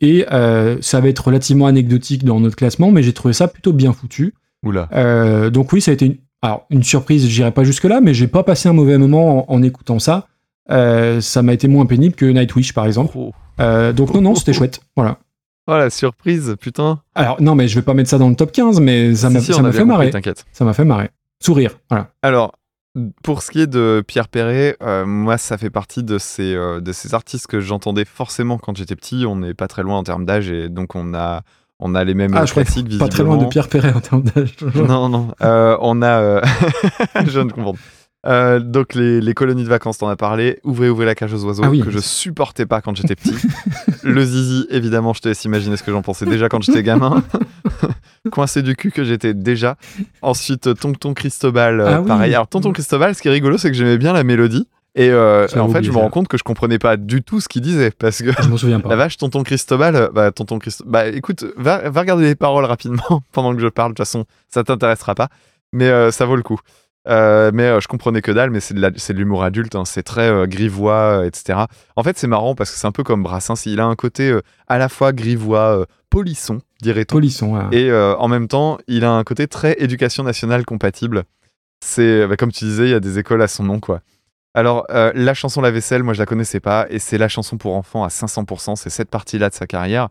Et euh, ça va être relativement anecdotique dans notre classement, mais j'ai trouvé ça plutôt bien foutu. Oula. Euh, donc oui, ça a été une, alors, une surprise, j'irai pas jusque-là, mais j'ai pas passé un mauvais moment en, en écoutant ça. Euh, ça m'a été moins pénible que Nightwish, par exemple. Oh. Donc non, non, c'était chouette. Voilà. Oh la surprise, putain. Alors non, mais je vais pas mettre ça dans le top 15, mais ça Si, m'a si, fait compris, marrer. T'inquiète. Ça m'a fait marrer. Sourire, voilà. Alors, pour ce qui est de Pierre Perret, euh, moi, ça fait partie de ces, euh, de ces artistes que j'entendais forcément quand j'étais petit. On n'est pas très loin en termes d'âge et donc on a, on a les mêmes Ah, je crois classiques pas très loin de. Pierre Perret en termes d'âge. Non, non. euh, on a. euh, je viens de comprendre. Euh, donc, les, les colonies de vacances, t'en as parlé. Ouvrez, ouvrez la cage aux oiseaux, Ah oui. que je supportais pas quand j'étais petit. le zizi, évidemment, je te laisse imaginer ce que j'en pensais déjà quand j'étais gamin. Coincé du cul que j'étais déjà. Ensuite, Tonton Cristobal, euh, Ah oui. pareil. Alors, Tonton Cristobal, ce qui est rigolo, c'est que j'aimais bien la mélodie. Et euh, en fait, je me rends compte que je comprenais pas du tout ce qu'il disait. Parce que Je m'en souviens pas. la vache, tonton Cristobal, bah, tonton Christo- bah écoute, va, va regarder les paroles rapidement pendant que je parle. De toute façon, ça t'intéressera pas, mais euh, ça vaut le coup. Euh, mais euh, je comprenais que dalle, mais c'est de l'humour adulte, hein, c'est très euh, grivois, etc. En fait, c'est marrant parce que c'est un peu comme Brassens, il a un côté à la fois grivois, polisson, dirait-on, Polisson, ouais. et en même temps, il a un côté très éducation nationale compatible. C'est bah, comme tu disais, il y a des écoles à son nom, quoi. Alors, la chanson La vaisselle, moi je la connaissais pas, et c'est la chanson pour enfants à 500%, c'est cette partie-là de sa carrière.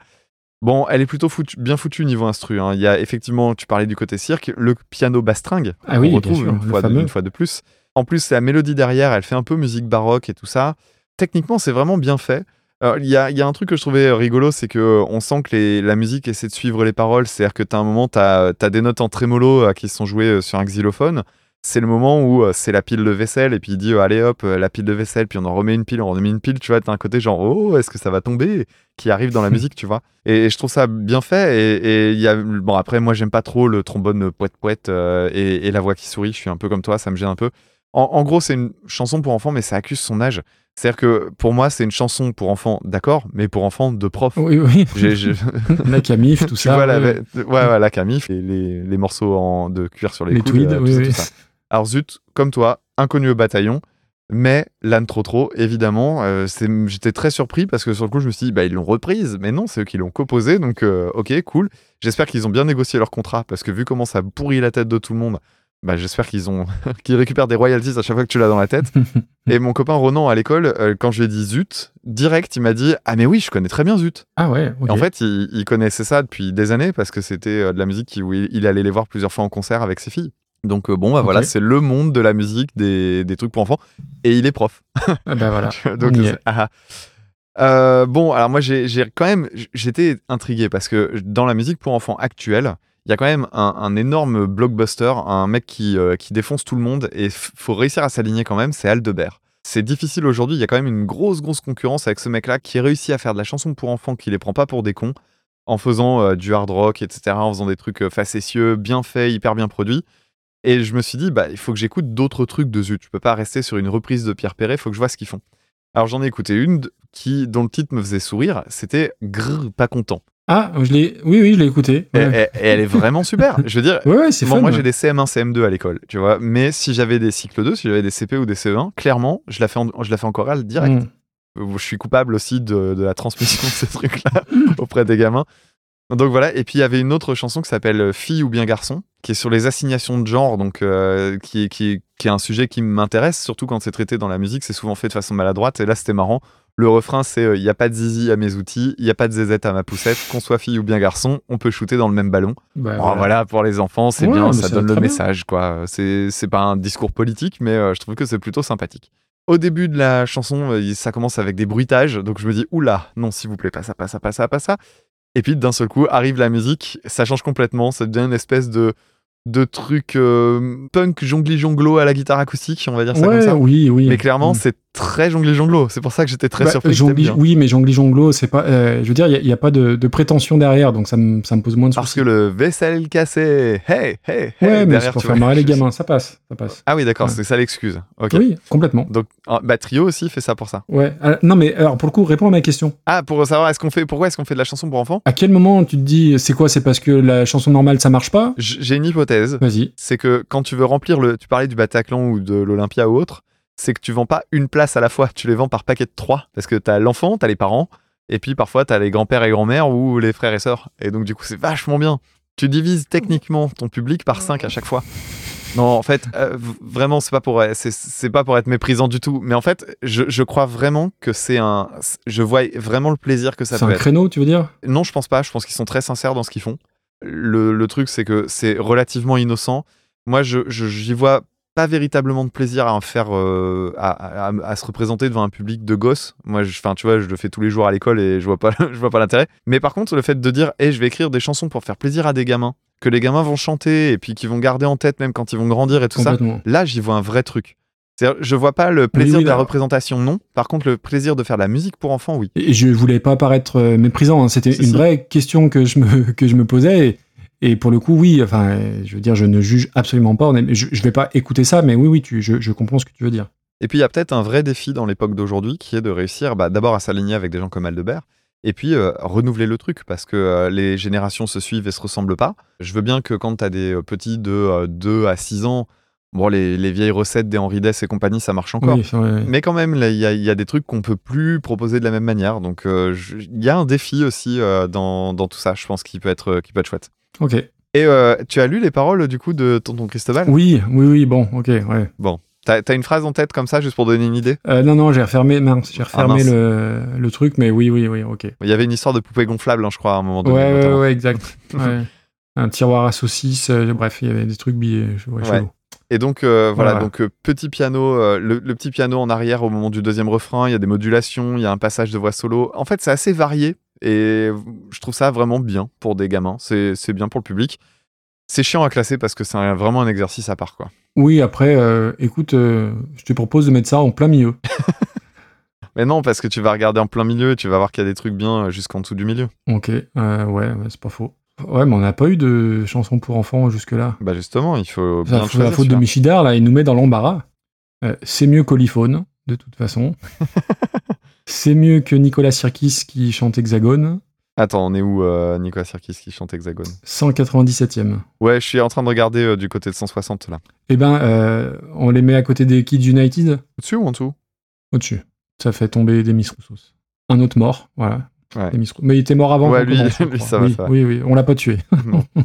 Bon, elle est plutôt bien foutue niveau instru. hein. Il y a effectivement, tu parlais du côté cirque, le piano bastringue, Ah oui, bien retrouve sûr, une, fois de, fameux. une fois de plus. En plus, la mélodie derrière, elle fait un peu musique baroque et tout ça. Techniquement, c'est vraiment bien fait. Il y, a, il y a un truc que je trouvais rigolo, c'est que euh, on sent que les- la musique essaie de suivre les paroles. C'est-à-dire que tu as un moment, tu as, des notes en trémolo euh, qui sont jouées euh, sur un xylophone. C'est le moment où euh, c'est la pile de vaisselle, et puis il dit euh, allez hop, euh, la pile de vaisselle, puis on en remet une pile, on en remet une pile. Tu vois, tu as un côté genre oh, est-ce que ça va tomber qui arrive dans la musique, tu vois. Et, et je trouve ça bien fait. Et, il y a, bon, après, moi, j'aime pas trop le trombone poète-poète euh, et, et la voix qui sourit. Je suis un peu comme toi, ça me gêne un peu. En, en gros, c'est une chanson pour enfants, mais ça accuse son âge. C'est-à-dire que pour moi, c'est une chanson pour enfants, d'accord, mais pour enfants de prof. Oui, oui. J'ai- j'ai- la camif, tout ça. vois, la, ouais. ouais, ouais, la camif et les, les morceaux en, de cuir sur les, Les coudes, tweeds, euh, oui. tout ça. Alors zut, comme toi, inconnu au bataillon, mais l'âne trop trop, évidemment, euh, j'étais très surpris parce que sur le coup, je me suis dit, bah, ils l'ont reprise, mais non, c'est eux qui l'ont composée, donc euh, ok, cool. J'espère qu'ils ont bien négocié leur contrat parce que vu comment ça pourrit la tête de tout le monde, bah, j'espère qu'ils ont qu'ils récupèrent des royalties à chaque fois que tu l'as dans la tête. Et mon copain Ronan à l'école, euh, quand je lui ai dit zut, direct, il m'a dit, ah mais oui, je connais très bien zut. Ah ouais. Et en fait, il, il connaissait ça depuis des années parce que c'était de la musique qui- où il, il allait les voir plusieurs fois en concert avec ses filles. Donc euh, bon, bah, voilà, c'est le monde de la musique, des, des trucs pour enfants. Et il est prof. Ah bah voilà. Donc, ah, ah. Euh, bon, alors moi, j'ai quand même, j'étais intrigué parce que dans la musique pour enfants actuelle, il y a quand même un, un énorme blockbuster, un mec qui, euh, qui défonce tout le monde et faut réussir à s'aligner quand même, c'est Aldebert. C'est difficile aujourd'hui, il y a quand même une grosse, grosse concurrence avec ce mec-là qui réussit à faire de la chanson pour enfants qui les prend pas pour des cons, en faisant euh, du hard rock, etc., en faisant des trucs facétieux, bien faits, hyper bien produits. Et je me suis dit, bah, il faut que j'écoute d'autres trucs de Zut. Tu peux pas rester sur une reprise de Pierre Perret, il faut que je vois ce qu'ils font. Alors j'en ai écouté une qui, dont le titre me faisait sourire, c'était Grrr, pas content. Ah, je l'ai. Oui, oui, je l'ai écouté. Et, Ouais. et- et elle est vraiment super. Je veux dire, Ouais, ouais, c'est bon, fun. moi j'ai des CM1, CM2 à l'école, tu vois. Mais si j'avais des cycles 2, si j'avais des CP ou des CE1, clairement, je la fais en, je la fais en chorale direct. Mm. Euh, Je suis coupable aussi de, de la transmission de ces trucs-là auprès des gamins. Donc voilà, et puis il y avait une autre chanson qui s'appelle Fille ou bien garçon, qui est sur les assignations de genre, donc euh, qui, est- qui, qui est un sujet qui m'intéresse, surtout quand c'est traité dans la musique, c'est souvent fait de façon maladroite, et là c'était marrant. Le refrain c'est il n'y a pas de zizi à mes outils, il n'y a pas de zézette à ma poussette, qu'on soit fille ou bien garçon, on peut shooter dans le même ballon. Bah, voilà. voilà. pour les enfants, c'est Ouais, bien, ça donne le très bien. message, quoi. C'est pas un discours politique, mais euh, je trouve que c'est plutôt sympathique. Au début de la chanson, euh, ça commence avec des bruitages, donc je me dis, oula, non, s'il vous plaît, pas ça, pas ça, pas ça, pas ça. Et puis d'un seul coup, arrive la musique, ça change complètement, ça devient une espèce de, de truc euh, punk jongli jonglo à la guitare acoustique, on va dire ça Ouais, comme ça. oui, oui. Mais clairement, Mm. c'est très jongli jonglo. C'est pour ça que j'étais très Bah, surpris. jongli- oui, mais jongli jonglo, c'est pas. euh, je veux dire, il n'y a, pas de, de prétention derrière, donc ça me, ça me pose moins de Parce soucis. que le vaisselle cassé, hey, hey, hey. Ouais, mais c'est pour faire marrer les gamins, ça passe, ça passe. Ah oui, d'accord, Ouais. c'est ça l'excuse. Ok. Oui, complètement. Donc, ah, bah, Trio aussi fait ça pour ça. Ouais. euh, non, mais alors pour le coup, réponds à ma question. Ah, pour savoir est-ce qu'on fait, pourquoi est-ce qu'on fait de la chanson pour enfants? À quel moment tu te dis, c'est quoi C'est parce que la chanson normale ça marche pas? J'ai une hypothèse. Vas-y. C'est que quand tu veux remplir le, tu parlais du Bataclan ou de l'Olympia ou autre, c'est que tu vends pas une place à la fois, tu les vends par paquet de trois. Parce que t'as l'enfant, t'as les parents, et puis parfois t'as les grands-pères et grand-mères ou les frères et sœurs. Et donc du coup c'est vachement bien. Tu divises techniquement ton public par 5 à chaque fois. Non, en fait, euh, vraiment, c'est pas pour, c'est- c'est pas pour être méprisant du tout. Mais en fait, je, je crois vraiment que c'est un, je vois vraiment le plaisir que ça C'est peut un être. créneau, tu veux dire? Non, je pense pas. Je pense qu'ils sont très sincères dans ce qu'ils font. Le, le truc, c'est que c'est relativement innocent. Moi, je- j'y vois pas véritablement de plaisir à en faire, euh, à, à- à se représenter devant un public de gosses. Moi, je- enfin, tu vois, je le fais tous les jours à l'école et je vois pas, je vois pas l'intérêt. Mais par contre, le fait de dire, hey, je vais écrire des chansons pour faire plaisir à des gamins, que les gamins vont chanter et puis qu'ils vont garder en tête même quand ils vont grandir et tout ça. Là, j'y vois un vrai truc. Je vois pas le plaisir oui, de la là. représentation, non. Par contre, le plaisir de faire de la musique pour enfants, oui. Et je voulais pas paraître euh, méprisant, hein, c'était une si. vraie question que je me, que je me posais. Et, et pour le coup, oui, enfin, je veux dire, je ne juge absolument pas. Je, je vais pas écouter ça, mais oui, oui, tu, je, je comprends ce que tu veux dire. Et puis il y a peut-être un vrai défi dans l'époque d'aujourd'hui qui est de réussir bah, d'abord à s'aligner avec des gens comme Aldebert et puis euh, renouveler le truc parce que euh, les générations se suivent et se ressemblent pas. Je veux bien que quand tu as des euh, petits de euh, 2 à 6 ans, bon, les, les vieilles recettes des Henri Dess et compagnie, ça marche encore. Oui. Mais quand même, il y, a- il y a des trucs qu'on peut plus proposer de la même manière. Donc il y a un défi aussi dans, dans tout ça, je pense, qui peut être, qui peut être chouette. Ok. Et euh, tu as lu les paroles du coup de Tonton Cristobal? Oui, oui, oui, bon, ok, ouais. Bon, t'as as une phrase en tête comme ça, juste pour donner une idée? Euh, non, non, j'ai refermé, mince, j'ai refermé mince. le, le truc, mais oui, oui, oui, ok. Il y avait une histoire de poupée gonflable, hein, je crois, à un moment donné. Ouais, ouais, ouais, exact. Ouais. Un tiroir à saucisses, euh, bref, il y avait des trucs billets, ouais. Et donc euh, voilà, Voilà. donc petit piano, le, le petit piano en arrière au moment du deuxième refrain, il y a des modulations, il y a un passage de voix solo. En fait, c'est assez varié et je trouve ça vraiment bien pour des gamins. C'est bien pour le public. C'est chiant à classer parce que c'est vraiment un exercice à part quoi. Oui, après, euh, écoute, euh, je te propose de mettre ça en plein milieu. Mais non, parce que tu vas regarder en plein milieu et tu vas voir qu'il y a des trucs bien euh, jusqu'en dessous du milieu. Ok, euh, ouais, c'est pas faux. Ouais, mais on n'a pas eu de chansons pour enfants jusque-là. Bah justement, il faut Enfin, bien le la faute de. Michidar, là, il nous met dans l'embarras. Euh, c'est mieux qu'Oliphone, de toute façon. c'est mieux que Nicolas Sirkis qui chante Hexagone. Attends, on est où euh, Nicolas Sirkis qui chante Hexagone? 197e. Ouais, je suis en train de regarder euh, du côté de 160 là. Eh ben, euh, on les met à côté des Kids United? Au-dessus ou en dessous? Au-dessus. Ça fait tomber des Roussos. Un autre mort, voilà. Ouais. Mais il était mort avant. Ouais, lui- commence, lui, ça va, oui, ça va. Oui, oui, on l'a pas tué. Non.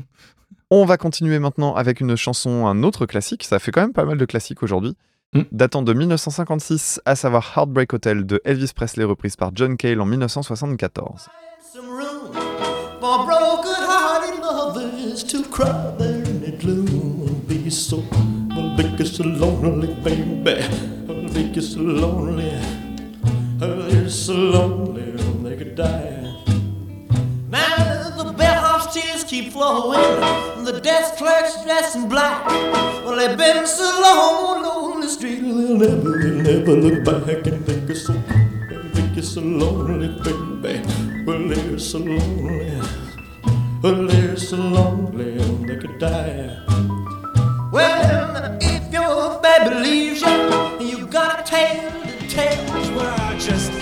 On va continuer maintenant avec une chanson, un autre classique. Ça fait quand même pas mal de classiques aujourd'hui. Mm. Datant de 1956, à savoir Heartbreak Hotel de Elvis Presley, reprise par John Cale en 1974. some room for broken-hearted lovers to cry there in the gloom. Be so, I'll make you so lonely, baby. I'll make you so lonely. Oh, you're so lonely, they could die. Now tears keep flowing, the desk clerk's dressed in black. Well, they've been so long on the street, they'll never, they'll never look back and think it's so, think you're so lonely, baby. Well, they're so lonely, well, they're so lonely, they could die. Well, if your baby leaves you, you've got a tale to tell. Well, just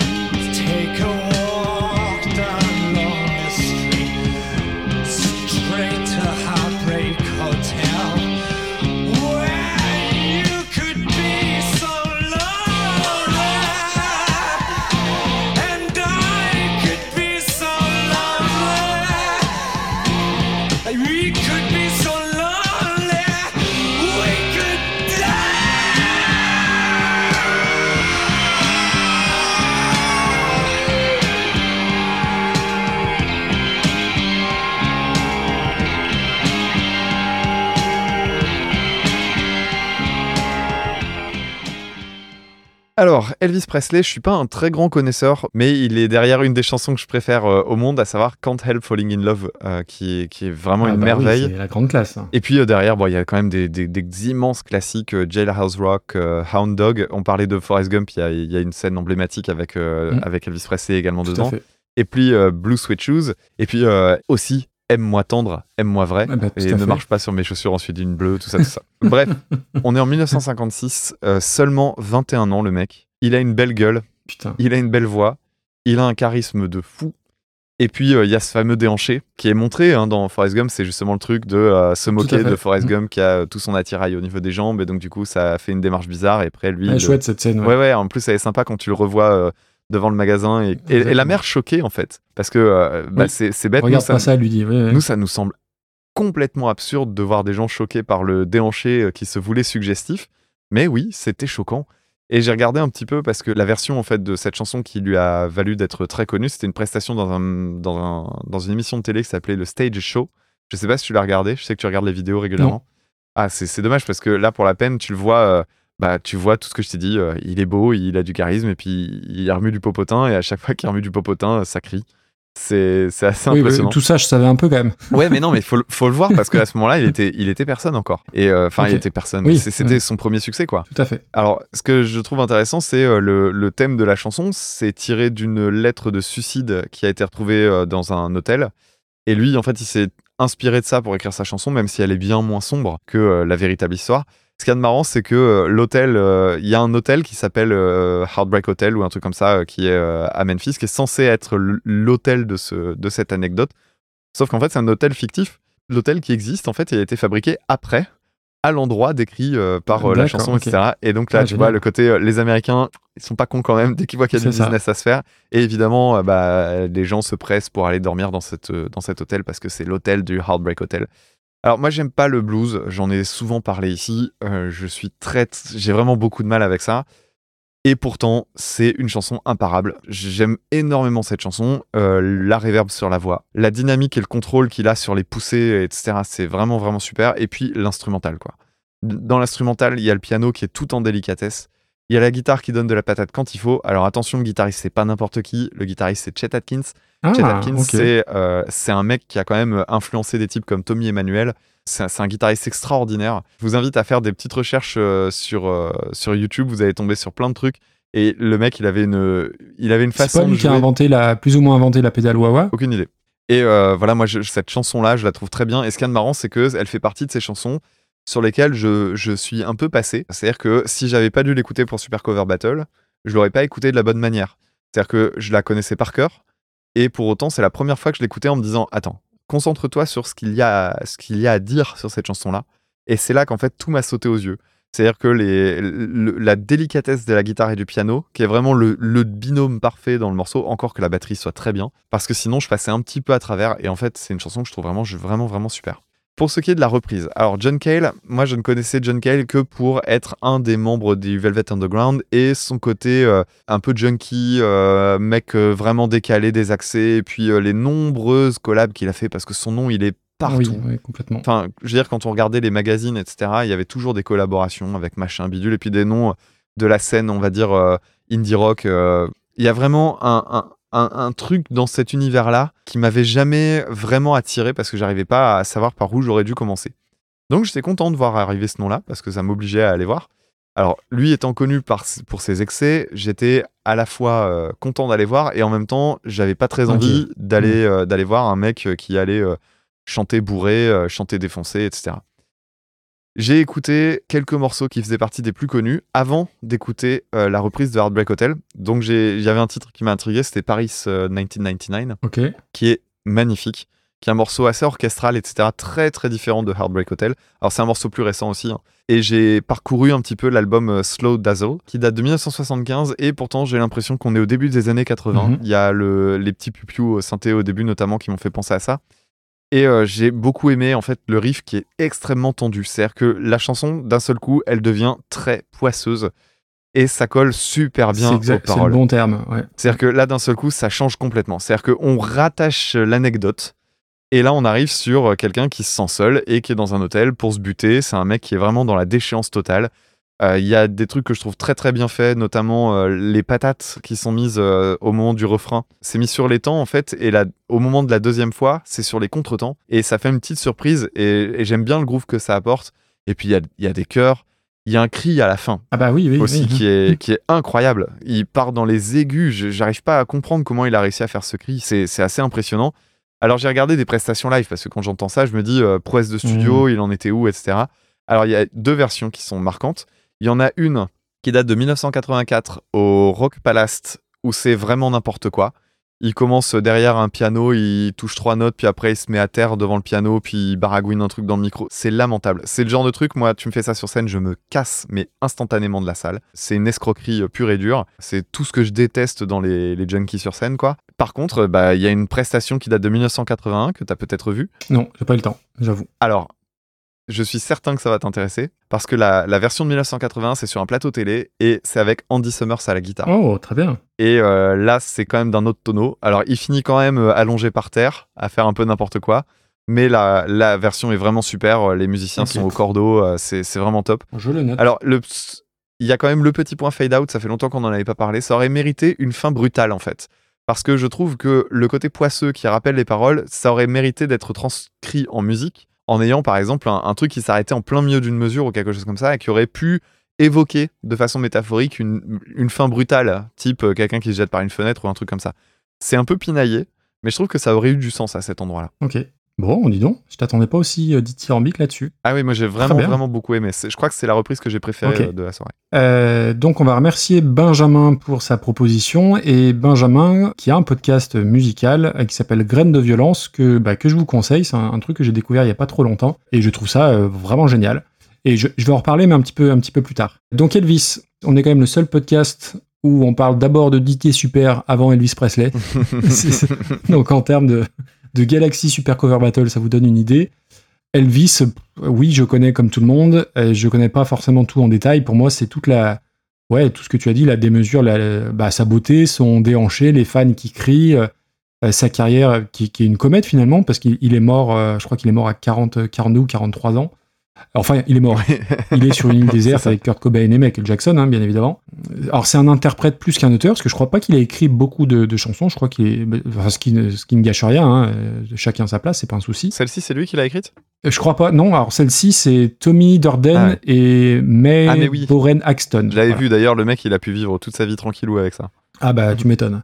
Alors, Elvis Presley, je suis pas un très grand connaisseur, mais il est derrière une des chansons que je préfère euh, au monde, à savoir Can't Help Falling in Love, euh, qui, est, qui est vraiment Ah une bah oui, merveille. c'est la grande classe. hein. Et puis euh, derrière, bon, il y a quand même des, des- des immenses classiques, Jailhouse Rock, Hound Dog. On parlait de Forrest Gump, il y a, il y a une scène emblématique avec, Mm. avec Elvis Presley également Tout dedans. Et puis Blue Sweat Shoes. Et puis aussi Aime-moi tendre, aime-moi vrai. Ah bah, et ne fait. marche pas sur mes chaussures ensuite d'une bleue, tout ça, tout ça. Bref, on est en 1956, euh, seulement 21 ans le mec. Il a une belle gueule, Putain. il a une belle voix, il a un charisme de fou. Et puis euh, il y a ce fameux déhanché qui est montré hein, dans Forrest Gump, c'est justement le truc de euh, se moquer de Forrest Mm. Gump qui a tout son attirail au niveau des jambes et donc du coup ça fait une démarche bizarre et après lui. Est le- chouette cette scène. Ouais, ouais, en plus, elle est sympa quand tu le revois devant le magasin. Et, et- et la mère choquée, en fait. Parce que euh, bah, Oui. c'est c'est bête. Regarde nous, ça, pas ça, elle lui dit. nous, ça nous semble complètement absurde de voir des gens choqués par le déhanché euh, qui se voulait suggestif. Mais oui, c'était choquant. Et j'ai regardé un petit peu parce que la version en fait de cette chanson qui lui a valu d'être très connue, c'était une prestation dans, un, dans, un- dans une émission de télé qui s'appelait le Stage Show. Je sais pas si tu l'as regardé, je sais que tu regardes les vidéos régulièrement. Ah, c'est c'est dommage parce que là, pour la peine, tu le vois, euh, bah, tu vois tout ce que je t'ai dit. euh, il est beau, il a du charisme et puis il remue du popotin. Et à chaque fois qu'il remue du popotin, euh, ça crie. C'est c'est assez Oui, impressionnant. tout ça, je savais un peu quand même. Ouais, mais non, mais faut, faut le voir parce qu'à ce moment-là, il était, il était personne encore. Et euh, enfin, il était personne. Oui, C'était ouais. son premier succès, quoi. Tout à fait. Alors, ce que je trouve intéressant, c'est euh, le, le thème de la chanson. C'est tiré d'une lettre de suicide qui a été retrouvée dans un hôtel. Et lui, en fait, il s'est inspiré de ça pour écrire sa chanson, même si elle est bien moins sombre que la véritable histoire. Ce qu'il y a de marrant, c'est que euh, l'hôtel, euh, il y a un hôtel qui s'appelle euh, Heartbreak Hotel ou un truc comme ça, euh, qui est à Memphis, qui est censé être l'hôtel de, ce, de cette anecdote. Sauf qu'en fait, c'est un hôtel fictif. L'hôtel qui existe, en fait, il a été fabriqué après, à l'endroit décrit par la chanson, etc. Et donc là, Ah, tu vois, le côté, les Américains, ils sont pas cons quand même, dès qu'ils voient qu'il y a du ça. business à se faire. Et évidemment, bah, les gens se pressent pour aller dormir dans, cette, dans cet hôtel parce que c'est l'hôtel du Heartbreak Hotel. Alors moi j'aime pas le blues, j'en ai souvent parlé ici, euh, je suis très, j'ai vraiment beaucoup de mal avec ça. Et pourtant c'est une chanson imparable. J'aime énormément cette chanson, euh, la réverb sur la voix, la dynamique et le contrôle qu'il a sur les poussées, etc. C'est vraiment vraiment super. Et puis l'instrumental quoi. Dans l'instrumental il y a le piano qui est tout en délicatesse. Il y a la guitare qui donne de la patate quand il faut. Alors attention, le guitariste c'est pas n'importe qui. Le guitariste c'est Chet Atkins. Ah, Chet c'est euh, c'est un mec qui a quand même influencé des types comme Tommy Emmanuel. C'est un, c'est guitariste extraordinaire. Je vous invite à faire des petites recherches euh, sur, euh, sur YouTube. Vous allez tomber sur plein de trucs. Et le mec, il avait une, il avait une C'est façon pas de lui qui a inventé la, plus ou moins inventé la pédale wah-wah? Aucune idée. Et euh, voilà, moi, je- cette chanson-là, je la trouve très bien. Et ce qui est marrant, c'est que elle fait partie de ces chansons sur lesquelles je, je suis un peu passé. C'est-à-dire que si j'avais pas dû l'écouter pour Super Cover Battle, je l'aurais pas écouté de la bonne manière. C'est-à-dire que je la connaissais par cœur. Et pour autant, c'est la première fois que je l'écoutais en me disant Attends, concentre-toi sur ce qu'il y, a y a à dire sur cette chanson-là. Et c'est là qu'en fait, tout m'a sauté aux yeux. C'est-à-dire que la délicatesse de la guitare et du piano, qui est vraiment le, le binôme parfait dans le morceau, encore que la batterie soit très bien, parce que sinon je passais un petit peu à travers, et en fait c'est une chanson que je trouve vraiment, vraiment, vraiment super. Pour ce qui est de la reprise, alors John Cale, moi je ne connaissais John Cale que pour être un des membres du Velvet Underground et son côté euh, un peu junkie, euh, mec euh, vraiment décalé, désaxé, et puis les nombreuses collabs qu'il a fait, parce que son nom il est partout. Oui, oui, complètement. Enfin, je veux dire, quand on regardait les magazines, etc., il y avait toujours des collaborations avec machin bidule, et puis des noms de la scène, on va dire, indie rock. Il y a vraiment un, un- un- un truc dans cet univers-là qui m'avait jamais vraiment attiré parce que j'arrivais pas à savoir par où j'aurais dû commencer. Donc j'étais content de voir arriver ce nom-là parce que ça m'obligeait à aller voir. Alors, lui étant connu par, pour ses excès, j'étais à la fois euh, content d'aller voir et en même temps, j'avais pas très envie d'aller euh, d'aller voir un mec euh, qui allait euh, chanter bourré, chanter défoncé, etc. J'ai écouté quelques morceaux qui faisaient partie des plus connus avant d'écouter euh, la reprise de Heartbreak Hotel. Donc j'ai- il y avait un titre qui m'a intrigué, c'était Paris euh, 1999, Ok. qui est magnifique, qui est un morceau assez orchestral, etc. Très très différent de Heartbreak Hotel. Alors c'est un morceau plus récent aussi. hein. Et j'ai parcouru un petit peu l'album euh, Slow Dazzle, qui date de 1975, et pourtant j'ai l'impression qu'on est au début des années 80. Mhm. Il y a le- les petits pupious synthé au début notamment qui m'ont fait penser à ça. Et euh, j'ai beaucoup aimé en fait le riff qui est extrêmement tendu. C'est-à-dire que la chanson, d'un seul coup, elle devient très poisseuse. Et ça colle super bien aux exact, c'est le paroles. bon terme. Ouais. C'est-à-dire que là, d'un seul coup, ça change complètement. C'est-à-dire qu'on rattache l'anecdote. Et là, on arrive sur quelqu'un qui se sent seul et qui est dans un hôtel pour se buter. C'est un mec qui est vraiment dans la déchéance totale. Euh, Il y a des trucs que je trouve très très bien faits, notamment euh, les patates qui sont mises euh, au moment du refrain. C'est mis sur les temps en fait, et là, au moment de la deuxième fois, c'est sur les contretemps, et ça fait une petite surprise, et, et j'aime bien le groove que ça apporte. Et puis il y a, il y a des chœurs, il y a un cri à la fin Ah bah oui, oui. aussi oui. qui est, qui est incroyable. Il part dans les aigus. J'arrive pas à comprendre comment il a réussi à faire ce cri. C'est assez impressionnant. Alors j'ai regardé des prestations live parce que quand j'entends ça, je me dis euh, prouesse de studio, il en était où, etc. Alors il y a deux versions qui sont marquantes. Il y en a une qui date de 1984 au Rock Palace où c'est vraiment n'importe quoi. Il commence derrière un piano, il touche trois notes, puis après il se met à terre devant le piano, puis il baragouine un truc dans le micro. C'est lamentable. C'est le genre de truc, moi, tu me fais ça sur scène, je me casse, mais instantanément de la salle. C'est une escroquerie euh, pure et dure. C'est tout ce que je déteste dans les, les junkies sur scène, quoi. Par contre, bah, il y a une prestation qui date de 1981 que tu as peut-être vue. Non, j'ai pas eu le temps, j'avoue. Alors, je suis certain que ça va t'intéresser parce que la, la version de 1981, c'est sur un plateau télé et c'est avec Andy Summers à la guitare. Oh, très bien. Et euh, là, c'est quand même d'un autre tonneau. Alors, il finit quand même euh, allongé par terre, à faire un peu n'importe quoi. Mais la, la version est vraiment super. Les musiciens sont au cordeau. euh, C'est c'est vraiment top. Je le note. Alors, le, il y a quand même le petit point fade out. Ça fait longtemps qu'on n'en avait pas parlé. Ça aurait mérité une fin brutale, en fait. Parce que je trouve que le côté poisseux qui rappelle les paroles, ça aurait mérité d'être transcrit en musique en ayant par exemple un, truc qui s'arrêtait en plein milieu d'une mesure ou quelque chose comme ça et qui aurait pu évoquer de façon métaphorique une, une fin brutale, type euh, quelqu'un qui se jette par une fenêtre ou un truc comme ça. C'est un peu pinaillé, mais je trouve que ça aurait eu du sens à cet endroit-là. Ok. Bon, dis donc, je t'attendais pas aussi euh, dithyrambique là-dessus. Ah oui, moi j'ai vraiment vraiment beaucoup aimé. Je crois que c'est la reprise que j'ai préférée euh, de la soirée. Euh, donc on va remercier Benjamin pour sa proposition et Benjamin qui a un podcast musical euh, qui s'appelle Graines de violence que, bah, que je vous conseille. C'est un, un truc que j'ai découvert il y a pas trop longtemps et je trouve ça vraiment génial. Et je, je vais en reparler mais un petit peu un petit peu plus tard. Donc Elvis, on est quand même le seul podcast où on parle d'abord de Didier Super avant Elvis Presley. Donc en termes de, de Galaxy Super Cover Battle, ça vous donne une idée. Elvis, oui, je connais comme tout le monde. je connais pas forcément tout en détail. Pour moi, c'est toute la, ouais, tout ce que tu as dit, la démesure, bah, sa beauté, son déhanché, les fans qui crient, euh, sa carrière qui, est une comète finalement, parce qu'il il est mort, euh, je crois qu'il est mort à 40, 42 ou 43 ans. Enfin, il est mort. il est sur une île déserte avec Kurt Cobain et Michael Jackson, hein, bien évidemment. Alors, c'est un interprète plus qu'un auteur, parce que je crois pas qu'il a écrit beaucoup de, de chansons. Je crois qu'il est, enfin, ce qui, ne, ce qui ne gâche rien. Hein, euh, chacun sa place, c'est pas un souci. Celle-ci, c'est lui qui l'a écrite? Euh, Je crois pas. Non, alors celle-ci, c'est Tommy Durden Ah ouais. et May Ah, mais oui. Boren Axton. Je l'avais Voilà. vu d'ailleurs, le mec il a pu vivre toute sa vie tranquillou avec ça. Ah bah, tu m'étonnes.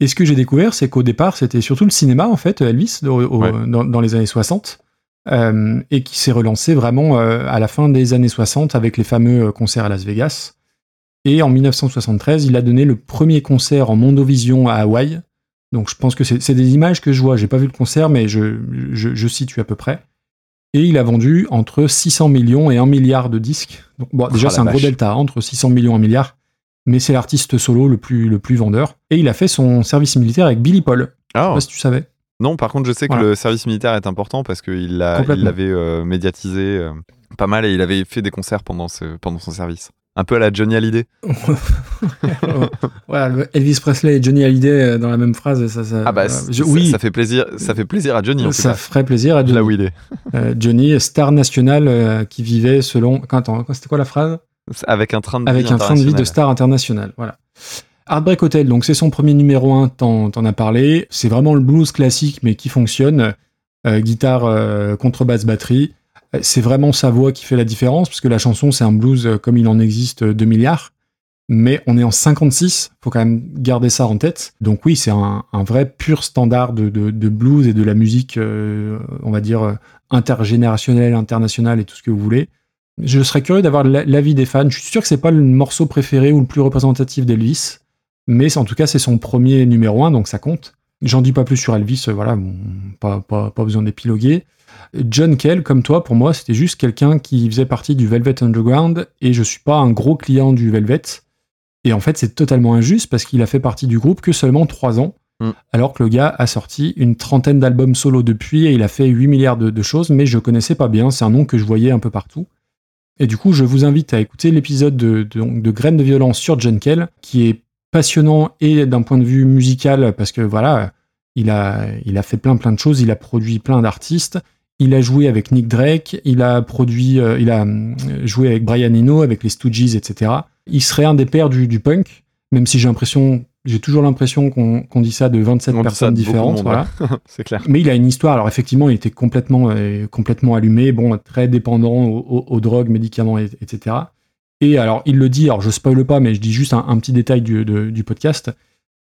Et ce que j'ai découvert, c'est qu'au départ, c'était surtout le cinéma, en fait, Elvis, au- au- Ouais. dans, dans les années 60, euh, et qui s'est relancé vraiment euh, à la fin des années 60 avec les fameux euh, concerts à Las Vegas. Et en 1973, il a donné le premier concert en Mondovision à Hawaï. Donc je pense que c'est des images que je vois. J'ai pas vu le concert, mais je, je, je situe à peu près. Et il a vendu entre 600 millions et 1 milliard de disques. Donc bon, déjà, la c'est un gros delta, entre 600 millions et 1 milliard. Mais c'est l'artiste solo le plus, le plus vendeur. Et il a fait son service militaire avec Billy Paul. Je sais Ah pas si tu savais. Non, par contre, je sais que le service militaire est important parce qu'il l'avait euh, médiatisé euh, pas mal et il avait fait des concerts pendant, ce, pendant son service. Un peu à la Johnny Hallyday. voilà, Elvis Presley et Johnny Hallyday euh, dans la même phrase. Ça, ça- Ah bah, Je- oui, ça fait plaisir, ça fait plaisir à Johnny en ça cas. ferait plaisir à Là Johnny. où il est. Euh, Johnny, star nationale euh, qui vivait selon. Attends, c'était quoi la phrase? Avec un train de Avec vie un train de vie de star international. Voilà. Heartbreak Hotel, donc c'est son premier numéro 1, t'en as parlé. C'est vraiment le blues classique, mais qui fonctionne. Euh, guitare, euh, contrebasse, batterie. Euh, C'est vraiment sa voix qui fait la différence, parce que la chanson, c'est un blues comme il en existe euh, 2 milliards. Mais on est en 56, faut quand même garder ça en tête. Donc oui, c'est un, vrai pur standard de, de- blues et de la musique, on va dire, intergénérationnelle, internationale et tout ce que vous voulez. Je serais curieux d'avoir la- l'avis des fans. Je suis sûr que c'est pas le morceau préféré ou le plus représentatif d'Elvis, mais en tout cas c'est son premier numéro 1, donc ça compte. J'en dis pas plus sur Elvis, euh, voilà, bon, pas, pas, pas besoin d'épiloguer. John Kell, comme toi, pour moi, c'était juste quelqu'un qui faisait partie du Velvet Underground, et je suis pas un gros client du Velvet. Et en fait, c'est totalement injuste parce qu'il a fait partie du groupe que seulement 3 ans, Mm. alors que le gars a sorti une trentaine d'albums solo depuis et il a fait 8 milliards de, de choses, mais je connaissais pas bien, c'est un nom que je voyais un peu partout. Et du coup, je vous invite à écouter l'épisode de, de, de Graines de violence sur John Kell, qui est passionnant et d'un point de vue musical, parce que voilà, il a, il a fait plein plein de choses, il a produit plein d'artistes, Il a joué avec Nick Drake, il a produit, euh, il a hum, joué avec Brian Eno, avec les Stooges, etc. Il serait un des pères du, du punk, même si j'ai l'impression, j'ai toujours l'impression qu'on dit ça de 27 On personnes différentes. voilà. ouais. C'est clair. Mais il a une histoire. Alors effectivement, il était complètement, euh, complètement allumé, bon, très dépendant aux, aux- aux drogues, médicaments, et- etc. Et alors, il le dit. Alors, je spoile pas, mais je dis juste un, un petit détail du, de- du podcast.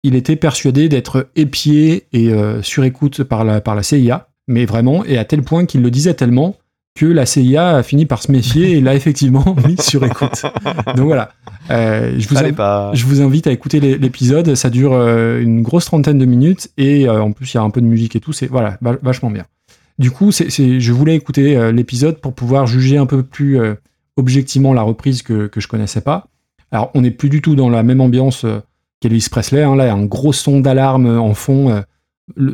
Il était persuadé d'être épié et euh, sur écoute par la, par la CIA, mais vraiment, et à tel point qu'il le disait tellement que la CIA a fini par se méfier et l'a effectivement mis sur écoute. Donc voilà. Euh, je, vous Fallait inv- pas. je vous invite à écouter l'é- l'épisode. Ça dure euh, une grosse trentaine de minutes et euh, en plus il y a un peu de musique et tout. C'est voilà va- vachement bien. Du coup, c'est, je voulais écouter l'épisode pour pouvoir juger un peu plus objectivement la reprise que, que je connaissais pas. Alors, on n'est plus du tout dans la même ambiance euh, qu'Elvis Presley. hein. Là, il y a un gros son d'alarme en fond. euh,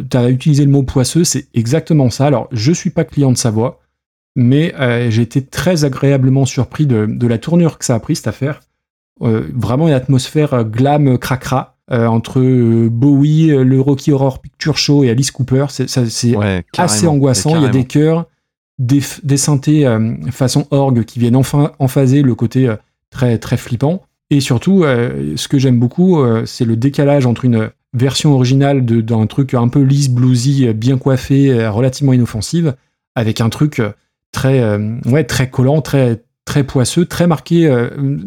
tu as utilisé le mot poisseux, c'est exactement ça. Alors, je suis pas client de sa voix, mais euh, j'ai été très agréablement surpris de, de la tournure que ça a pris cette affaire. Euh, vraiment une atmosphère euh, glam cracra euh, entre euh, Bowie, euh, le Rocky Horror Picture Show et Alice Cooper. C'est, Ouais, assez angoissant. Il y a des chœurs, des, des synthés euh, façon orgue qui viennent enfin emphaser le côté euh, très, très flippant. Et surtout, euh, ce que j'aime beaucoup, c'est le décalage entre une version originale d'un truc un peu lisse, bluesy, bien coiffé, relativement inoffensive, avec un truc très, ouais, très collant, très, très poisseux, très marqué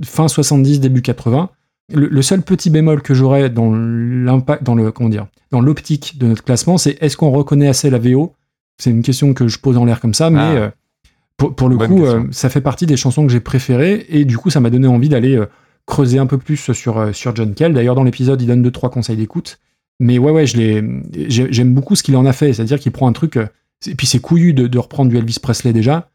fin 70, début 80. Le, le seul petit bémol que j'aurais dans l'impact, dans le, comment dire, dans l'optique de notre classement, c'est est-ce qu'on reconnaît assez la VO C'est une question que je pose en l'air comme ça, mais Ah. euh, pour, pour le Bonne coup, euh, ça fait partie des chansons que j'ai préférées et du coup, ça m'a donné envie d'aller euh, creuser un peu plus sur, sur John Kell. D'ailleurs, dans l'épisode, il donne deux trois conseils d'écoute. Mais ouais, ouais, j'aime beaucoup ce qu'il en a fait. C'est-à-dire qu'il prend un truc, et puis c'est couillu de, de reprendre du Elvis Presley déjà.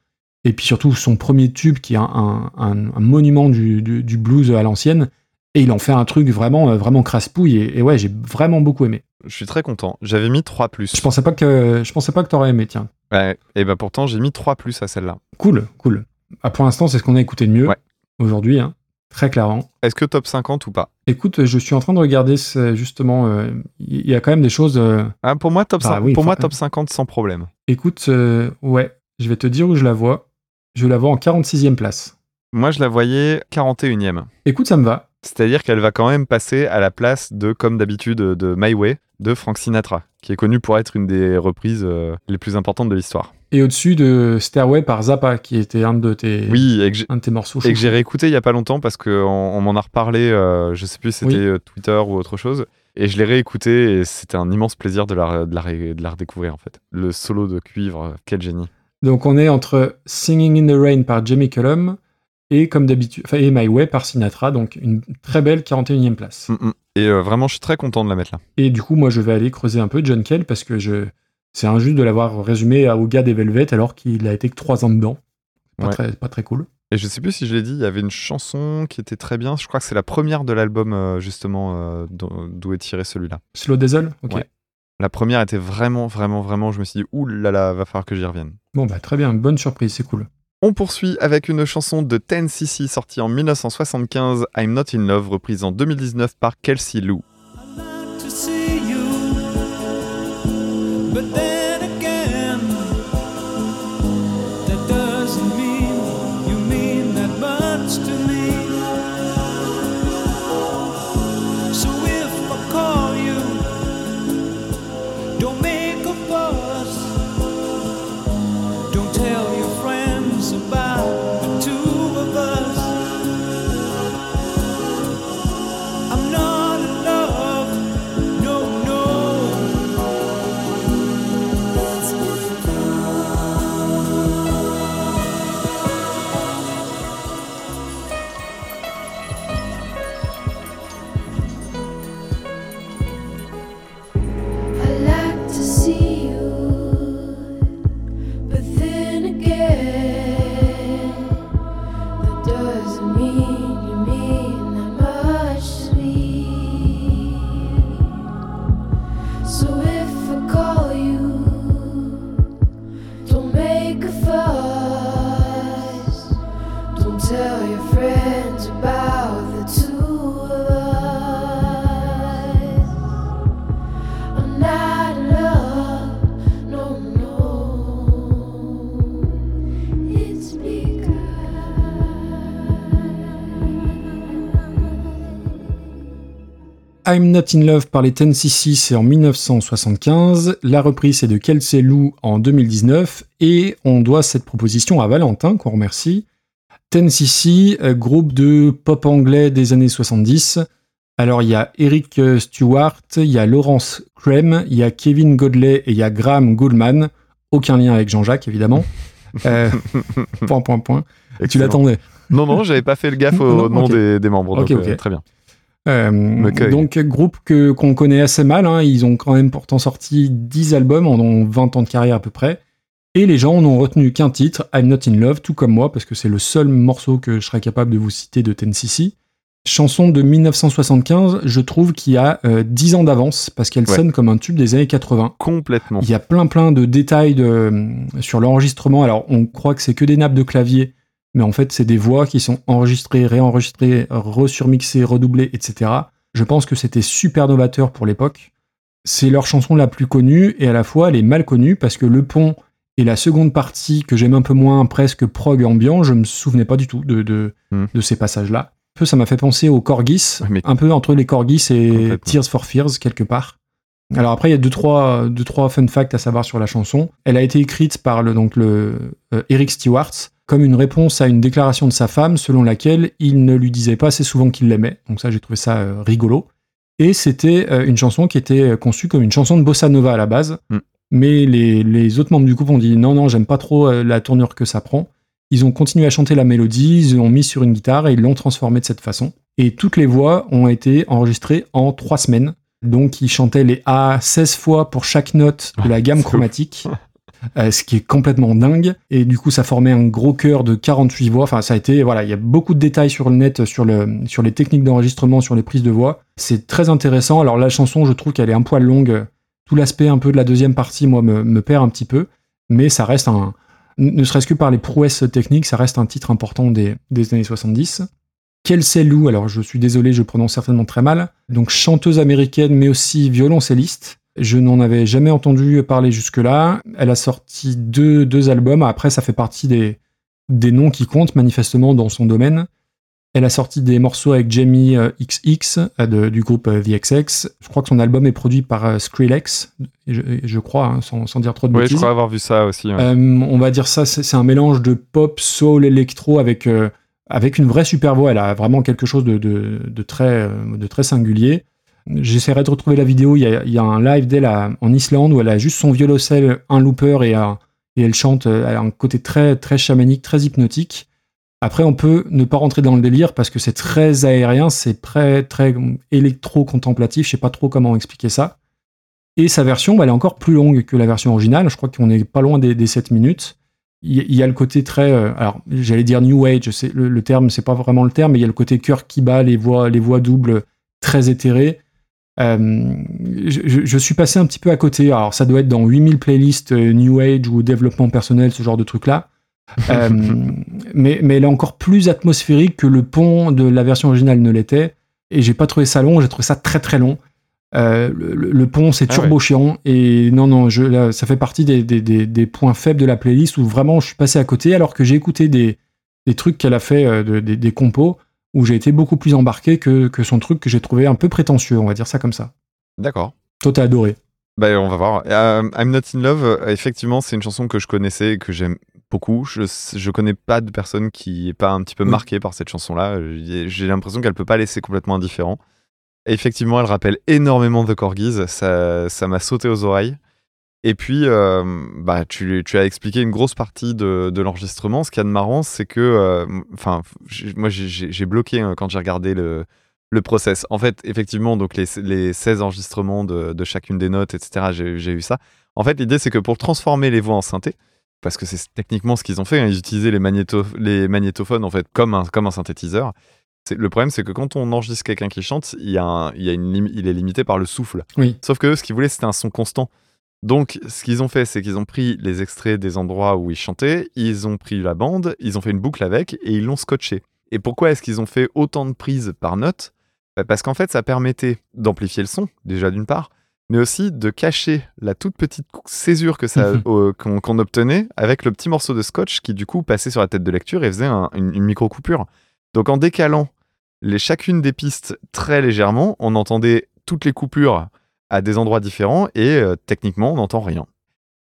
Et puis surtout son premier tube qui est un, un- un- un monument du, du- du blues à l'ancienne. Et il en fait un truc vraiment, euh, vraiment crasse-pouille. Et, et ouais, j'ai vraiment beaucoup aimé. Je suis très content. J'avais mis 3 plus. Je pensais pas que, je pensais pas que t'aurais aimé, tiens. Ouais, et bah pourtant j'ai mis 3 plus à celle-là. Cool, cool. Ah, pour l'instant, c'est ce qu'on a écouté de mieux Ouais. aujourd'hui, hein, très clairement. Est-ce que top 50 ou pas? Écoute, je suis en train de regarder justement. euh, Il y a quand même des choses. euh, ah, Pour moi, top, Ah 5 oui, pour moi, enfin, top 50 sans problème. Écoute, euh, ouais, je vais te dire où je la vois. Je la vois en 46e place. Moi, je la voyais 41ème. Écoute, ça me va. C'est-à-dire qu'elle va quand même passer à la place de, comme d'habitude, de My Way de Frank Sinatra, qui est connu pour être une des reprises euh, les plus importantes de l'histoire. Et au-dessus de Stairway par Zappa, qui était un de tes, Oui, et que j'ai- un de tes morceaux. et que j'ai réécouté il y a pas longtemps parce qu'on on, m'en a reparlé, euh, je sais plus si c'était Oui. euh, Twitter ou autre chose. Et je l'ai réécouté et c'était un immense plaisir de la, de, la ré- de la redécouvrir en fait. Le solo de cuivre, quel génie. Donc on est entre Singing in the Rain par Jamie Cullum et comme d'habitude, enfin, et My Way par Sinatra, donc une très belle 41e place. Mm, mm. Et euh, vraiment, je suis très content de la mettre là. Et du coup, moi, je vais aller creuser un peu John Kell parce que je... c'est injuste de l'avoir résumé à- gars des Velvet alors qu'il a été que 3 ans dedans. Pas, Ouais. très, pas très cool. Et je sais plus si je l'ai dit, il y avait une chanson qui était très bien. Je crois que c'est la première de l'album euh, justement euh, d'o- d'où est tiré celui-là. Slow Diesel Ok. Ouais. La première était vraiment, vraiment, vraiment. Je me suis dit, ouh là là, va falloir que j'y revienne. Bon, bah très bien, bonne surprise, c'est cool. On poursuit avec une chanson de 10cc sortie en 1975, I'm Not in Love, reprise en 2019 par Kelsey Lou. I'm Not in Love par les 10cc, c'est en 1975. La reprise c'est de Kelsey Lou en 2019. Et on doit cette proposition à Valentin, qu'on remercie, 10cc, euh, groupe de pop anglais des années 70. Alors, il y a Eric euh, Stewart, il y a Lawrence Krem, il y a Kevin Godley et il y a Graham Goldman. Aucun lien avec Jean-Jacques, évidemment. Euh, point, point, point. Tu l'attendais. Non, non, j'avais pas fait le gaffe au Non, nom des, des membres. Ok, donc, euh, très bien. Euh, donc groupe que qu'on connaît assez mal, hein. ils ont quand même pourtant sorti 10 albums en ont 20 ans de carrière à peu près. Et les gens n'ont retenu qu'un titre, I'm Not in Love, tout comme moi, parce que c'est le seul morceau que je serais capable de vous citer de 10cc. Chanson de 1975, je trouve qu'il y a euh, 10 ans d'avance, parce qu'elle Ouais. sonne comme un tube des années 80. Complètement. Il y a plein plein de détails de, sur l'enregistrement. Alors on croit que c'est que des nappes de clavier, mais en fait c'est des voix qui sont enregistrées, réenregistrées, resurmixées, redoublées, etc. Je pense que c'était super novateur pour l'époque. C'est leur chanson la plus connue et à la fois elle est mal connue parce que le pont et la seconde partie que j'aime un peu moins, presque prog ambiant, je me souvenais pas du tout de, de, Hmm. de ces passages-là. Un peu, ça m'a fait penser aux Corgis, mais- un peu entre les Corgis et. Tears for Fears quelque part. Alors après, il y a deux trois, deux, trois fun facts à savoir sur la chanson. Elle a été écrite par le, donc le, euh, Eric Stewart comme une réponse à une déclaration de sa femme selon laquelle il ne lui disait pas assez souvent qu'il l'aimait. Donc ça, j'ai trouvé ça euh, rigolo. Et c'était euh, une chanson qui était conçue comme une chanson de bossa nova à la base. Mm. Mais les, les autres membres du groupe ont dit non, non, j'aime pas trop euh, la tournure que ça prend. Ils ont continué à chanter la mélodie, ils l'ont mis sur une guitare et ils l'ont transformée de cette façon. Et toutes les voix ont été enregistrées en trois semaines. Donc ils chantaient les A 16 fois pour chaque note de la gamme C'est ouf. chromatique. Euh, ce qui est complètement dingue. Et du coup, ça formait un gros chœur de 48 voix. Enfin, ça a été, voilà, il y a beaucoup de détails sur le net, sur, le, sur les techniques d'enregistrement, sur les prises de voix. C'est très intéressant. Alors, la chanson, je trouve qu'elle est un poil longue. Tout l'aspect un peu de la deuxième partie, moi, me, perd un petit peu. Mais ça reste un, ne serait-ce que par les prouesses techniques, ça reste un titre important des, des années 70. Kelsey Lou, alors je suis désolé, je prononce certainement très mal. Donc, chanteuse américaine, mais aussi violoncelliste. Je n'en avais jamais entendu parler jusque-là. Elle a sorti deux, deux albums. Après, ça fait partie des, des noms qui comptent manifestement dans son domaine. Elle a sorti des morceaux avec Jamie euh, XX euh, de- du groupe euh, The XX. Je crois que son album est produit par euh, Skrillex, je, je crois, hein, sans, sans dire trop de Oui, je bêtises. crois avoir vu ça aussi. ouais. Euh, on va dire ça, c'est un mélange de pop, soul, électro avec, euh, avec une vraie super voix. Elle a vraiment quelque chose de, de, de très, euh, de très singulier. J'essaierai de retrouver la vidéo. Il y a, il y a un live d'elle en Islande où elle a juste son violoncelle, un looper et, un- et elle chante. euh, Elle a un côté très, très chamanique, très hypnotique. Après, on peut ne pas rentrer dans le délire parce que c'est très aérien, c'est très, très électro-contemplatif. Je sais pas trop comment expliquer ça. Et sa version, bah, elle est encore plus longue que la version originale. Je crois qu'on est pas loin des, des 7 minutes. Il y, a le côté très, euh, alors j'allais dire new age. Le, le terme, c'est pas vraiment le terme, mais il y a le côté cœur qui bat, les voix, les voix doubles très éthérées. Euh, je, suis passé un petit peu à côté. Alors ça doit être dans 8000 playlists euh, new age ou développement personnel, ce genre de truc là. Euh, mais, mais elle est encore plus atmosphérique que le pont de la version originale ne l'était. Et j'ai pas trouvé ça long, j'ai trouvé ça très très long. Euh, le, pont, c'est Ah turbo ouais. chiant. Et non, non, je, là, ça fait partie des, des- des- des points faibles de la playlist où vraiment je suis passé à côté alors que j'ai écouté des, des trucs qu'elle a fait, euh, de- des, des compos, où j'ai été beaucoup plus embarqué que, que son truc que j'ai trouvé un peu prétentieux, on va dire ça comme ça. D'accord. Toi, t'as adoré. Bah, on va voir. Euh, I'm Not in Love, effectivement, c'est une chanson que je connaissais et que j'aime beaucoup. Je, je connais pas de personne qui est pas un petit peu Oui. marquée par cette chanson-là. J'ai l'impression qu'elle peut pas laisser complètement indifférent. Et effectivement, elle rappelle énormément The Corgis. Ça ça m'a sauté aux oreilles. Et puis, euh, bah, tu, tu as expliqué une grosse partie de, de l'enregistrement. Ce qu'il y a de marrant, c'est que, euh, enfin, moi, j'ai- bloqué hein, quand j'ai regardé le, le process. En fait, effectivement, donc les, les 16 enregistrements de, de chacune des notes, etc., j'ai j'ai eu ça. En fait, l'idée, c'est que pour transformer les voix en synthé, parce que c'est techniquement ce qu'ils ont fait, hein, ils utilisaient les, magnéto- les magnétophones en fait comme un, comme un synthétiseur. Le problème, c'est que quand on enregistre quelqu'un qui chante, il, y a un- il, y a une il est limité par le souffle. Oui. Sauf que eux, ce qu'ils voulaient, c'était un son constant. Donc, ce qu'ils ont fait, c'est qu'ils ont pris les extraits des endroits où ils chantaient, ils ont pris la bande, ils ont fait une boucle avec et ils l'ont scotché. Et pourquoi est-ce qu'ils ont fait autant de prises par note? Bah, Parce qu'en fait, ça permettait d'amplifier le son, déjà d'une part, mais aussi de cacher la toute petite césure que ça, euh, qu'on obtenait avec le petit morceau de scotch qui, du coup, passait sur la tête de lecture et faisait un- une, une micro-coupure. Donc, en décalant les, chacune des pistes très légèrement, on entendait toutes les coupures à des endroits différents et euh, techniquement, on n'entend rien.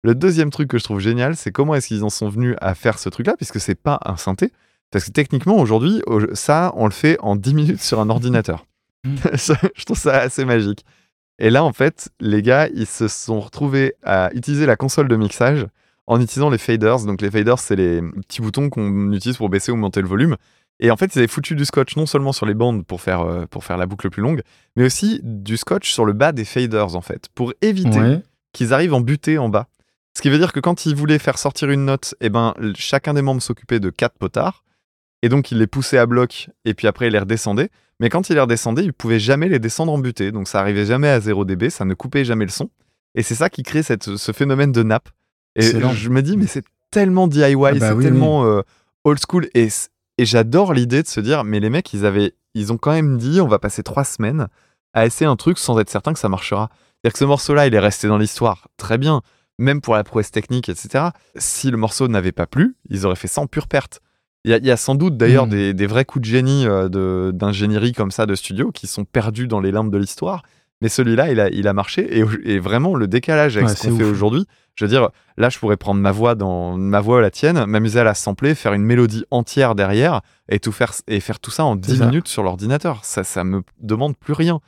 Le deuxième truc que je trouve génial, c'est comment est-ce qu'ils en sont venus à faire ce truc-là, puisque c'est pas un synthé. Parce que techniquement, aujourd'hui, au- ça, on le fait en 10 minutes sur un ordinateur. Je trouve ça assez magique. Et là, en fait, les gars, ils se sont retrouvés à utiliser la console de mixage en utilisant les faders. Donc, les faders, c'est les petits boutons qu'on utilise pour baisser ou monter le volume. Et en fait, ils avaient foutu du scotch non seulement sur les bandes pour faire, euh, pour faire la boucle plus longue, mais aussi du scotch sur le bas des faders, en fait, pour éviter Ouais. qu'ils arrivent en butée en bas. Ce qui veut dire que quand ils voulaient faire sortir une note, eh ben, chacun des membres s'occupait de quatre potards. Et donc, ils les poussaient à bloc et puis après, ils les redescendaient. Mais quand ils les redescendaient, ils pouvaient jamais les descendre en butée. Donc, ça arrivait jamais à 0 dB, ça ne coupait jamais le son. Et c'est ça qui crée cette, ce phénomène de nappe. Et Excellent. je me dis, mais c'est tellement DIY, bah c'est oui, tellement euh, old school. Et, j'adore l'idée de se dire, mais les mecs, ils, avaient, ils ont quand même dit, on va passer trois semaines à essayer un truc sans être certain que ça marchera. C'est-à-dire que ce morceau-là, il est resté dans l'histoire, très bien, même pour la prouesse technique, etc. Si le morceau n'avait pas plu, ils auraient fait ça en pure perte. Il y a, il y a sans doute d'ailleurs Mm. des, des vrais coups de génie euh, de- d'ingénierie comme ça de studio qui sont perdus dans les limbes de l'histoire. Mais celui-là, il a, il a marché. Et, et vraiment, le décalage avec Ouais, ce qu'on fait aujourd'hui, je veux dire, là, je pourrais prendre ma voix dans ma voix ou la tienne, m'amuser à la sampler, faire une mélodie entière derrière et tout faire et faire tout ça en 10 ça. minutes sur l'ordinateur. Ça, ça me demande plus rien.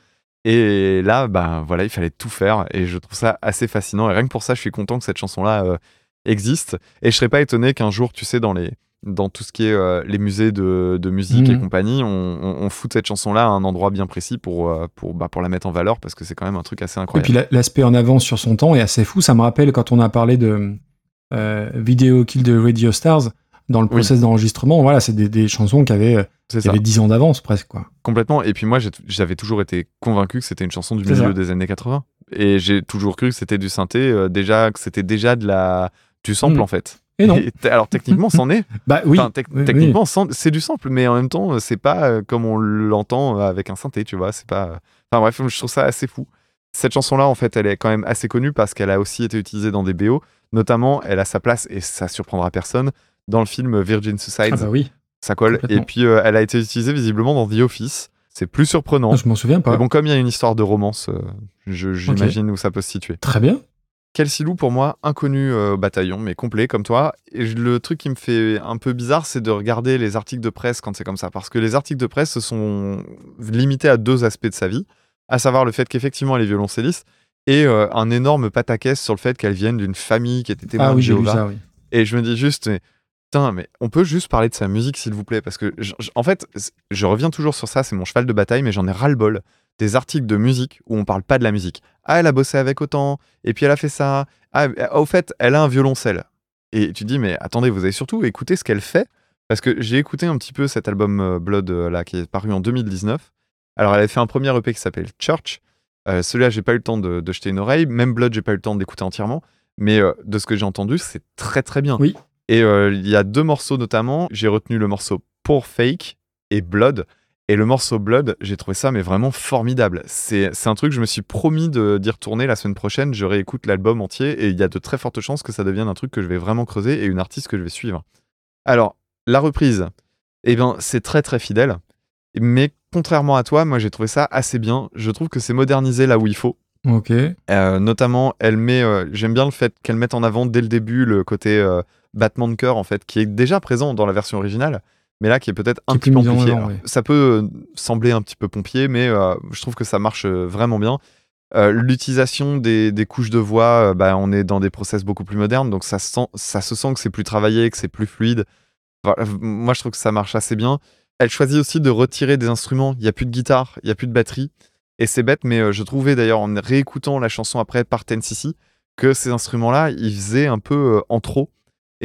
Et là, ben voilà, il fallait tout faire et je trouve ça assez fascinant. Et rien que pour ça, je suis content que cette chanson-là euh, existe. Et je serais pas étonné qu'un jour, tu sais, dans les dans tout ce qui est euh, les musées de, de musique et Mhm. compagnie, on, on, on fout cette chanson-là à un endroit bien précis pour, euh, pour, bah, pour la mettre en valeur parce que c'est quand même un truc assez Et incroyable. puis la- l'aspect en avance sur son temps est assez fou. Ça me rappelle quand on a parlé de euh, Video Kill de Radio Stars dans le process d'enregistrement. Voilà, c'est des, des chansons qui avaient, qui avaient 10 ans d'avance presque. Quoi. Complètement. Et puis moi, j'avais toujours été convaincu que c'était une chanson du milieu ça. des années 80. Et j'ai toujours cru que c'était du synthé, euh, déjà que c'était déjà de la du sample Mm. en fait. Et non. t- alors techniquement, c'en est. Bah oui. Enfin, techniquement, c'est du sample, mais en même temps, c'est pas euh, comme on l'entend euh, avec un synthé, tu vois. C'est pas. euh, Enfin bref, je trouve ça assez fou. Cette chanson-là, en fait, elle est quand même assez connue parce qu'elle a aussi été utilisée dans des BO. Notamment, elle a sa place, et ça surprendra personne, dans le film Virgin Suicides. Ah bah oui. Ça colle. Et puis, euh, elle a été utilisée visiblement dans The Office. C'est plus surprenant. Je m'en souviens pas. Mais bon, comme il y a une histoire de romance, euh, j'imagine où ça peut se situer. Très bien. Kelsey pour moi, inconnu euh, au bataillon, mais complet comme toi. Et le truc qui me fait un peu bizarre, c'est de regarder les articles de presse quand c'est comme ça. Parce que les articles de presse se sont limités à deux aspects de sa vie, à savoir le fait qu'effectivement elle est violoncelliste et euh, un énorme pataquès sur le fait qu'elle vienne d'une famille qui était témoin Ah de oui, Jéhovah. ça, oui. Et je me dis juste, mais, putain, mais on peut juste parler de sa musique, s'il vous plaît, parce que, je- je- en fait, je reviens toujours sur ça, c'est mon cheval de bataille, mais j'en ai ras-le-bol des articles de musique où on parle pas de la musique. Ah, elle a bossé avec autant, et puis elle a fait ça. Ah, euh, au fait, elle a un violoncelle. Et tu dis, mais attendez, vous avez surtout écouté ce qu'elle fait, parce que j'ai écouté un petit peu cet album euh, Blood, euh, là, qui est paru en 2019. Alors, elle avait fait un premier EP qui s'appelle Church. Euh, Celui-là, j'ai pas eu le temps de, de jeter une oreille. Même Blood, j'ai pas eu le temps d'écouter entièrement. Mais euh, de ce que j'ai entendu, c'est très très bien. Oui. Et euh, il y a deux morceaux notamment. J'ai retenu le morceau Pour Fake et Blood. Et le morceau Blood, j'ai trouvé ça mais vraiment formidable. C'est un truc, je me suis promis de- d'y retourner la semaine prochaine. Je réécoute l'album entier et il y a de très fortes chances que ça devienne un truc que je vais vraiment creuser et une artiste que je vais suivre. Alors, la reprise, eh bien, c'est très très fidèle. Mais contrairement à toi, moi j'ai trouvé ça assez bien. Je trouve que c'est modernisé là où il faut. Ok. Euh, notamment, elle met, euh, j'aime bien le fait qu'elle mette en avant dès le début le côté euh, battement de cœur en fait, qui est déjà présent dans la version originale, mais là qui est peut-être un petit peu amplifié. avant, ouais. Ça peut euh, sembler un petit peu pompier, mais euh, je trouve que ça marche euh, vraiment bien. Euh, L'utilisation des, des couches de voix, euh, bah, on est dans des process beaucoup plus modernes, donc ça, sent, ça se sent que c'est plus travaillé, que c'est plus fluide. Voilà, moi, je trouve que ça marche assez bien. Elle choisit aussi de retirer des instruments. Il n'y a plus de guitare, il n'y a plus de batterie. Et c'est bête, mais je trouvais d'ailleurs en réécoutant la chanson après par Tennessee que ces instruments-là, ils faisaient un peu en trop.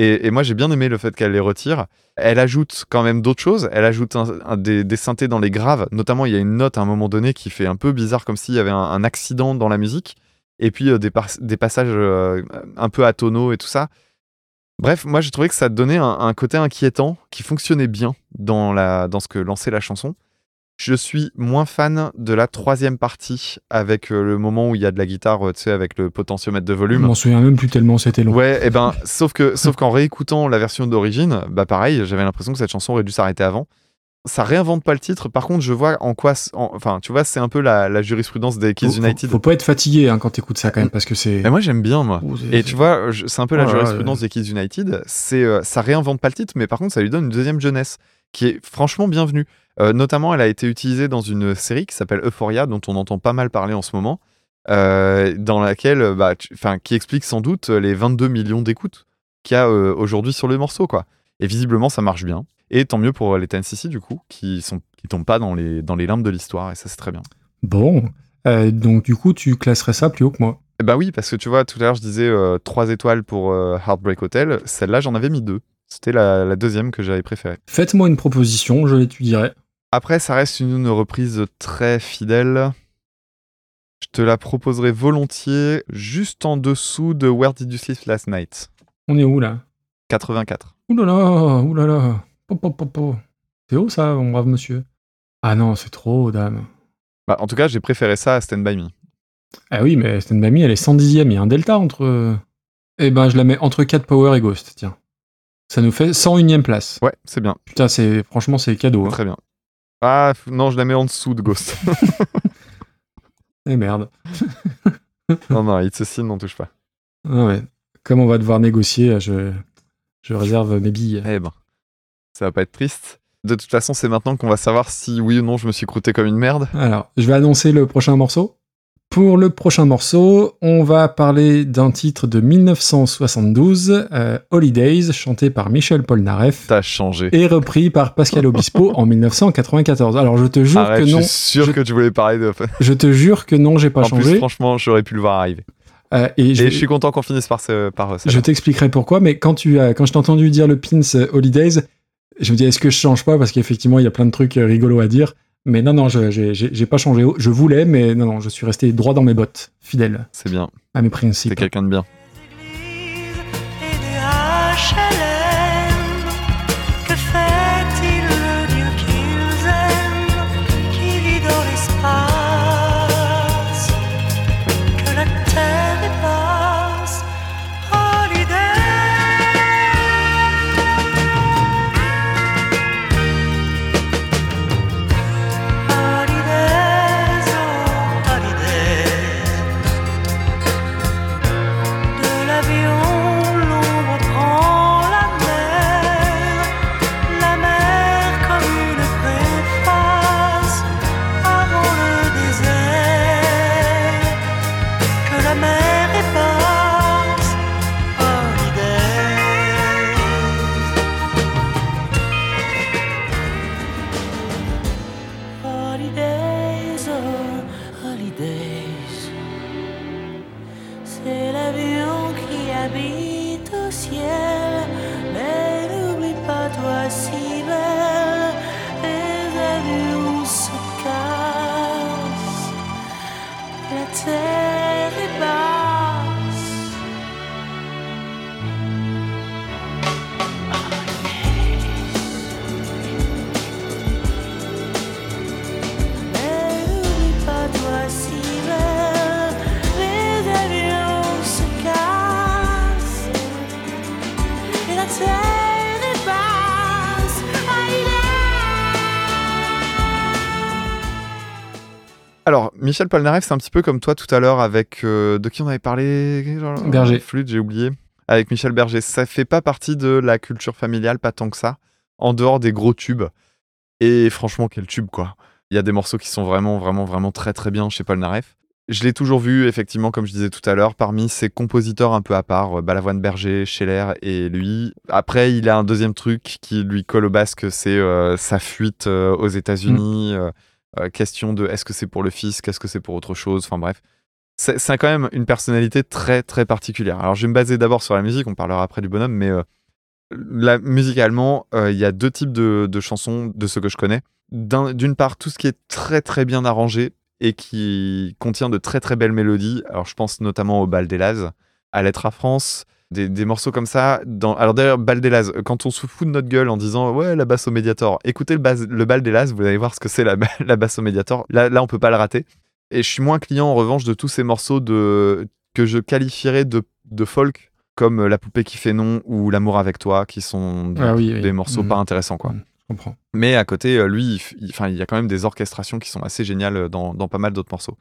Et, moi, j'ai bien aimé le fait qu'elle les retire. Elle ajoute quand même d'autres choses. Elle ajoute des, synthés dans les graves. Notamment, il y a une note à un moment donné qui fait un peu bizarre, comme s'il y avait un, accident dans la musique. Et puis euh, des, passages euh, un peu atonaux et tout ça. Bref, moi, j'ai trouvé que ça donnait un, côté inquiétant qui fonctionnait bien dans ce que lançait la chanson. Je suis moins fan de la troisième partie avec euh, le moment où il y a de la guitare, euh, tu sais, avec le potentiomètre de Je volume. m'en souviens même plus tellement c'était long. Ouais, et ben, sauf que, sauf qu'en réécoutant la version d'origine, bah pareil, j'avais l'impression que cette chanson aurait dû s'arrêter avant. ça réinvente pas le titre. Par contre, je vois en quoi. en- Enfin, tu vois, c'est un peu la, la jurisprudence des Kids Faut, United. faut, faut pas être fatigué hein, quand t'écoutes ça quand même, parce que c'est. Mais moi, j'aime bien, moi. Oh, Et tu vois, je- c'est un peu la jurisprudence des Kids United. C'est, euh, ça réinvente pas le titre, mais par contre, ça lui donne une deuxième jeunesse qui est franchement bienvenue. Euh, notamment, elle a été utilisée dans une série qui s'appelle Euphoria, dont on entend pas mal parler en ce moment, euh, dans laquelle, euh, bah, tu- qui explique sans doute les 22 millions d'écoutes qu'il y a euh, aujourd'hui sur le morceau, quoi. Et visiblement, ça marche bien. Et tant mieux pour les TNCC, du coup, qui sont qui tombent pas dans les dans les limbes de l'histoire, et ça, c'est très bien. Bon. Donc, du coup, tu classerais ça plus haut que moi. Bah oui, parce que tu vois, tout à l'heure, je disais 3 étoiles pour Heartbreak Hotel. Celle-là, j'en avais mis 2. C'était la, la deuxième que j'avais préférée. Faites-moi une proposition, je l'étudierai. Après, ça reste une, une reprise très fidèle. Je te la proposerai volontiers juste en dessous de Where Did You Sleep Last Night? On est où là? 84. Ouh là là, ouh là. C'est haut ça, mon brave monsieur? Ah non, c'est trop haut, dame. Bah, en tout cas, j'ai préféré ça à Stand By Me. Ah oui, mais Stand By Me, elle est 110ème, il y a un delta entre... Eh ben, je la mets entre 4 Power et Ghost, tiens. Ça nous fait 101ème place. Ouais, c'est bien. Putain, c'est franchement, c'est cadeau. hein. Très bien. Ah, non, je la mets en dessous de Ghost. Eh merde. non, non, It's a Sin, n'en touche pas. Ah ouais. Comme on va devoir négocier, je, je réserve mes billes. Eh ben, ça va pas être triste. De toute façon, c'est maintenant qu'on va savoir si oui ou non je me suis croûté comme une merde. Alors, je vais annoncer le prochain morceau. Pour le prochain morceau, on va parler d'un titre de 1972, euh, Holidays, chanté par Michel Polnareff T'as changé. et repris par Pascal Obispo en 1994. Alors, je te jure Arrête, que non. je suis sûr je- que tu voulais parler de. Je te jure que non, j'ai pas en changé. plus, franchement, j'aurais pu le voir arriver. Euh, et je, Et vais- je suis content qu'on finisse par ce. Par euh, je t'expliquerai pourquoi, mais quand, tu as, quand je t'ai entendu dire le pins euh, Holidays, je me dis est-ce que je change pas? Parce qu'effectivement, il y a plein de trucs rigolos à dire. Mais non, non, je j'ai pas changé. Je voulais, mais non, non, je suis resté droit dans mes bottes, fidèle C'est bien. à mes C'est principes. quelqu'un de bien. Michel Polnareff, c'est un petit peu comme toi tout à l'heure avec. euh, de qui on avait parlé genre, Berger. Flûte, j'ai oublié. Avec Michel Berger. Ça fait pas partie de la culture familiale, pas tant que ça. En dehors des gros tubes. Et franchement, quel tube, quoi. Il y a des morceaux qui sont vraiment, vraiment, vraiment très, très bien chez Polnareff. Je l'ai toujours vu, effectivement, comme je disais tout à l'heure, parmi ses compositeurs un peu à part, euh, Balavoine Berger, Scheller et lui. Après, il a un deuxième truc qui lui colle au basque, c'est euh, sa fuite euh, aux États-Unis. euh, euh, question de est-ce que c'est pour le fisc, est-ce que c'est pour autre chose, enfin bref. C'est c'est quand même une personnalité très très particulière. Alors je vais me baser d'abord sur la musique, on parlera après du bonhomme, mais euh, la, musicalement, euh, il y a deux types de, de chansons de ce que je connais. D'un- D'une part, tout ce qui est très très bien arrangé et qui contient de très très belles mélodies. Alors je pense notamment au Bal des à l'être à France, des, des morceaux comme ça. Dans... Alors d'ailleurs, Bal des Laz, quand on se fout de notre gueule en disant ouais la basse au médiator, écoutez le, bas- le Bal des Laz, vous allez voir ce que c'est la, la basse au médiator. Là, là, on peut pas le rater. Et je suis moins client en revanche de tous ces morceaux de que je qualifierais de, de folk comme La poupée qui fait non ou L'amour avec toi, qui sont Ah oui, oui. des morceaux Mhm. pas intéressants quoi. Comprends. Mais à côté, euh, lui, il il y a quand même des orchestrations qui sont assez géniales euh, dans, dans pas mal d'autres morceaux.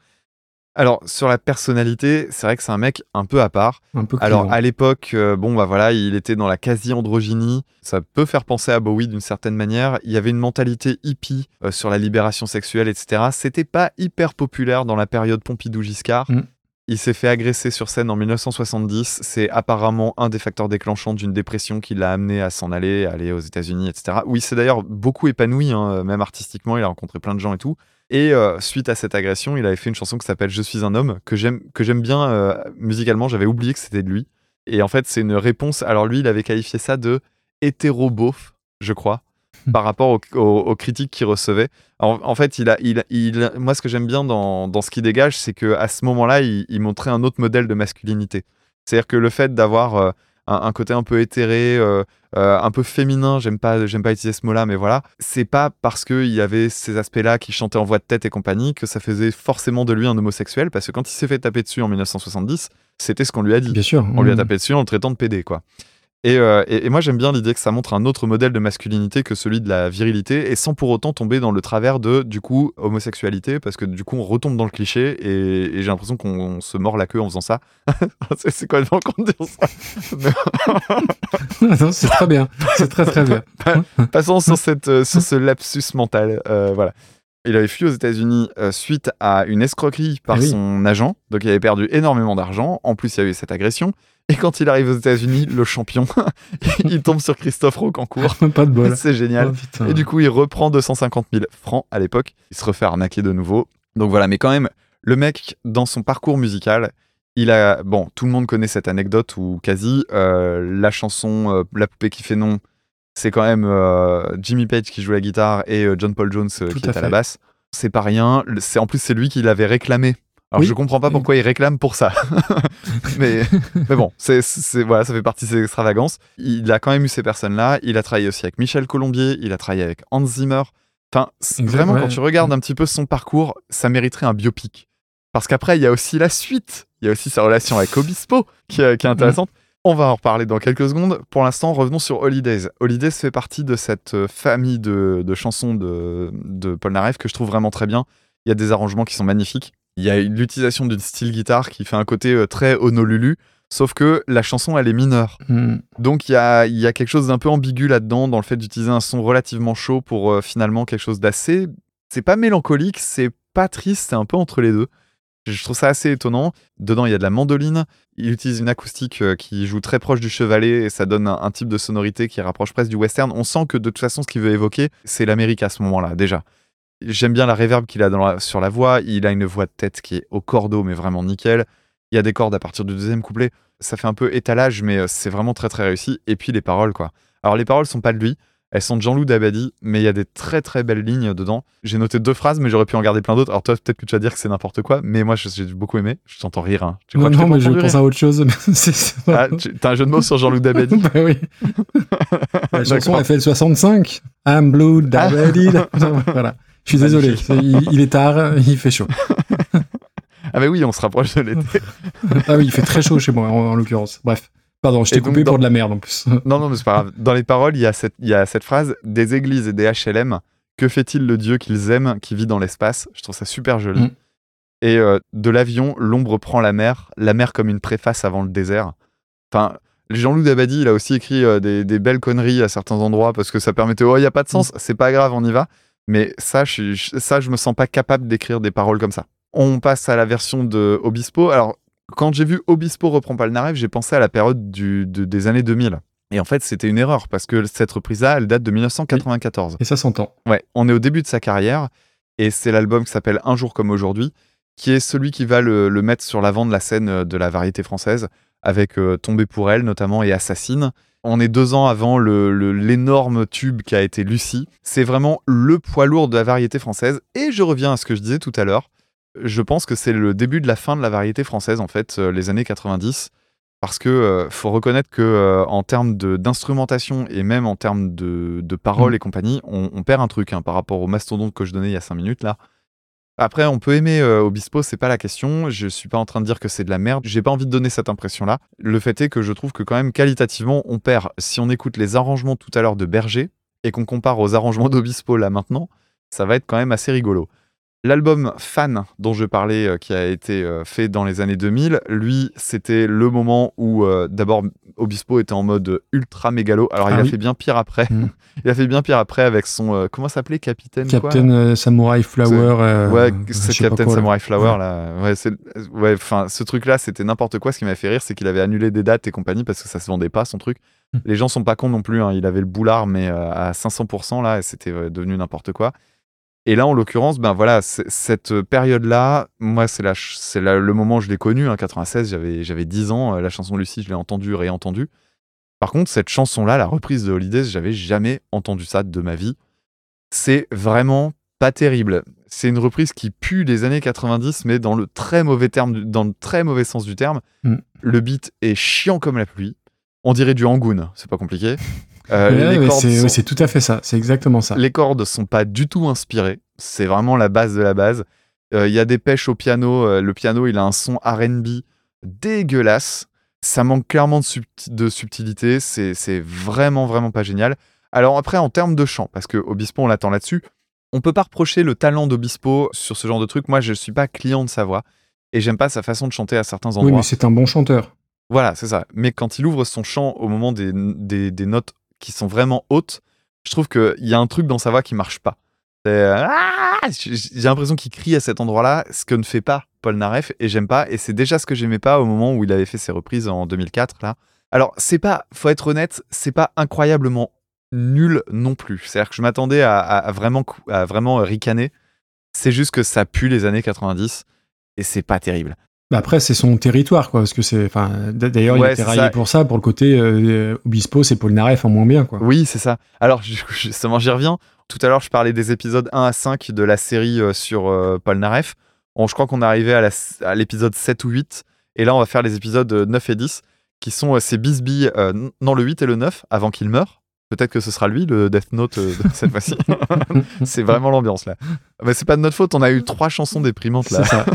Alors, sur la personnalité, c'est vrai que c'est un mec un peu à part. Un peu Alors, clivant. à l'époque, euh, bon, bah voilà, il était dans la quasi-androgynie. Ça peut faire penser à Bowie d'une certaine manière. Il y avait une mentalité hippie euh, sur la libération sexuelle, etc. C'était pas hyper populaire dans la période Pompidou-Giscard. Mm. Il s'est fait agresser sur scène en 1970. C'est apparemment un des facteurs déclenchants d'une dépression qui l'a amené à s'en aller, à aller aux États-Unis, etc. Où il s'est d'ailleurs beaucoup épanoui, hein, même artistiquement. Il a rencontré plein de gens et tout. Et euh, suite à cette agression, il avait fait une chanson qui s'appelle Je suis un homme, que j'aime, que j'aime bien euh, musicalement. J'avais oublié que c'était de lui. Et en fait, c'est une réponse. Alors lui, il avait qualifié ça de hétéro-beauf, je crois, par rapport aux, critiques qu'il recevait. En, en fait, il a, il, il- moi, ce que j'aime bien dans, dans ce qu'il dégage, c'est que à ce moment-là, il, il montrait un autre modèle de masculinité. C'est-à-dire que le fait d'avoir euh, un, un côté un peu éthéré, euh, euh, un peu féminin, j'aime pas, j'aime pas utiliser ce mot-là, mais voilà, c'est pas parce qu'il y avait ces aspects-là qui chantait en voix de tête et compagnie que ça faisait forcément de lui un homosexuel, parce que quand il s'est fait taper dessus en 1970, c'était ce qu'on lui a dit. Bien sûr. On lui a Mm. tapé dessus en le traitant de PD, quoi. Et, euh, et- et moi, j'aime bien l'idée que ça montre un autre modèle de masculinité que celui de la virilité, et sans pour autant tomber dans le travers de, du coup, homosexualité, parce que du coup, on retombe dans le cliché, et, et j'ai l'impression qu'on se mord la queue en faisant ça. c'est c'est complètement con de dire ça. Non, c'est très bien. C'est très très bien. Passons sur, cette, euh, sur ce lapsus mental. euh, voilà. Il avait fui aux États-Unis euh, suite à une escroquerie par Ah oui. son agent. Donc il avait perdu énormément d'argent. En plus, il y a eu cette agression. Et quand il arrive aux États-Unis, le champion, il tombe sur Christophe Rocancourt. Pas de bol. C'est génial. Oh. Et du coup, il reprend 250 000 francs à l'époque. Il se refait arnaquer de nouveau. Donc voilà, mais quand même, le mec, dans son parcours musical, il a. Bon, tout le monde connaît cette anecdote ou quasi. euh, la chanson euh, La poupée qui fait non, c'est quand même euh, Jimmy Page qui joue la guitare et John Paul Jones qui à est à la fait. basse. C'est pas rien. C'est en plus c'est lui qui l'avait réclamé. Alors Oui. je comprends pas pourquoi il réclame pour ça, mais mais bon, c'est voilà, ça fait partie de ses extravagances. Il a quand même eu ces personnes-là. Il a travaillé aussi avec Michel Colombier. Il a travaillé avec Hans Zimmer. Enfin, Exact, vraiment ouais. quand tu regardes un petit peu son parcours, ça mériterait un biopic. Parce qu'après il y a aussi la suite. Il y a aussi sa relation avec Obispo qui, est- qui est intéressante. On va en reparler dans quelques secondes. Pour l'instant, revenons sur Holidays. Holidays fait partie de cette euh, famille de, de chansons de, de Paul Naref que je trouve vraiment très bien. Il y a des arrangements qui sont magnifiques. Il y a l'utilisation d'une style guitare qui fait un côté euh, très Honolulu, sauf que la chanson, elle est mineure. Mm. Donc il y a, il y a quelque chose d'un peu ambigu là-dedans, dans le fait d'utiliser un son relativement chaud pour euh, finalement quelque chose d'assez... C'est pas mélancolique, c'est pas triste, c'est un peu entre les deux. Je trouve ça assez étonnant. Dedans, il y a de la mandoline. Il utilise une acoustique euh, qui joue très proche du chevalet et ça donne un, un type de sonorité qui rapproche presque du western. On sent que de toute façon, ce qu'il veut évoquer, c'est l'Amérique à ce moment-là, déjà. J'aime bien la réverb qu'il a dans la- sur la voix. Il a une voix de tête qui est au cordeau, mais vraiment nickel. Il y a des cordes à partir du deuxième couplet. Ça fait un peu étalage, mais euh, c'est vraiment très très réussi. Et puis les paroles, quoi. Alors les paroles sont pas de lui. Elles sont de Jean-Loup Dabadi, mais il y a des très très belles lignes dedans. J'ai noté deux phrases, mais j'aurais pu en garder plein d'autres. Alors toi, peut-être que tu vas dire que c'est n'importe quoi, mais moi j'ai beaucoup aimé. Je t'entends rire. hein. Tu Non, que non, mais je pense à autre chose. Ah, T'as un jeu de mots sur Jean-Loup Dabadi bah oui. La chanson D'accord. FL65. I'm blue, Dabadi. voilà. Je suis désolé. Il, il est tard, il fait chaud. Ah bah oui, on se rapproche de l'été. Ah oui, il fait très chaud chez moi, en, en l'occurrence. Bref. Pardon, je t'ai coupé dans- pour de la merde en plus. Non, non, mais c'est pas grave. Dans les paroles, il y, a cette, il y a cette phrase Des églises et des HLM, que fait-il le Dieu qu'ils aiment qui vit dans l'espace? Je trouve ça super joli. Mm. Et euh, de l'avion, l'ombre prend la mer, la mer comme une préface avant le désert. Enfin, Jean-Loup Dabadi, il a aussi écrit euh, des, des belles conneries à certains endroits parce que ça permettait, oh, il n'y a pas de sens, c'est pas grave, on y va. Mais ça, je, ça, je me sens pas capable d'écrire des paroles comme ça. On passe à la version de Obispo. Alors, quand j'ai vu Obispo reprend Palnareff, j'ai pensé à la période du, de- des années 2000. Et en fait, c'était une erreur parce que cette reprise-là, elle date de 1994. Et ça s'entend. Ouais, on est au début de sa carrière et c'est l'album qui s'appelle Un jour comme aujourd'hui, qui est celui qui va le, le mettre sur l'avant de la scène euh, de la variété française, avec euh, Tombé pour elle notamment et Assassine. On est deux ans avant le- le- l'énorme tube qui a été Lucie. C'est vraiment le poids lourd de la variété française. Et je reviens à ce que je disais tout à l'heure. Je pense que c'est le début de la fin de la variété française, en fait, euh, les années 90. Parce que euh, faut reconnaître que euh, en termes d'instrumentation et même en termes de, de paroles Mm. et compagnie, on, on perd un truc hein, par rapport au mastodonte que je donnais il y a 5 minutes là. Après, on peut aimer euh, Obispo, c'est pas la question. Je suis pas en train de dire que c'est de la merde. J'ai pas envie de donner cette impression-là. Le fait est que je trouve que quand même qualitativement, on perd. Si on écoute les arrangements tout à l'heure de Berger, et qu'on compare aux arrangements d'Obispo là maintenant, ça va être quand même assez rigolo. L'album Fan dont je parlais, euh, qui a été euh, fait dans les années 2000, lui, c'était le moment où euh, d'abord Obispo était en mode ultra mégalo. Alors il Ah a fait bien pire après. Mm. il a fait bien pire après avec son comment s'appelait Capitaine Captain Samurai Flower. ouais, c'est Captain quoi. Samurai Flower Ouais. là. Ouais, enfin ce truc là, c'était n'importe quoi. Ce qui m'a fait rire, c'est qu'il avait annulé des dates et compagnie parce que ça se vendait pas son truc. Mm. Les gens sont pas cons non plus. hein. Il avait le boulard mais à 500% là, et c'était devenu n'importe quoi. Et là, en l'occurrence, ben voilà, cette période-là, moi, c'est le moment où je l'ai connu. En 96, j'avais, j'avais 10 ans. euh, La chanson de Lucie, je l'ai entendue, réentendue. Par contre, cette chanson-là, la reprise de Holidays, j'avais jamais entendu ça de ma vie. C'est vraiment pas terrible. C'est une reprise qui pue les années 90, mais dans le très mauvais terme, dans le très mauvais sens du terme. Mm. Le beat est chiant comme la pluie. On dirait du Angoon, c'est pas compliqué. Euh, Ouais, c'est sont- tout à fait ça. C'est exactement ça. les cordes sont pas du tout inspirées. C'est vraiment la base de la base. Euh, Il y a des pêches au piano. euh, le piano, il a un son RB dégueulasse. Ça manque clairement de, subti- de subtilité. C'est c'est vraiment, vraiment pas génial. Alors après, en termes de chant, parce que Obispo, on l'attend là-dessus, on peut pas reprocher le talent d'Obispo sur ce genre de truc. Moi, je suis pas client de sa voix. Et j'aime pas sa façon de chanter à certains endroits. Oui, mais c'est un bon chanteur. Voilà, c'est ça. Mais quand il ouvre son chant au moment des, des, des notes qui sont vraiment hautes, je trouve qu'il y a un truc dans sa voix qui marche pas. Ah J'ai l'impression qu'il crie à cet endroit-là, ce que ne fait pas Paul Naref, et j'aime pas. Et c'est déjà ce que j'aimais pas au moment où il avait fait ses reprises en 2004. Là. Alors, c'est pas, faut être honnête, c'est pas incroyablement nul non plus. C'est-à-dire que je m'attendais à, à- vraiment, à vraiment ricaner. C'est juste que ça pue les années 90 et c'est pas terrible. Bah après, c'est son territoire, quoi. Parce que c'est. Enfin, d'ailleurs, il Ouais, était c'est raillé ça. pour ça, pour le côté euh, Obispo, c'est Paul Naref en moins bien, quoi. Oui, c'est ça. Alors, ju- justement, j'y reviens. Tout à l'heure, je parlais des épisodes 1 à 5 de la série euh, sur euh, Paul Naref. Bon, je crois qu'on est arrivé à l'épisode 7 ou 8. Et là, on va faire les épisodes euh, 9 et 10, qui sont euh, ces bisbilles, euh, n- non, le 8 et le 9, avant qu'il meure. Peut-être que ce sera lui, le Death Note euh, de cette fois-ci. c'est vraiment l'ambiance, là. Mais c'est pas de notre faute, on a eu trois chansons déprimantes, là. Ça.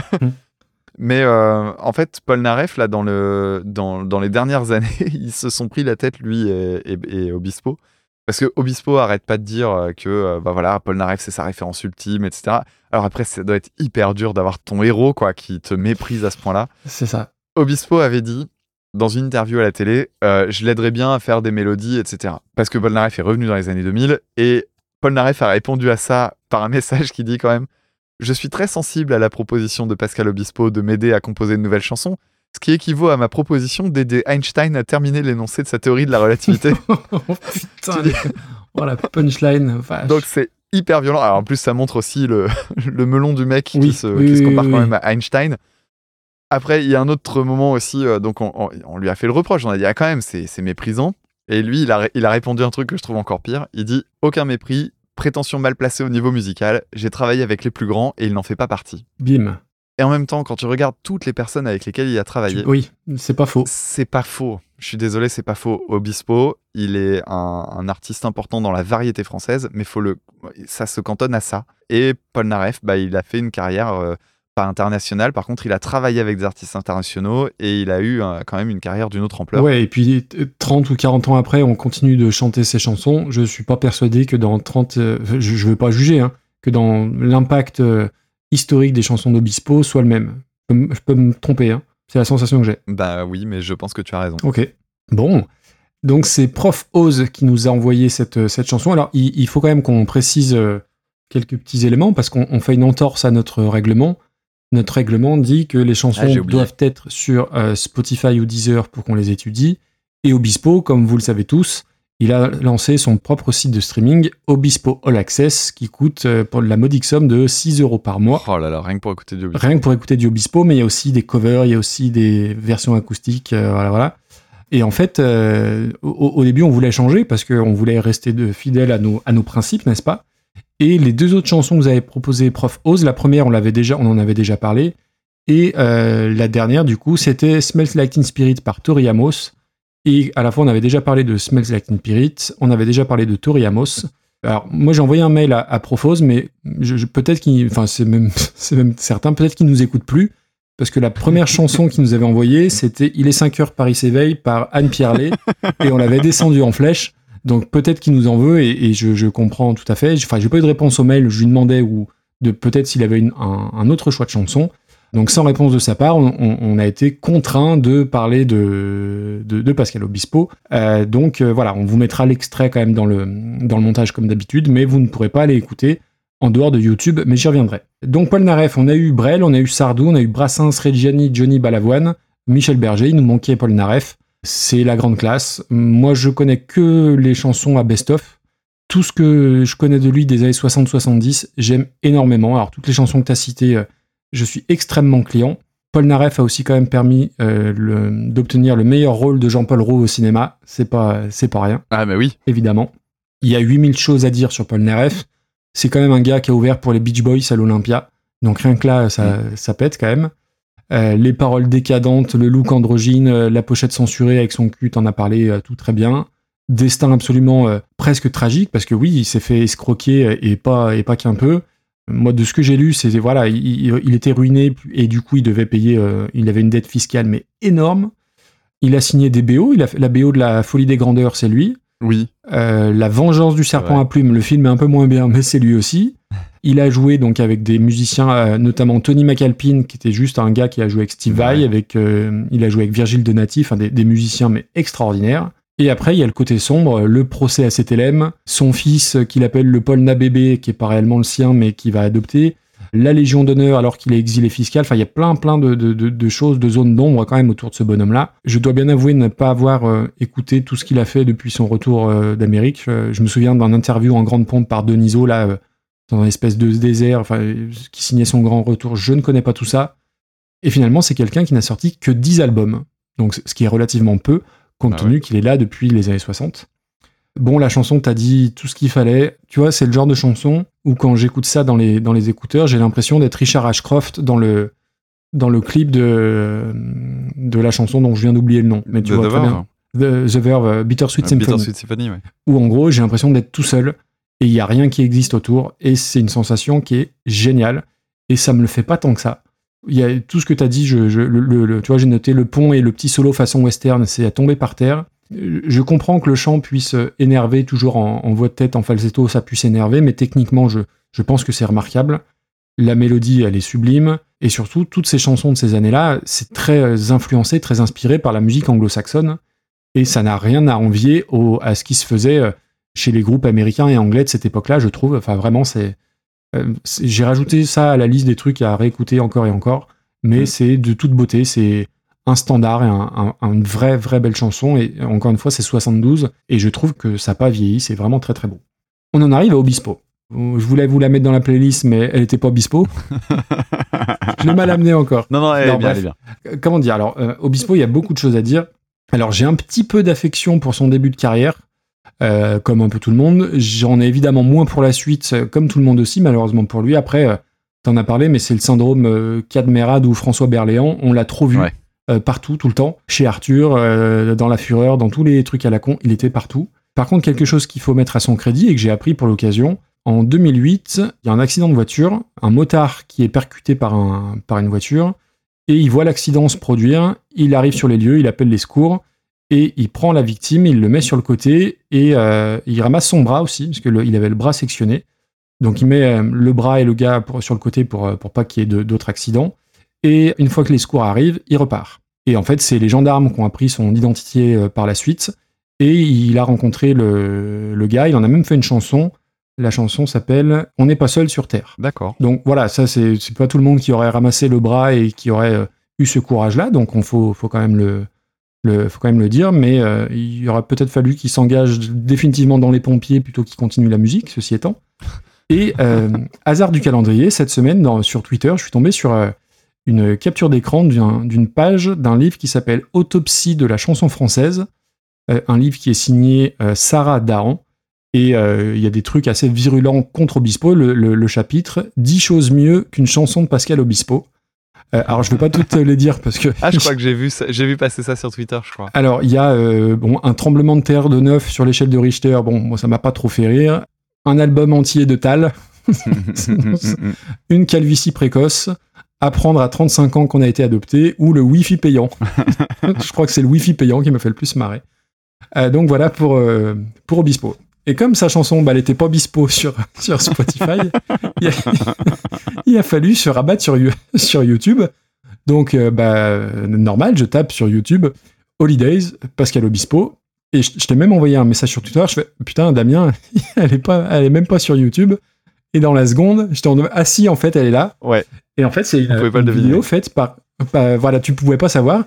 Mais euh, en fait, Paul Naref, là, dans, le, dans, dans les dernières années, ils se sont pris la tête, lui et, et- et Obispo. Parce que Obispo arrête pas de dire euh, que euh, bah voilà, Paul Naref, c'est sa référence ultime, etc. Alors après, ça doit être hyper dur d'avoir ton héros quoi, qui te méprise à ce point-là. C'est ça. Obispo avait dit dans une interview à la télé, euh, je l'aiderais bien à faire des mélodies, etc. Parce que Paul Naref est revenu dans les années 2000 et Paul Naref a répondu à ça par un message qui dit quand même Je suis très sensible à la proposition de Pascal Obispo de m'aider à composer une nouvelle chanson, ce qui équivaut à ma proposition d'aider Einstein à terminer l'énoncé de sa théorie de la relativité. oh putain, oh la punchline. vache. Donc c'est hyper violent. Alors en plus, ça montre aussi le, le melon du mec Oui, qui se, oui, qui se oui, compare quand même à Einstein. Après, il y a un autre moment aussi, euh, donc on, on- on lui a fait le reproche, on a dit ah quand même, c'est méprisant. Et lui, il a, il a répondu un truc que je trouve encore pire. Il dit aucun mépris, prétention mal placée au niveau musical. J'ai travaillé avec les plus grands et il n'en fait pas partie. Bim. Et en même temps, quand tu regardes toutes les personnes avec lesquelles il a travaillé, Oui, c'est pas faux. c'est pas faux. Je suis désolé, c'est pas faux. Obispo, il est un, un artiste important dans la variété française, mais faut le, ça se cantonne à ça. Et Paul Naref, bah, il a fait une carrière euh, pas internationale. Par contre, il a travaillé avec des artistes internationaux et il a eu euh, quand même une carrière d'une autre ampleur. Ouais, et puis euh, 30 ou 40 ans après, on continue de chanter ces chansons. Je suis pas persuadé que dans 30. euh, je, je veux pas juger, hein, que dans l'impact euh, historique des chansons d'Obispo soit le même. Je peux, m- je peux me tromper, hein. C'est la sensation que j'ai. Bah oui, mais je pense que tu as raison. Ok. Bon. Donc c'est Prof Oz qui nous a envoyé cette, euh, cette chanson. Alors il, il faut quand même qu'on précise euh, quelques petits éléments parce qu'on on fait une entorse à notre règlement. Notre règlement dit que les chansons Ah, doivent être sur euh, Spotify ou Deezer pour qu'on les étudie. Et Obispo, comme vous le savez tous, il a lancé son propre site de streaming, Obispo All Access, qui coûte euh, pour la modique somme de 6 euros par mois. Oh là là, rien que pour écouter du Obispo. Rien que pour écouter du Obispo, mais il y a aussi des covers, il y a aussi des versions acoustiques, euh, voilà, voilà. Et en fait, au, au début, on voulait changer parce qu'on voulait rester de, fidèle à nos, à nos principes, n'est-ce pas? Et les deux autres chansons que vous avez proposées, Prof Oz, la première, on l'avait déjà, on en avait déjà parlé, et euh, la dernière, du coup, c'était Smells Like Teen Spirit par Tori Amos. Et à la fois, on avait déjà parlé de Smells Like Teen Spirit, on avait déjà parlé de Tori Amos. Alors, moi, j'ai envoyé un mail à, à Profose, mais peut-être qu'il, enfin, c'est même, même certain, peut-être qu'il nous écoute plus, parce que la première chanson qu'il nous avait envoyée, c'était Il est 5 heures, Paris s'éveille par Anne Pierlet, et on l'avait descendu en flèche. Donc peut-être qu'il nous en veut et, je, comprends tout à fait. Enfin, j'ai pas eu de réponse au mail. Je lui demandais ou de peut-être s'il avait un, autre choix de chanson. Donc sans réponse de sa part, on, a été contraint de parler de, de, de Pascal Obispo. Euh, donc euh, voilà, on vous mettra l'extrait quand même dans le, dans le montage comme d'habitude, mais vous ne pourrez pas aller écouter en dehors de YouTube, mais j'y reviendrai. Donc Paul Naref, on a eu Brel, on a eu Sardou, on a eu Brassens, Reggiani, Johnny Balavoine, Michel Berger, il nous manquait Paul Naref. C'est la grande classe. Moi, je connais que les chansons à best-of. Tout ce que je connais de lui des années 60-70, j'aime énormément. Alors, toutes les chansons que tu as citées, euh, je suis extrêmement client. Paul Naref a aussi quand même permis euh, d'obtenir le meilleur rôle de Jean-Paul Roux au cinéma. C'est pas, c'est pas rien. Ah, bah oui. Évidemment. Il y a 8000 choses à dire sur Paul Naref. C'est quand même un gars qui a ouvert pour les Beach Boys à l'Olympia. Donc rien que là, ça, ça pète quand même. Euh, les paroles décadentes, le look androgyne, euh, la pochette censurée avec son cul, t'en as parlé euh, tout très bien. Destin absolument presque tragique, parce que oui, il s'est fait escroquer et pas, et pas qu'un peu. Moi, de ce que j'ai lu, c'est voilà, il, était ruiné et du coup, il devait payer. il avait une dette fiscale mais énorme. Il a signé des BO. Il a la BO de la Folie des Grandeurs, c'est lui. Oui. Euh, la Vengeance du serpent à plumes, le film est un peu moins bien, mais c'est lui aussi. Il a joué donc avec des musiciens, euh, notamment Tony McAlpine, qui était juste un gars qui a joué avec Steve Vai, avec, euh, il a joué avec Virgile Donati, enfin des, des musiciens mais extraordinaires. Et après, il y a le côté sombre, le procès à CTLM, son fils qu'il appelle le Paul Nabébé, qui est pas réellement le sien, mais qui va adopter, la Légion d'honneur alors qu'il est exilé fiscal. Enfin, il y a plein, plein de, de- de- de choses, de zones d'ombre quand même autour de ce bonhomme-là. Je dois bien avouer ne pas avoir euh, écouté tout ce qu'il a fait depuis son retour euh, d'Amérique. Je me souviens d'un interview en grande pompe par Deniso, là, euh, dans une espèce de désert, enfin, qui signait son grand retour. Je ne connais pas tout ça. Et finalement, c'est quelqu'un qui n'a sorti que 10 albums. Donc, ce qui est relativement peu, compte Ah tenu qu'il est là depuis les années 60. Bon, la chanson t'a dit tout ce qu'il fallait. Tu vois, c'est le genre de chanson où quand j'écoute ça dans les, dans les écouteurs, j'ai l'impression d'être Richard Ashcroft dans le, dans le clip de, de la chanson dont je viens d'oublier le nom. Mais tu The vois très Verve. bien. The, The Verve, euh, Bittersweet Symphony. Bittersweet Symphony, ouais. Où en gros, j'ai l'impression d'être tout seul et il n'y a rien qui existe autour. Et c'est une sensation qui est géniale. Et ça me le fait pas tant que ça. Il y a tout ce que tu as dit, je, je- le, le- le- tu vois, j'ai noté le pont et le petit solo façon western, c'est à tomber par terre. Je comprends que le chant puisse énerver toujours en, en voix de tête, en falsetto, ça puisse énerver, mais techniquement, je, je pense que c'est remarquable. La mélodie, elle est sublime. Et surtout, toutes ces chansons de ces années-là, c'est très euh, influencé, très inspiré par la musique anglo-saxonne. Et ça n'a rien à envier au- à ce qui se faisait euh, chez les groupes américains et anglais de cette époque-là, je trouve. Enfin, vraiment, c'est. euh, c'est- J'ai rajouté ça à la liste des trucs à réécouter encore et encore. Mais c'est de toute beauté. C'est un standard et un- un- une vraie, vraie belle chanson. Et encore une fois, c'est 72. Et je trouve que ça n'a pas vieilli. C'est vraiment très, très beau. On en arrive à Obispo. Je voulais vous la mettre dans la playlist, mais elle n'était pas Obispo. je l'ai mal amené encore. Non, non, elle est bien, elle est bien. Euh, Comment dire? Alors, euh, Obispo, il y a beaucoup de choses à dire. Alors, j'ai un petit peu d'affection pour son début de carrière, euh, comme un peu tout le monde. J'en ai évidemment moins pour la suite, comme tout le monde aussi, malheureusement pour lui. Après, euh, t'en as parlé, mais c'est le syndrome euh, Cadmerade ou François Berléand. On l'a trop vu Ouais. Euh, partout, tout le temps. Chez Arthur, euh, dans La Fureur, dans tous les trucs à la con, il était partout. Par contre, quelque chose qu'il faut mettre à son crédit et que j'ai appris pour l'occasion, en 2008, il y a un accident de voiture, un motard qui est percuté par, un, par une voiture, et il voit l'accident se produire, il arrive sur les lieux, il appelle les secours, et il prend la victime, il le met sur le côté, et euh, il ramasse son bras aussi, parce qu'il avait le bras sectionné. Donc il met le bras et le gars sur le côté pour, pour pas qu'il y ait d'autres accidents. Et une fois que les secours arrivent, il repart. Et en fait, c'est les gendarmes qui ont appris son identité euh, par la suite. Et il a rencontré le, le gars, il en a même fait une chanson. La chanson s'appelle On n'est pas seul sur Terre. D'accord. Donc voilà, ça c'est pas tout le monde qui aurait ramassé le bras et qui aurait euh, eu ce courage-là, donc on faut, faut quand même le, le faut quand même le dire, mais euh, il aurait peut-être fallu qu'il s'engage définitivement dans les pompiers plutôt qu'il continue la musique, ceci étant. Et euh, hasard du calendrier, cette semaine dans- sur Twitter, je suis tombé sur euh, une capture d'écran d'un- d'une page d'un livre qui s'appelle Autopsie de la chanson française, euh, un livre qui est signé euh, Sarah Dahan. Et euh, il y a des trucs assez virulents contre Obispo. Le, le- le chapitre 10 choses mieux qu'une chanson de Pascal Obispo. Euh, alors je ne vais pas toutes les dire parce que. Ah, je crois que j'ai vu, j'ai vu passer ça sur Twitter, je crois. Alors, il y a euh, bon, un tremblement de terre de 9 sur l'échelle de Richter. Bon, moi, ça m'a pas trop fait rire. Un album entier de Tal. une calvitie précoce. Apprendre à 35 ans qu'on a été adopté. Ou le Wi-Fi payant. je crois que c'est le Wi-Fi payant qui me fait le plus marrer. Euh, donc voilà pour, euh, pour Obispo. Et comme sa chanson, bah, elle était pas Obispo sur, sur Spotify, il, a, il a fallu se rabattre sur, sur YouTube. Donc, euh, bah, normal, je tape sur YouTube Holidays, Pascal Obispo. Et je, je t'ai même envoyé un message sur Twitter. Je fais Putain, Damien, elle est, pas, elle est même pas sur YouTube. Et dans la seconde, j'étais en ah si, en fait, elle est là. Ouais. Et en fait, c'est une, vidéo faite par, par- Voilà, tu pouvais pas savoir.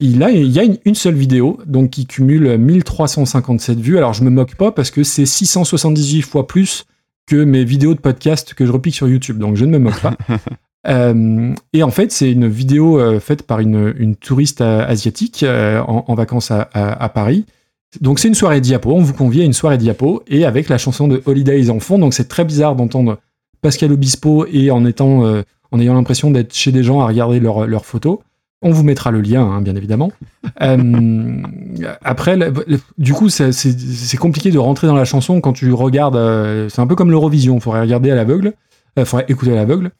Il, a, il y a une, une seule vidéo, donc qui cumule 1357 vues. Alors, je me moque pas parce que c'est 678 fois plus que mes vidéos de podcast que je repique sur YouTube. Donc, je ne me moque pas. Euh, et en fait, c'est une vidéo euh, faite par une, une touriste euh, asiatique en, en vacances à, à- à Paris. Donc c'est une soirée diapo, on vous convie à une soirée diapo et avec la chanson de Holidays en fond. Donc c'est très bizarre d'entendre Pascal Obispo et en étant euh, en ayant l'impression d'être chez des gens à regarder leurs leurs photos. On vous mettra le lien, hein, bien évidemment. Euh, après, le- le- du coup, c'est- compliqué de rentrer dans la chanson quand tu regardes. euh, c'est un peu comme l'Eurovision, il faudrait regarder à l'aveugle, il faudrait écouter à l'aveugle.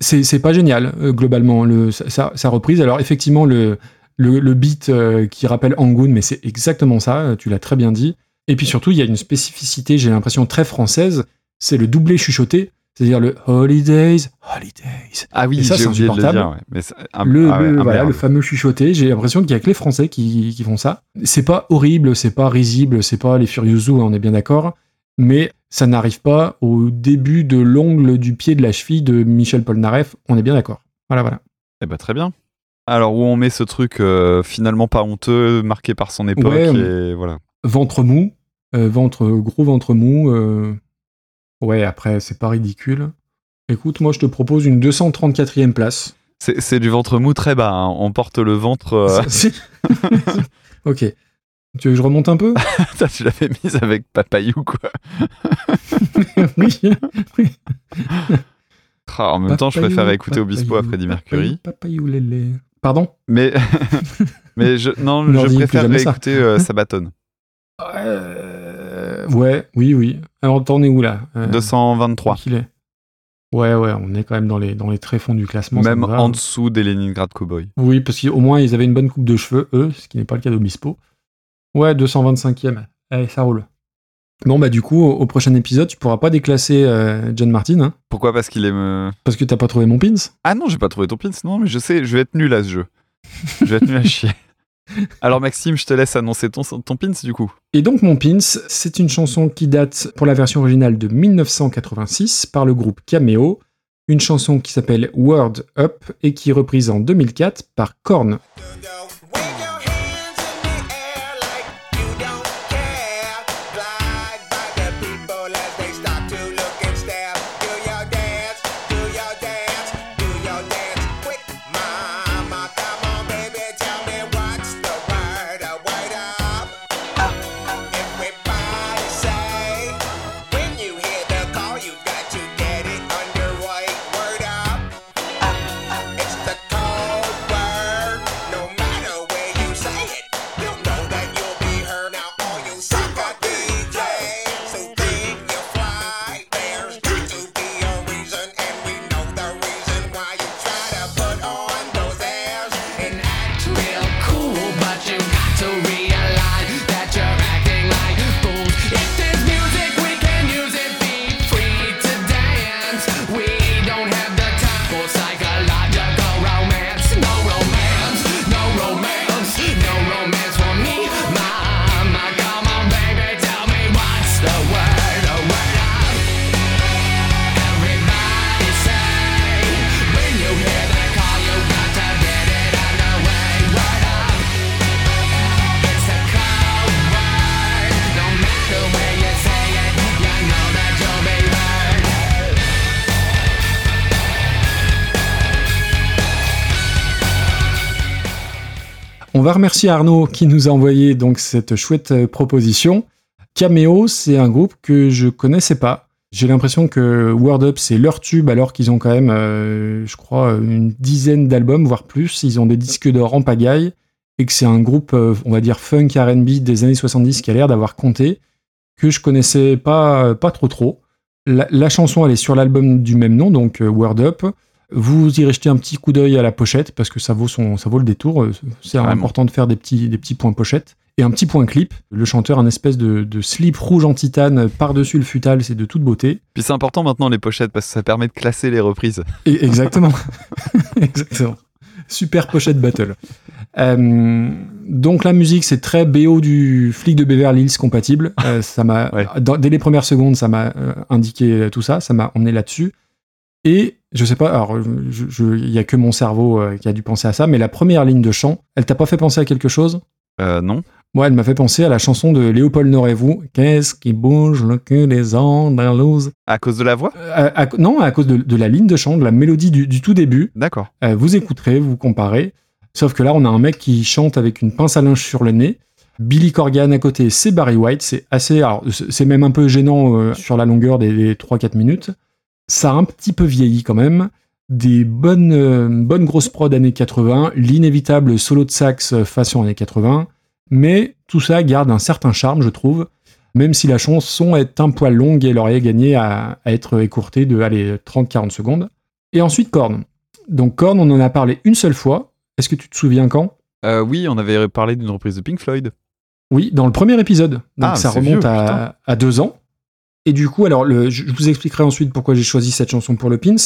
C'est pas génial, globalement, le, sa- sa reprise. Alors, effectivement, le, le, le beat euh, qui rappelle Angoon, mais c'est exactement ça, euh, tu l'as très bien dit. Et puis surtout, il y a une spécificité, j'ai l'impression, très française, c'est le doublé chuchoté, c'est-à-dire le Holidays, Holidays. Ah oui, j'ai c'est oublié de le insupportable. dire. ouais. Mais c'est un- le, ah ouais, le- voilà, le fameux chuchoté, j'ai l'impression qu'il y a que les Français qui, qui font ça. C'est pas horrible, c'est pas risible, c'est pas les Furious Zoo, on est bien d'accord, mais ça n'arrive pas au début de l'ongle du pied de la cheville de Michel Polnareff, on est bien d'accord. Voilà, voilà. Eh ben, très bien. Alors, où on met ce truc euh, finalement pas honteux, marqué par son époque, Ouais, et voilà. Ventre mou, euh, ventre, gros ventre mou. euh, Ouais, après, c'est pas ridicule. Écoute, moi, je te propose une 234e place. C'est du ventre mou très bas. hein. On porte le ventre. ok. Tu veux que je remonte un peu? Tu l'avais mise avec Papayou, quoi. Oui. oui. Ah, en même temps, je préfère écouter Obispo à papayou, Freddie Mercury. papayou, papayou, lélé. Pardon? Mais, mais je, non, je préfère jamais ça. écouter euh, Sabaton. Euh, Ouais, oui, oui. Alors, t'en es où là? Euh, 223. qu'il est Ouais, ouais, on est quand même dans les, dans les tréfonds du classement. Même en dessous des Leningrad Cowboys. Oui, parce qu'au moins, ils avaient une bonne coupe de cheveux, eux, ce qui n'est pas le cas d'Obispo. Ouais, 225e. Allez, ça roule. Bon, bah, du coup, au, au prochain épisode, tu pourras pas déclasser euh, John Martin, hein, Pourquoi? Parce qu'il est me. parce que t'as pas trouvé mon pins. Ah non, j'ai pas trouvé ton pins. Non, mais je sais, je vais être nul à ce jeu. Je vais être nul à chier. Alors Maxime, je te laisse annoncer ton, ton pins du coup. Et donc, mon pins, c'est une chanson qui date pour la version originale de 1986 par le groupe Cameo. Une chanson qui s'appelle Word Up et qui est reprise en 2004 par Korn. Remercier Arnaud qui nous a envoyé donc cette chouette euh, proposition. Cameo, c'est un groupe que je connaissais pas. J'ai l'impression que Word Up, c'est leur tube, alors qu'ils ont quand même, euh, je crois, une dizaine d'albums, voire plus. Ils ont des disques d'or en pagaille, et que c'est un groupe, euh, on va dire, funk R&B des années 70 qui a l'air d'avoir compté, que je connaissais pas, pas trop trop. La, la chanson, elle est sur l'album du même nom, donc Word Up. Vous irez jeter un petit coup d'œil à la pochette parce que ça vaut, son, ça vaut le détour. Euh, C'est important de faire des petits, des petits points pochettes. Et un petit point clip, le chanteur, un espèce de, de slip rouge en titane par-dessus le futal, c'est de toute beauté. Puis c'est important maintenant les pochettes parce que ça permet de classer les reprises. Et exactement. exactement. Super pochette battle. Euh, donc la musique, c'est très BO du flic de Beverly Hills compatible. Euh, ça m'a, dès les premières secondes, ça m'a euh, indiqué tout ça. Ça m'a emmené là-dessus. Et je sais pas, alors il y a que mon cerveau euh, qui a dû penser à ça, mais la première ligne de chant, elle t'a pas fait penser à quelque chose? Euh, non. Moi, elle m'a fait penser à la chanson de Léopold Norez-vous. Qu'est-ce qui bouge le cul des Andalous À cause de la voix? À- Non, à cause de, de la ligne de chant, de la mélodie du, du tout début. D'accord. Euh, vous écouterez, vous comparez. Sauf que là, on a un mec qui chante avec une pince à linge sur le nez. Billy Corgan à côté, c'est Barry White. C'est assez. Alors, c'est c'est même un peu gênant euh, sur la longueur des, des 3-4 minutes. Ça a un petit peu vieilli quand même. Des bonnes, euh, bonnes grosses prod années 80. L'inévitable solo de sax euh, façon années 80. Mais tout ça garde un certain charme, je trouve. Même si la chanson est un poil longue et elle aurait gagné à, à être écourtée de allez, 30-40 secondes. Et ensuite, Korn. Donc Korn, on en a parlé une seule fois. Est-ce que tu te souviens quand? Euh, oui, on avait parlé d'une reprise de Pink Floyd. Oui, dans le premier épisode. Donc Ah, ça remonte vieux, à, putain. à deux ans. Et du coup, alors le, je vous expliquerai ensuite pourquoi j'ai choisi cette chanson pour le Pins.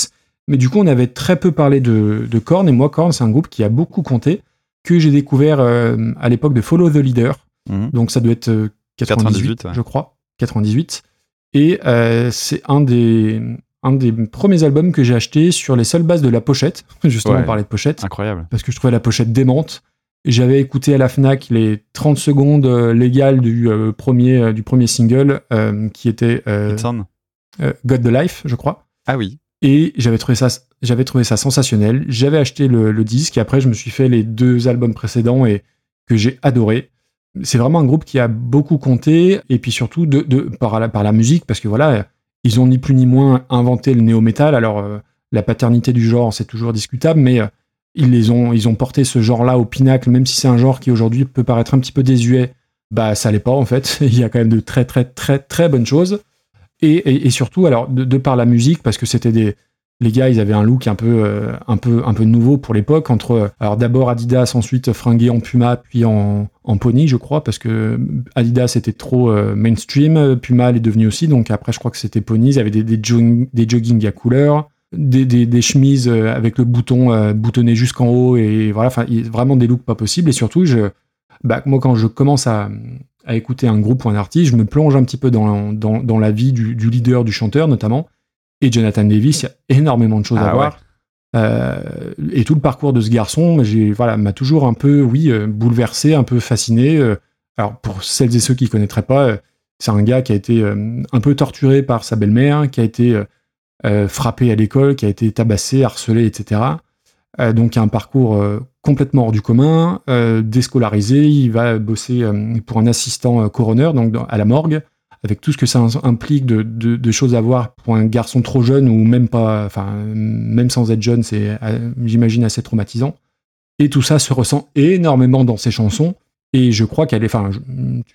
Mais du coup, on avait très peu parlé de, de Korn. Et moi, Korn, c'est un groupe qui a beaucoup compté, que j'ai découvert euh, à l'époque de Follow the Leader. Mhm. Donc ça doit être euh, 98, 98, ouais. je crois. 98. Et euh, c'est un des, un des premiers albums que j'ai acheté sur les seules bases de la pochette. Justement, Ouais. on parlait de pochette Incroyable. parce que je trouvais la pochette démente. J'avais écouté à la Fnac les 30 secondes euh, légales du, euh, premier, euh, du premier single qui était God the Life, je crois. Ah oui. Et j'avais trouvé ça, j'avais trouvé ça sensationnel. J'avais acheté le, le disque et après je me suis fait les deux albums précédents et que j'ai adoré. C'est vraiment un groupe qui a beaucoup compté et puis surtout de, de- par, la, par la musique parce que voilà, ils ont ni plus ni moins inventé le néo-metal. Alors euh, la paternité du genre c'est toujours discutable, mais ils les ont, ils ont porté ce genre-là au pinacle, même si c'est un genre qui aujourd'hui peut paraître un petit peu désuet. Bah ça l'est pas en fait. Il y a quand même de très très très très bonnes choses. Et, surtout, alors, de, par la musique, parce que c'était des. Les gars, ils avaient un look un peu, euh, un peu, un peu nouveau pour l'époque. Entre, alors d'abord Adidas, ensuite fringué en Puma, puis en, en Pony, je crois, parce que Adidas était trop euh, mainstream. Puma l'est devenu aussi. Donc après, je crois que c'était Pony. Ils avaient des, des, jogging, des jogging à couleur, des, des, des chemises euh, avec le bouton euh, boutonné jusqu'en haut, et voilà, enfin, vraiment des looks pas possibles. Et surtout, je, bah, moi, quand je commence à, à écouter un groupe ou un artiste, je me plonge un petit peu dans, dans, dans la vie du, du leader, du chanteur notamment. Et Jonathan Davis, il y a énormément de choses Ah à voir. Euh, et tout le parcours de ce garçon, j'ai voilà, m'a toujours un peu, oui, bouleversé, un peu fasciné. Alors pour celles et ceux qui connaîtraient pas, c'est un gars qui a été un peu torturé par sa belle-mère, qui a été frappé à l'école, qui a été tabassé, harcelé, etc. Euh, donc un parcours euh, complètement hors du commun, euh, déscolarisé. Il va bosser euh, pour un assistant euh, coroner, donc à la morgue, avec tout ce que ça implique de, choses à voir pour un garçon trop jeune ou même pas, enfin même sans être jeune, c'est euh, j'imagine assez traumatisant. Et tout ça se ressent énormément dans ses chansons. Et je crois qu'elle est, enfin,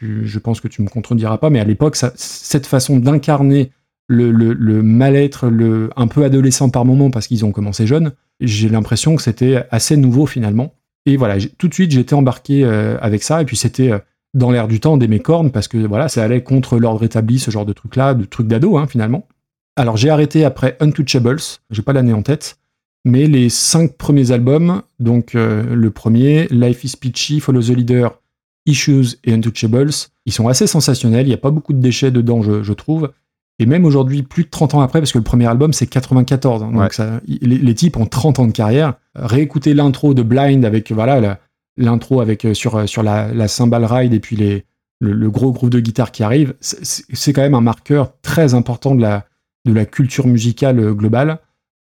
je, je pense que tu me contrediras pas, mais à l'époque, cette façon d'incarner le, mal-être, le un peu adolescent par moment, parce qu'ils ont commencé jeunes, j'ai l'impression que c'était assez nouveau finalement. Et voilà, tout de suite, j'étais embarqué euh, avec ça, et puis c'était euh, dans l'air du temps d'aimer cornes, parce que voilà, ça allait contre l'ordre établi, ce genre de truc-là, de trucs d'ado, hein, finalement. Alors j'ai arrêté après Untouchables, j'ai pas l'année en tête, mais les cinq premiers albums, donc euh, le premier, Life is Peachy, Follow the Leader, Issues et Untouchables, ils sont assez sensationnels, il n'y a pas beaucoup de déchets dedans, je trouve. Et même aujourd'hui, plus de 30 ans après, parce que le premier album c'est 94, hein, donc Ouais. ça, les, les types ont 30 ans de carrière. Réécouter l'intro de Blind avec voilà l'intro avec euh, sur, euh, sur la, la cymbal ride et puis les, le, le gros groupe de guitare qui arrive, c'est- quand même un marqueur très important de la, de la culture musicale euh, globale.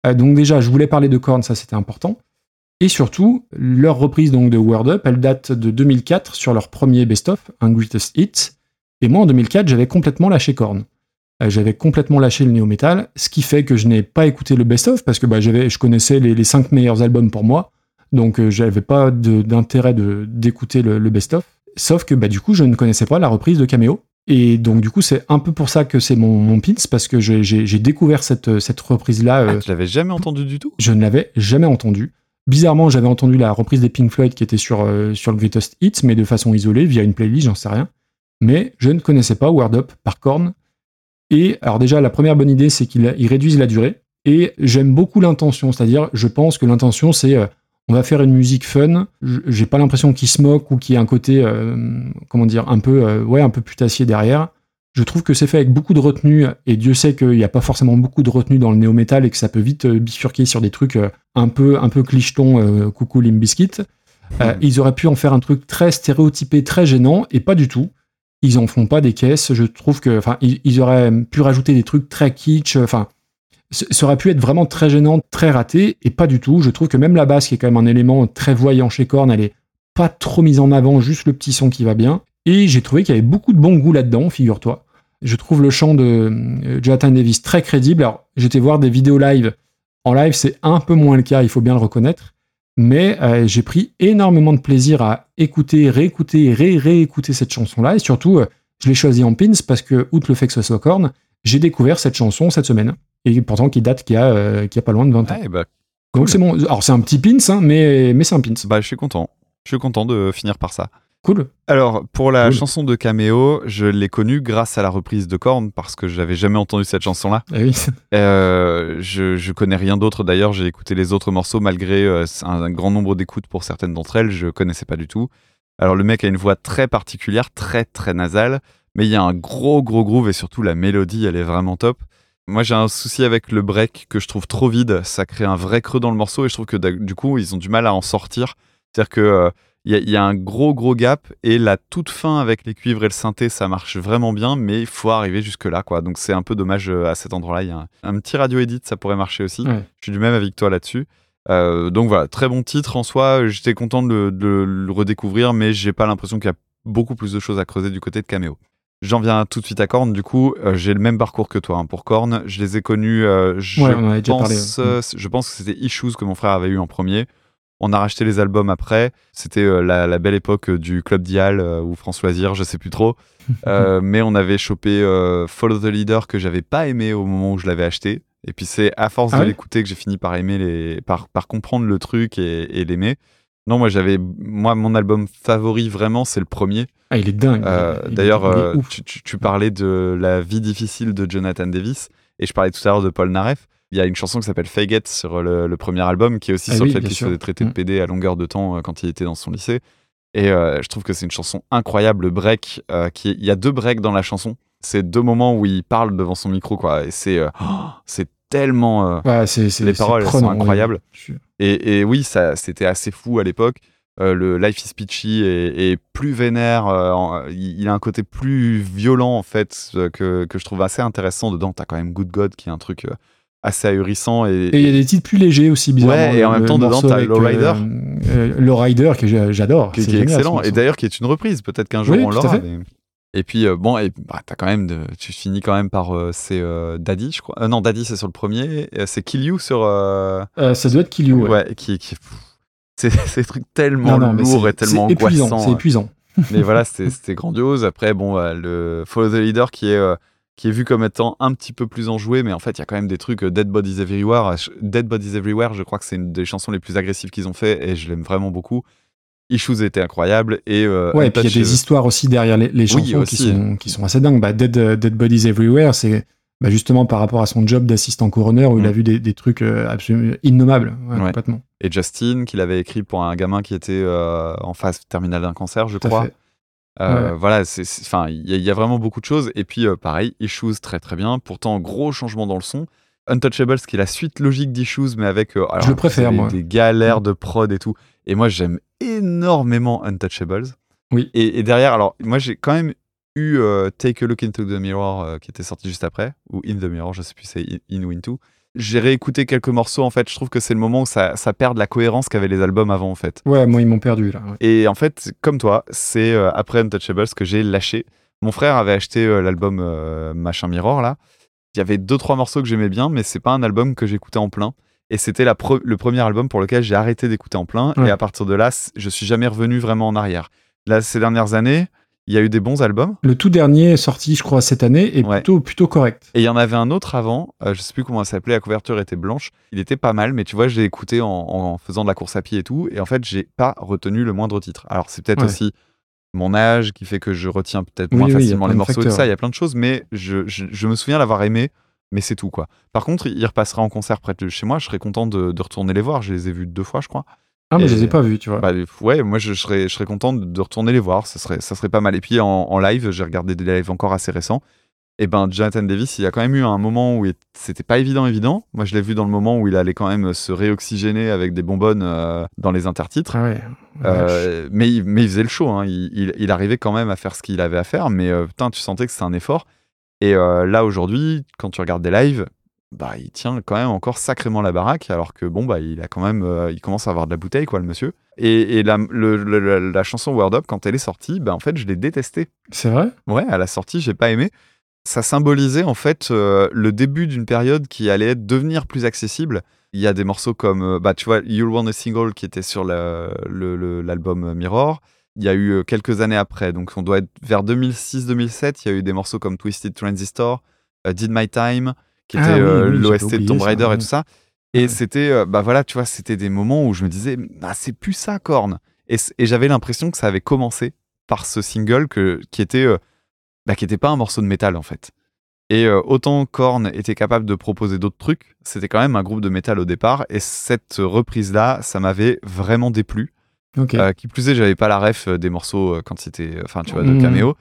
Euh, donc déjà, je voulais parler de Korn, ça c'était important. Et surtout, leur reprise donc de Word Up, elle date de 2004 sur leur premier best-of, un Greatest Hit. Et moi, en 2004, j'avais complètement lâché Korn. Euh, j'avais complètement lâché le néo-metal, ce qui fait que je n'ai pas écouté le best-of parce que bah, j'avais, je connaissais les, les cinq meilleurs albums pour moi, donc euh, j'avais pas d'intérêt de, d'écouter le, le best-of. Sauf que bah, du coup, je ne connaissais pas la reprise de Cameo. Et donc, du coup, c'est un peu pour ça que c'est mon, mon pins, parce que j'ai, découvert cette, cette reprise-là. Ah, euh, tu l'avais jamais entendu du tout? je ne l'avais jamais entendu. Bizarrement, j'avais entendu la reprise des Pink Floyd qui était sur, euh, sur le Greatest Hits, mais de façon isolée, via une playlist, j'en sais rien. Mais je ne connaissais pas Word Up par Korn. Et alors déjà, la première bonne idée, c'est qu'ils ils réduisent la durée. Et j'aime beaucoup l'intention, c'est-à-dire, je pense que l'intention, c'est euh, on va faire une musique fun. J'ai pas l'impression qu'ils se moquent ou qu'il y ait un côté, euh, comment dire, un peu, euh, un peu putassier derrière. Je trouve que c'est fait avec beaucoup de retenue, et Dieu sait qu'il n'y a pas forcément beaucoup de retenue dans le néo-metal et que ça peut vite bifurquer sur des trucs un peu, un peu clichetons, coucou. Euh, ils auraient pu en faire un truc très stéréotypé, très gênant, et pas du tout. Ils en font pas des caisses. Je trouve que, ils, auraient pu rajouter des trucs très kitsch. euh, Enfin, ça aurait pu être vraiment très gênant, très raté, et pas du tout. Je trouve que même la basse, qui est quand même un élément très voyant chez Korn, elle est pas trop mise en avant, juste le petit son qui va bien. Et j'ai trouvé qu'il y avait beaucoup de bon goût là-dedans, figure-toi. Je trouve le chant de euh, Jonathan Davis très crédible. Alors, j'étais voir des vidéos live. En live, c'est un peu moins le cas, il faut bien le reconnaître. Mais euh, j'ai pris énormément de plaisir à écouter, réécouter et ré-réécouter cette chanson-là. Et surtout, euh, je l'ai choisie en pins parce que, outre le fait que ce soit Korn, j'ai découvert cette chanson cette semaine. Et pourtant, qui date qu'il y a, euh, qu'il y a pas loin de 20 ans. Ouais, bah, Donc c'est bon. Alors c'est un petit pins, hein, mais, mais c'est un pins. bah, je suis content. Je suis content de finir par ça. Cool. Alors, pour la Cool. chanson de Cameo, je l'ai connue grâce à la reprise de Korn parce que j'avais jamais entendu cette chanson-là. Eh oui. Euh, je, je connais rien d'autre d'ailleurs, j'ai écouté les autres morceaux malgré euh, un, un grand nombre d'écoutes pour certaines d'entre elles, je connaissais pas du tout. Alors le mec a une voix très particulière, très très nasale, mais il y a un gros gros groove et surtout la mélodie elle est vraiment top. Moi j'ai un souci avec le break que je trouve trop vide, ça crée un vrai creux dans le morceau et je trouve que du coup ils ont du mal à en sortir. C'est-à-dire que euh, il y, a- il y a un gros gros gap et la toute fin avec les cuivres et le synthé ça marche vraiment bien mais il faut arriver jusque là quoi donc c'est un peu dommage euh, à cet endroit là il y a un, un petit radio edit ça pourrait marcher aussi Ouais. je suis du même avec toi là-dessus Euh, donc voilà très bon titre en soi j'étais content de, le- de le redécouvrir mais j'ai pas l'impression qu'il y a beaucoup plus de choses à creuser du côté de Cameo J'en viens tout de suite à Korn, du coup, euh, j'ai le même parcours que toi hein, pour Korn. Je les ai connus, euh, Ouais, parlé, ouais. je pense que c'était Issues que mon frère avait eu en premier. On a racheté les albums après. C'était euh, la, la belle époque euh, du Club Dial euh, ou France Loisir, je sais plus trop. Mais on avait chopé Follow the Leader que j'avais pas aimé au moment où je l'avais acheté. Et puis c'est à force Ah de ouais l'écouter que j'ai fini par aimer les, par, par comprendre le truc et, et l'aimer. Non, moi j'avais, moi mon album favori vraiment c'est le premier. Ah, il est dingue. Euh, D'ailleurs, euh, tu parlais de la vie difficile de Jonathan Davis et je parlais tout à l'heure de Paul Naref. Il y a une chanson qui s'appelle Faggot sur le, le premier album qui est aussi Ah sur oui, le fait qu'il se faisait traiter de Mm. PD à longueur de temps euh, quand il était dans son lycée. Et euh, je trouve que c'est une chanson incroyable, le break. euh, qui Il y a deux breaks dans la chanson. C'est deux moments où il parle devant son micro, quoi. Et c'est euh, oh, tellement. euh, les paroles prenant, sont incroyables. Suis- Et, et oui, ça, c'était assez fou à l'époque. Euh, le Life is Peachy est, est plus vénère. euh, en- il, a un côté plus violent, en fait, euh, que, que je trouve assez intéressant. Dedans, t'as quand même Good God, qui est un truc euh, assez ahurissant. Et, Et il y a des titres plus légers aussi, bizarrement. Ouais, et en même temps, dedans, t'as Lowrider. euh, euh, Lowrider, que j'a- j'adore. qui, qui est excellent. Et d'ailleurs, qui est une reprise. Peut-être qu'un jour, Oui, on l'aura. mais- Et puis, euh, bon, et, bah, t'as quand même de, tu finis quand même par. euh, c'est Daddy, je crois. Non, Daddy, c'est sur le premier. c'est Kill You sur. ça doit être Kill You. ouais. ouais, qui, qui c'est des trucs tellement Non, lourds et tellement angoissants. C'est épuisant. mais voilà, c'était c'était grandiose. Après, bon, le Follow the Leader qui est, qui est vu comme étant un petit peu plus enjoué, mais en fait, il y a quand même des trucs. euh, Dead Bodies Everywhere, je- Dead Bodies Everywhere, je crois que c'est une des chansons les plus agressives qu'ils ont fait et je l'aime vraiment beaucoup. Issues était incroyable et euh, Ouais, et puis il y a des histoires aussi derrière les, les Oui, chansons qui, sont, qui sont assez dingues. Bah, Dead, euh, Dead Bodies Everywhere, c'est bah, justement par rapport à son job d'assistant coroner où il a Mm. vu des, des trucs euh, absolument innommables. Ouais, Ouais. Complètement. et Justin qu'il avait écrit pour un gamin qui était euh, en phase terminale d'un cancer, je Tout crois. fait. Euh, Ouais. Voilà, enfin, il y, a- il y a vraiment beaucoup de choses. Et puis, euh, pareil, Issues très très bien. Pourtant, gros changement dans le son. Untouchables, qui est la suite logique d'Issues, mais avec. euh, alors, le préfère, des, moi. Des galères de prod et tout. Et moi, j'aime énormément Untouchables. Oui. Et, et derrière, alors, moi, j'ai quand même eu euh, Take a Look into the Mirror, euh, qui était sorti juste après, ou In the Mirror, je sais plus, c'est In, In ou Into. J'ai réécouté quelques morceaux, en fait. Je trouve que c'est le moment où ça, ça perd de la cohérence qu'avaient les albums avant, en fait. Ouais, moi, ils m'ont perdu là. ouais. Et en fait, comme toi, c'est euh, après Untouchables que j'ai lâché. Mon frère avait acheté euh, l'album euh, Machin Mirror, là. Il y avait deux, trois morceaux que j'aimais bien, mais c'est pas un album que j'écoutais en plein. Et c'était pre- le premier album pour lequel j'ai arrêté d'écouter en plein. Ouais. Et à partir de là, je suis jamais revenu vraiment en arrière. Là, ces dernières années, Il y a eu des bons albums. Le tout dernier sorti, je crois, cette année est Ouais. plutôt, plutôt correct. Et il y en avait un autre avant, euh, je sais plus comment ça s'appelait, la couverture était blanche. Il était pas mal, mais tu vois, j'ai écouté en, en faisant de la course à pied et tout, et en fait, j'ai pas retenu le moindre titre. Alors, c'est peut-être Ouais. aussi mon âge qui fait que je retiens peut-être moins oui, il facilement les morceaux et tout ça, il y a plein de choses, mais je, je- je me souviens l'avoir aimé, mais c'est tout, quoi. Par contre, il repassera en concert près de chez moi, je serais content de, de retourner les voir. Je les ai vus deux fois, je crois. Ah, mais Et- je les ai pas vus, tu vois. Bah, ouais, moi je, je serais, je serais content de, retourner les voir, ça serait, ça serait pas mal. Et puis en, en live, j'ai regardé des lives encore assez récents. Et ben Jonathan Davis, il y a quand même eu un moment où c'était pas évident, évident. Moi je l'ai vu dans le moment où il allait quand même se réoxygéner avec des bonbonnes euh, dans les intertitres. Ah ouais. Euh, mais, il, mais il faisait le show, hein. il, il- il arrivait quand même à faire ce qu'il avait à faire, mais euh, putain, tu sentais que c'était un effort. Et là aujourd'hui, quand tu regardes des lives, bah il tient quand même encore sacrément la baraque, alors que bon bah il a quand même, euh, il commence à avoir de la bouteille quoi le monsieur. Et, et la, le- le- la, la chanson Word Up quand elle est sortie, bah en fait je l'ai détestée. C'est vrai? Ouais, à la sortie j'ai pas aimé. Ça symbolisait en fait euh, le début d'une période qui allait devenir plus accessible. Il y a des morceaux comme, euh, bah tu vois, You'll Want a Single qui était sur la- l'album Mirror. Il y a eu quelques années après, donc on doit être vers 2006-2007. Il y a eu des morceaux comme Twisted Transistor, Did My Time, qui Ah était oui, euh, oui, l'OST de Tomb Raider et tout ça. Et c'était, euh, bah voilà, tu vois, c'était des moments où je me disais, ah, c'est plus ça, Korn. Et, j'avais l'impression que ça avait commencé par ce single que, qui était, euh, bah, qui était pas un morceau de métal en fait. Et euh, autant Korn était capable de proposer d'autres trucs, c'était quand même un groupe de métal au départ. Et cette reprise-là, ça m'avait vraiment déplu. Euh, qui plus est, j'avais pas la ref des morceaux quand c'était, enfin, tu vois, de Mhm. caméo.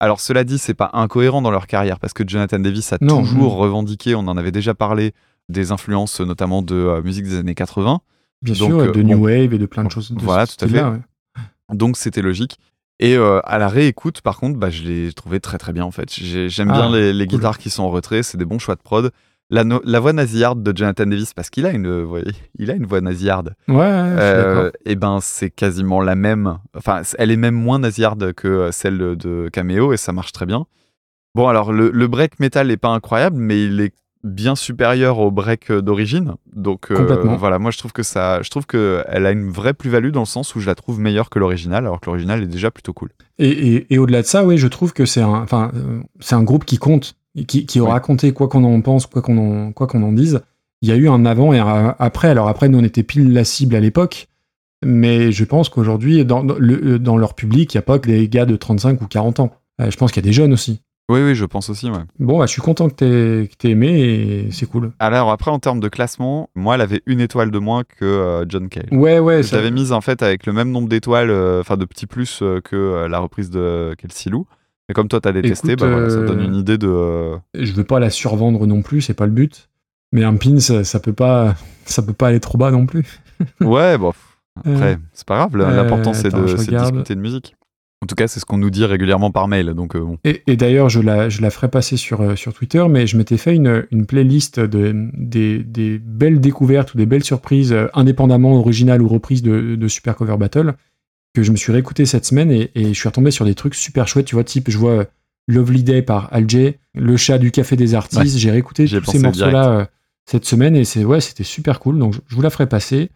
Alors, cela dit, c'est pas incohérent dans leur carrière parce que Jonathan Davis a Non, toujours revendiqué, on en avait déjà parlé, des influences, notamment de euh, musique des années 80. Bien Donc, sûr, euh, de bon, New Wave et de plein de choses. de voilà, tout à fait. ouais. Donc, c'était logique. Et euh, à la réécoute, par contre, bah, je l'ai trouvé très très bien en fait. J'ai- J'aime Ah, bien les, les cool. guitares qui sont en retrait, c'est des bons choix de prod. La, no- la voix nasillarde de Jonathan Davis, parce qu'il a une, voix- il a une voix nasillarde. Ouais, ouais, je suis d'accord. et ben c'est quasiment la même. Enfin, elle est même moins nasillarde que euh, celle de- Cameo et ça marche très bien. Bon, alors le, le break metal n'est pas incroyable, mais il est bien supérieur au break euh, d'origine. Donc euh, voilà, moi je trouve que ça, je trouve que elle a une vraie plus-value dans le sens où je la trouve meilleure que l'original, alors que l'original est déjà plutôt cool. Et, et- et au-delà de ça, oui, je trouve que c'est un, enfin, euh, c'est un groupe qui compte, et qui, qui aura Oui. compté quoi qu'on en pense, quoi qu'on en, quoi qu'on en dise. Il y a eu un avant et un après. Alors après, nous on était pile la cible à l'époque, mais je pense qu'aujourd'hui, dans, dans leur public, il n'y a pas que des gars de 35 ou 40 ans. Euh, je pense qu'il y a des jeunes aussi. Oui, oui, je pense aussi, ouais. Bon, bah, je suis content que que t'aies aimé et c'est cool. Alors après, en termes de classement, moi, elle avait une étoile de moins que euh, John Cale. Ouais, ouais. Je l'avais mise en fait avec le même nombre d'étoiles, euh, enfin de petits plus euh, que euh, la reprise de Kelsey Lou. Mais comme toi, t'as détesté, Écoute, bah, voilà, ça euh, donne une idée de. euh, Je veux pas la survendre non plus, c'est pas le but. Mais un pin, ça, ça peut pas, ça peut pas aller trop bas non plus. Ouais, bon. Après, Euh, c'est pas grave. euh, L'important, c'est de, discuter de musique. En tout cas, c'est ce qu'on nous dit régulièrement par mail. Donc, euh, bon. Et, et d'ailleurs, je la, je la ferai passer sur, euh, sur Twitter, mais je m'étais fait une, une playlist de, des, des belles découvertes ou des belles surprises, euh, indépendamment originales ou reprises de, de Super Cover Battle, que je me suis réécouté cette semaine et, et je suis retombé sur des trucs super chouettes. Tu vois, type, je vois euh, Lovely Day par Alger, Le chat du Café des Artistes. Ouais, J'ai réécouté tous ces morceaux-là euh, cette semaine et c'est ouais, c'était super cool. Donc, je, je vous la ferai passer.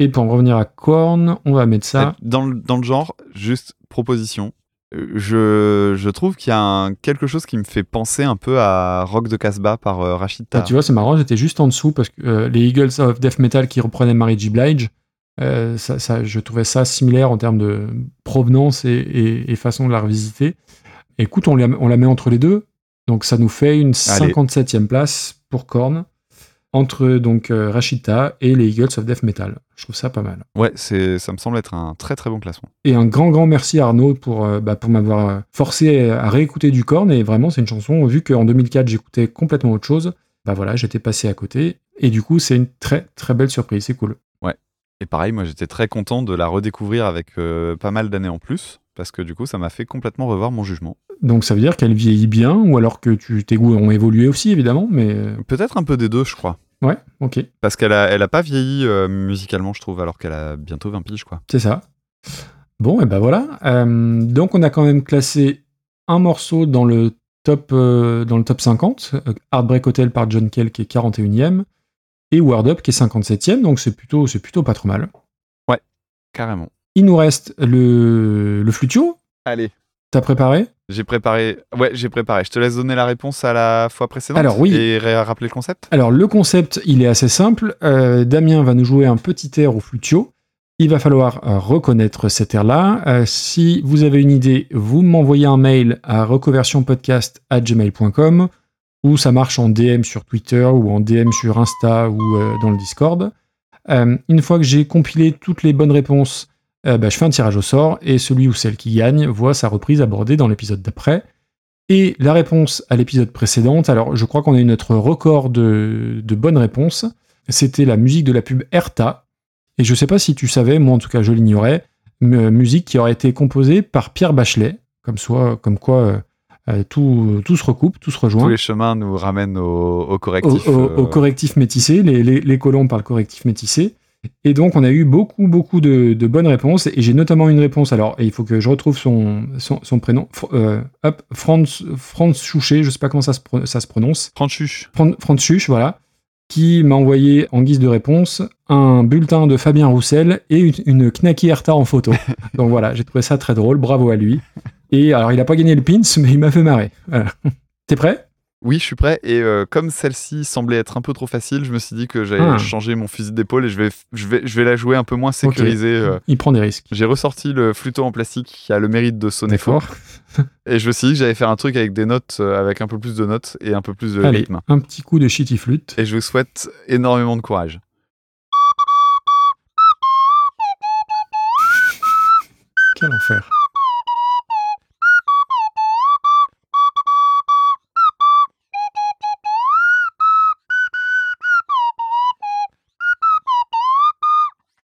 Et pour en revenir à Korn, on va mettre ça. Dans, le, dans le genre, juste proposition. euh, Je, je trouve qu'il y a un- quelque chose qui me fait penser un peu à Rock de Casbah par euh, Rachid Ah, tu vois, c'est marrant, j'étais juste en dessous parce que euh, les Eagles of Death Metal qui reprenaient Mary J. Blige, euh, ça, ça- je trouvais ça similaire en termes de provenance et, et- et façon de la revisiter. Écoute, on la, on la met entre les deux, donc ça nous fait une Allez. 57e place pour Korn entre donc euh, Rashida et les Eagles of Death Metal. Je trouve ça pas mal. Ouais, c'est, ça me semble être un très très bon classement. Et un grand, grand merci à Arnaud pour, euh, bah, pour m'avoir euh, forcé à réécouter du Korn. Et vraiment, c'est une chanson, vu qu'en 2004, j'écoutais complètement autre chose, bah voilà, j'étais passé à côté. Et du coup, c'est une très, très belle surprise. C'est cool. Et pareil, moi j'étais très content de la redécouvrir avec euh, pas mal d'années en plus, parce que du coup ça m'a fait complètement revoir mon jugement. Donc ça veut dire qu'elle vieillit bien, ou alors que tu, tes goûts ont évolué aussi, évidemment. Mais euh, Peut-être un peu des deux, je crois. ouais, ok, Parce qu'elle a, elle a pas vieilli euh, musicalement, je trouve, alors qu'elle a bientôt 20 piges, quoi. c'est ça. Bon, et ben voilà. Euh, donc on a quand même classé un morceau dans le top, dans le top 50, euh, Heartbreak Hotel par John Kell qui est 41e, et Word Up qui est 57e, donc c'est plutôt, c'est plutôt pas trop mal. Carrément. Il nous reste le, le flutio. Allez. T'as préparé? J'ai préparé. Ouais, j'ai préparé. Je te laisse donner la réponse à la fois précédente. Alors, oui. Et ré- rappeler le concept. Alors, le concept, il est assez simple. Euh, Damien va nous jouer un petit air au flutio. Il va falloir euh, reconnaître cet air-là. Euh, si vous avez une idée, vous m'envoyez un mail à recoversionpodcast@gmail.com ou ça marche en DM sur Twitter ou en DM sur Insta ou euh, dans le Discord. Euh, une fois que j'ai compilé toutes les bonnes réponses, euh, bah, je fais un tirage au sort et celui ou celle qui gagne voit sa reprise abordée dans l'épisode d'après. Et la réponse à l'épisode précédent, alors je crois qu'on a eu notre record de, de bonnes réponses. C'était la musique de la pub Erta. Et je sais pas si tu savais, moi en tout cas je l'ignorais, mu- musique qui aurait été composée par Pierre Bachelet. Comme, comme quoi euh, tout, tout se recoupe, tout se rejoint. Tous les chemins nous ramènent au, au au, correctif. au- euh, au correctif métissé, les, les, les colons parlent correctif métissé. Et donc, on a eu beaucoup, beaucoup de, de bonnes réponses. Et j'ai notamment une réponse. Alors, et il faut que je retrouve son, son, son prénom. Fr- euh, hop, Franz, Franz Chouchet, je sais pas comment ça se, pro- ça se prononce. Franchuche. Fran- Franz Chuch, voilà. Qui m'a envoyé en guise de réponse un bulletin de Fabien Roussel et une, une Knacky Erta en photo. donc voilà, j'ai trouvé ça très drôle. Bravo à lui. Et alors, il a pas gagné le pins, mais il m'a fait marrer. Voilà. T'es prêt? Oui, je suis prêt. Et euh, comme celle-ci semblait être un peu trop facile, je me suis dit que j'allais Ah. changer mon fusil d'épaule et je vais, je, vais, je vais la jouer un peu moins sécurisée. euh. Il prend des risques. J'ai ressorti le flûteau en plastique qui a le mérite de sonner fort. Et je me suis dit que j'allais faire un truc avec des notes, euh, avec un peu plus de notes et un peu plus de Allez, rythme. un petit coup de shitty flûte. Et je vous souhaite énormément de courage. Quel enfer.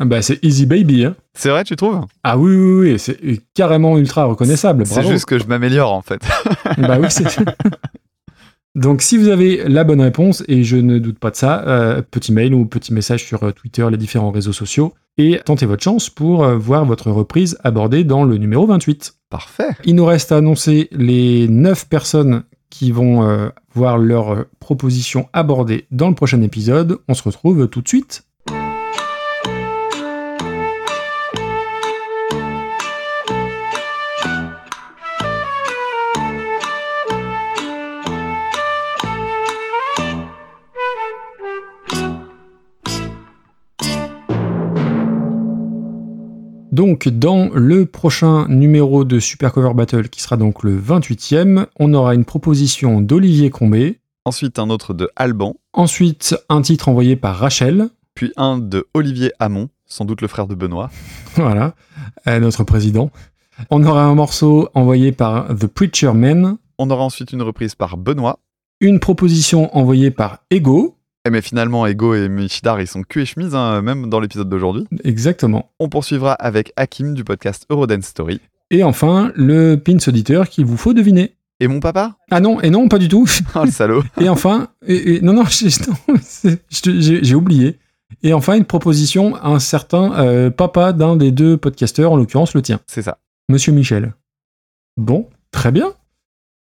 Bah c'est Easy Baby, hein. C'est vrai, tu trouves? Ah oui, oui, oui, c'est carrément ultra reconnaissable. C'est juste que je m'améliore en fait. Bah oui, c'est. Donc, si vous avez la bonne réponse, et je ne doute pas de ça, euh, petit mail ou petit message sur euh, Twitter, les différents réseaux sociaux, et tentez votre chance pour euh, voir votre reprise abordée dans le numéro 28. Parfait. Il nous reste à annoncer les 9 personnes qui vont euh, voir leur proposition abordée dans le prochain épisode. On se retrouve tout de suite. Donc, dans le prochain numéro de Super Cover Battle, qui sera donc le 28e, on aura une proposition d'Olivier Combé, Ensuite, un autre de Alban, ensuite un titre envoyé par Rachel, puis un de Olivier Hamon, sans doute le frère de Benoît. voilà, euh, notre président. On aura un morceau envoyé par The Preacher Man, On aura ensuite une reprise par Benoît. une proposition envoyée par Ego, mais finalement, Ego et Michidar, ils sont cul et chemise, hein, même dans l'épisode d'aujourd'hui. exactement. On poursuivra avec Hakim du podcast Eurodance Story. Et enfin, le pins auditeur qu'il vous faut deviner. Et mon papa? Ah non, et non, pas du tout. Oh le salaud Et enfin, et- et- non, non, j'ai oublié. Et enfin, une proposition à un certain euh, papa d'un des deux podcasteurs, en l'occurrence le tien, C'est ça. Monsieur Michel. Bon, très bien.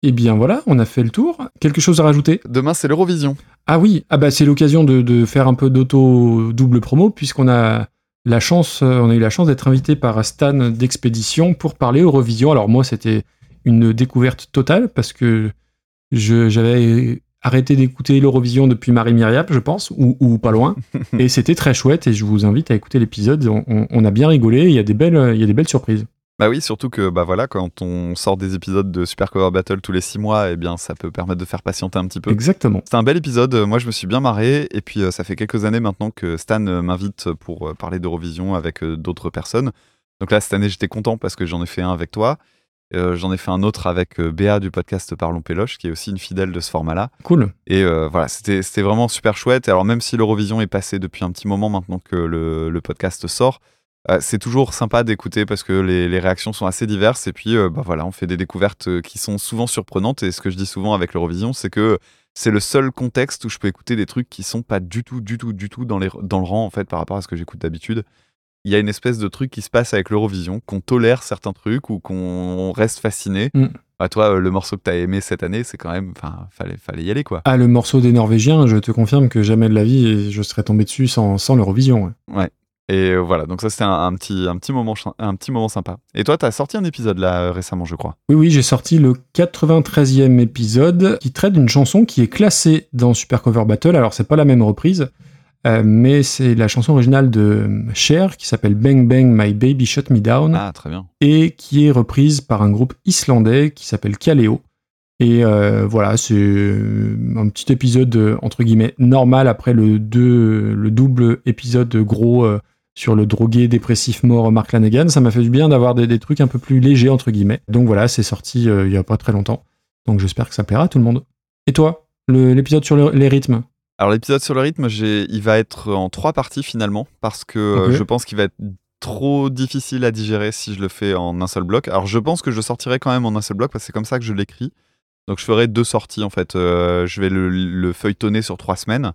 Eh bien voilà, on a fait le tour. Quelque chose à rajouter? Demain, c'est l'Eurovision. Ah oui, ah bah c'est l'occasion de, de faire un peu d'auto double promo puisqu'on a la chance, euh, on a eu la chance d'être invité par Stan d'Expédition pour parler Eurovision. Alors moi, c'était une découverte totale parce que j'avais arrêté d'écouter l'Eurovision depuis Marie Myriam, je pense, ou, ou pas loin. et c'était très chouette et je vous invite à écouter l'épisode. On, on- on a bien rigolé. Il y a des belles, il y a des belles surprises. Bah oui, surtout que bah voilà, quand on sort des épisodes de Super Cover Battle tous les six mois, eh bien ça peut permettre de faire patienter un petit peu. Exactement. C'était un bel épisode, euh, moi je me suis bien marré, et puis euh, ça fait quelques années maintenant que Stan euh, m'invite pour parler d'Eurovision avec d'autres personnes. Donc là, cette année j'étais content parce que j'en ai fait un avec toi, Euh, j'en ai fait un autre avec Béa du podcast Parlons Péloche, qui est aussi une fidèle de ce format-là. Cool. Et euh, voilà, c'était vraiment super chouette. Et alors même si l'Eurovision est passé depuis un petit moment maintenant que le, le podcast sort, euh, c'est toujours sympa d'écouter parce que les, les réactions sont assez diverses. Et puis euh, bah voilà, on fait des découvertes euh, qui sont souvent surprenantes. Et ce que je dis souvent avec l'Eurovision, c'est que c'est le seul contexte où je peux écouter des trucs qui sont pas du tout, du tout, du tout dans, les, dans le rang en fait par rapport à ce que j'écoute d'habitude. Il y a une espèce de truc qui se passe avec l'Eurovision, qu'on tolère certains trucs ou qu'on reste fasciné. Mm. Bah, toi, euh, le morceau que tu as aimé cette année, c'est quand même. Enfin, fallait, fallait y aller quoi. Ah, le morceau des Norvégiens, je te confirme que jamais de la vie je serais tombé dessus sans, sans l'Eurovision. ouais. Ouais. Et euh, voilà, donc ça c'était un, un petit, un, petit moment, un petit moment sympa. Et toi, t'as sorti un épisode là euh, récemment, je crois. Oui, oui, j'ai sorti le 93e épisode qui traite d'une chanson qui est classée dans Super Cover Battle. Alors, c'est pas la même reprise, euh, mais c'est la chanson originale de Cher qui s'appelle Bang Bang My Baby Shut Me Down Ah, très bien. et qui est reprise par un groupe islandais qui s'appelle Kaleo. Et euh, voilà, c'est un petit épisode entre guillemets normal après le, deux, le double épisode gros euh, sur le drogué dépressif mort Mark Lanegan. Ça m'a fait du bien d'avoir des, des trucs un peu plus légers entre guillemets. Donc voilà, c'est sorti euh, il y a pas très longtemps. Donc j'espère que ça plaira à tout le monde. Et toi, le- l'épisode sur le- les rythmes? Alors l'épisode sur le rythme, il va être en trois parties finalement, parce que euh, je pense qu'il va être trop difficile à digérer si je le fais en un seul bloc. Alors je pense que je sortirai quand même en un seul bloc, parce que c'est comme ça que je l'écris. Donc je ferai deux sorties en fait. Euh, je vais le, le feuilletonner sur trois semaines,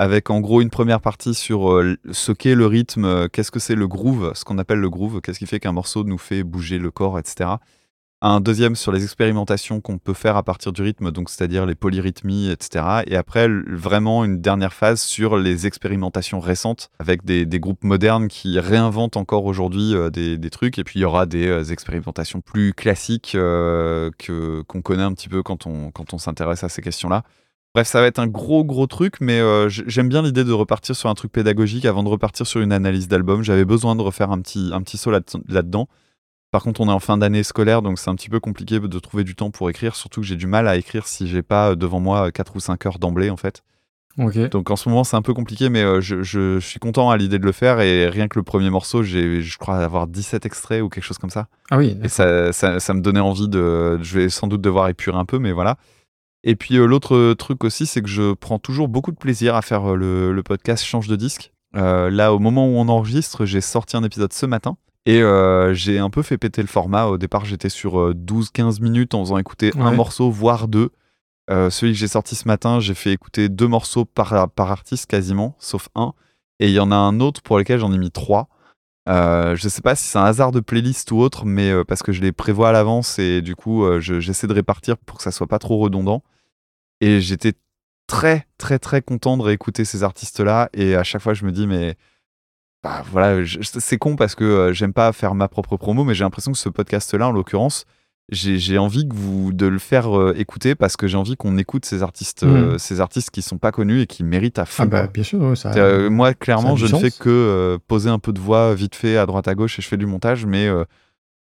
avec en gros une première partie sur euh, ce qu'est le rythme, euh, qu'est-ce que c'est le groove, ce qu'on appelle le groove, qu'est-ce qui fait qu'un morceau nous fait bouger le corps, etc. Un deuxième sur les expérimentations qu'on peut faire à partir du rythme, donc c'est-à-dire les polyrythmies, etc. Et après, vraiment une dernière phase sur les expérimentations récentes avec des, groupes modernes qui réinventent encore aujourd'hui euh, des, trucs. Et puis il y aura des expérimentations plus classiques que qu'on connaît un petit peu quand on quand on s'intéresse à ces questions-là. Bref, ça va être un gros gros truc, mais euh, j'aime bien l'idée de repartir sur un truc pédagogique avant de repartir sur une analyse d'album. J'avais besoin de refaire un petit un petit saut là- là-dedans. Par contre, on est en fin d'année scolaire, donc c'est un petit peu compliqué de trouver du temps pour écrire, surtout que j'ai du mal à écrire si j'ai pas euh, devant moi 4 ou 5 heures d'emblée en fait. Donc en ce moment, c'est un peu compliqué, mais euh, je, je- je suis content à l'idée de le faire et rien que le premier morceau, j'ai, je crois avoir 17 extraits ou quelque chose comme ça. Ah oui. Et ça, ça, ça me donnait envie de. Je vais sans doute devoir épurer un peu, mais voilà. Et puis euh, l'autre truc aussi, c'est que je prends toujours beaucoup de plaisir à faire euh, le, le podcast Change de disque. Euh, là, au moment où on enregistre, j'ai sorti un épisode ce matin. Et euh, j'ai un peu fait péter le format. Au départ, j'étais sur euh, 12-15 minutes en faisant écouter un morceau, voire deux. Euh, celui que j'ai sorti ce matin, j'ai fait écouter deux morceaux par, par artiste quasiment, sauf un. Et il y en a un autre pour lequel j'en ai mis trois. Euh, je sais pas si c'est un hasard de playlist ou autre, mais euh, parce que je les prévois à l'avance et du coup, euh, je- j'essaie de répartir pour que ça soit pas trop redondant. Et j'étais très, très, très content de réécouter ces artistes-là. Et à chaque fois, je me dis, mais bah, voilà, c'est con parce que euh, j'aime pas faire ma propre promo, mais j'ai l'impression que ce podcast-là, en l'occurrence, j'ai envie que vous de le faire euh, écouter parce que j'ai envie qu'on écoute ces artistes, euh, Mm. ces artistes qui sont pas connus et qui méritent à fond. Ah bah bien sûr, ouais, ça. Moi, clairement, ça je ne fais que poser un peu de voix vite fait à droite à gauche et je fais du montage, mais,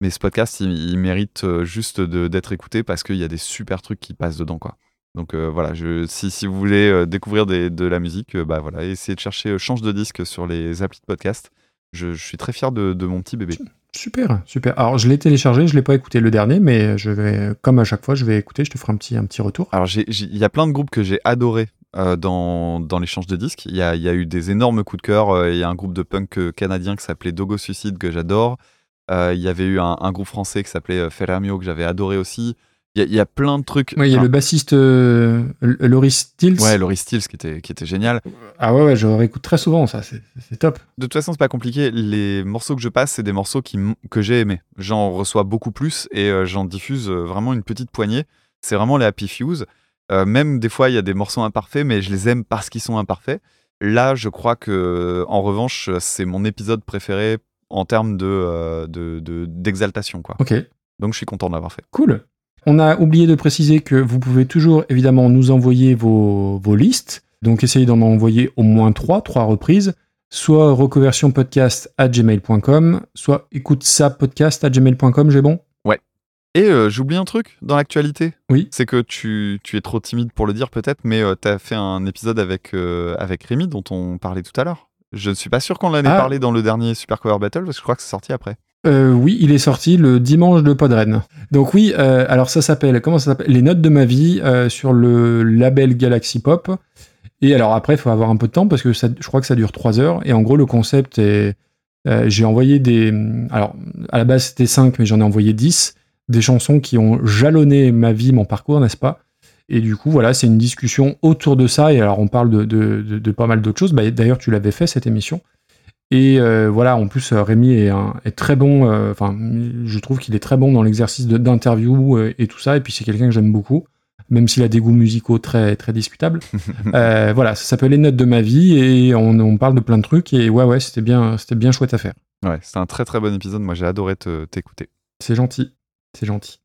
mais ce podcast, il, il mérite juste de- d'être écouté parce qu'il y a des super trucs qui passent dedans, quoi. Donc euh, voilà, je, si, si vous voulez euh, découvrir des- de la musique, euh, bah voilà, essayez de chercher Change de disque sur les applis de podcast. Je, je suis très fier de, de mon petit bébé. Super, super. Alors je l'ai téléchargé, je l'ai pas écouté le dernier, mais je vais, comme à chaque fois, je vais écouter, je te ferai un petit, un petit retour. Alors, il y a plein de groupes que j'ai adorés euh, dans, dans l'échange de disques. Il y a, il y a eu des énormes coups de cœur. Il y a un groupe de punk canadien qui s'appelait Dogo Suicide que j'adore. Il y avait eu un, un groupe français qui s'appelait Ferramio que j'avais adoré aussi. Il y, a, il y a plein de trucs. Ouais, il y a Enfin, le bassiste euh, Laurie Stills. Ouais, Laurie Stills qui était, qui était génial. Ah ouais, ouais, je réécoute très souvent, ça, c'est top. De toute façon, c'est pas compliqué. Les morceaux que je passe, c'est des morceaux qui, que j'ai aimés. J'en reçois beaucoup plus et euh, j'en diffuse euh, vraiment une petite poignée. C'est vraiment les Happy Fuse. Euh, même des fois, il y a des morceaux imparfaits, mais je les aime parce qu'ils sont imparfaits. Là, je crois que, en revanche, c'est mon épisode préféré en termes de, euh, de- de- d'exaltation. quoi. Ok, Donc, je suis content de l'avoir fait. cool. On a oublié de préciser que vous pouvez toujours évidemment nous envoyer vos, vos listes. Donc essayez d'en envoyer au moins trois, trois reprises. Soit reconversionpodcast à gmail.com, soit écoute ça podcast à gmail.com, j'ai bon Et euh, j'oublie un truc dans l'actualité. Oui. C'est que tu, tu es trop timide pour le dire peut-être, mais tu as fait un épisode avec, euh, avec Rémi dont on parlait tout à l'heure. Je ne suis pas sûr qu'on en ait Ah. parlé dans le dernier Super Cover Battle parce que je crois que c'est sorti après. Euh, oui, il est sorti le dimanche de Podren. Donc oui, euh, alors ça s'appelle, comment ça s'appelle? Les notes de ma vie euh, sur le label Galaxy Pop. Et alors après, il faut avoir un peu de temps parce que je crois que ça dure trois heures. Et en gros, le concept est, j'ai envoyé des, alors à la base c'était 5, mais j'en ai envoyé 10, des chansons qui ont jalonné ma vie, mon parcours, n'est-ce pas? Et du coup, voilà, c'est une discussion autour de ça. Et alors on parle de pas mal d'autres choses. Bah, D'ailleurs, tu l'avais fait cette émission. Et euh, voilà, en plus, euh, Rémi est, un- est très bon. euh, Enfin, je trouve qu'il est très bon dans l'exercice d'interview euh, et tout ça. Et puis, c'est quelqu'un que j'aime beaucoup. même s'il a des goûts musicaux très, très discutables. Voilà, ça s'appelle Les notes de ma vie et on, on parle de plein de trucs et ouais, ouais, c'était bien, c'était bien chouette à faire. Ouais, c'est un très très bon épisode. Moi, j'ai adoré te- t'écouter. C'est gentil, c'est gentil.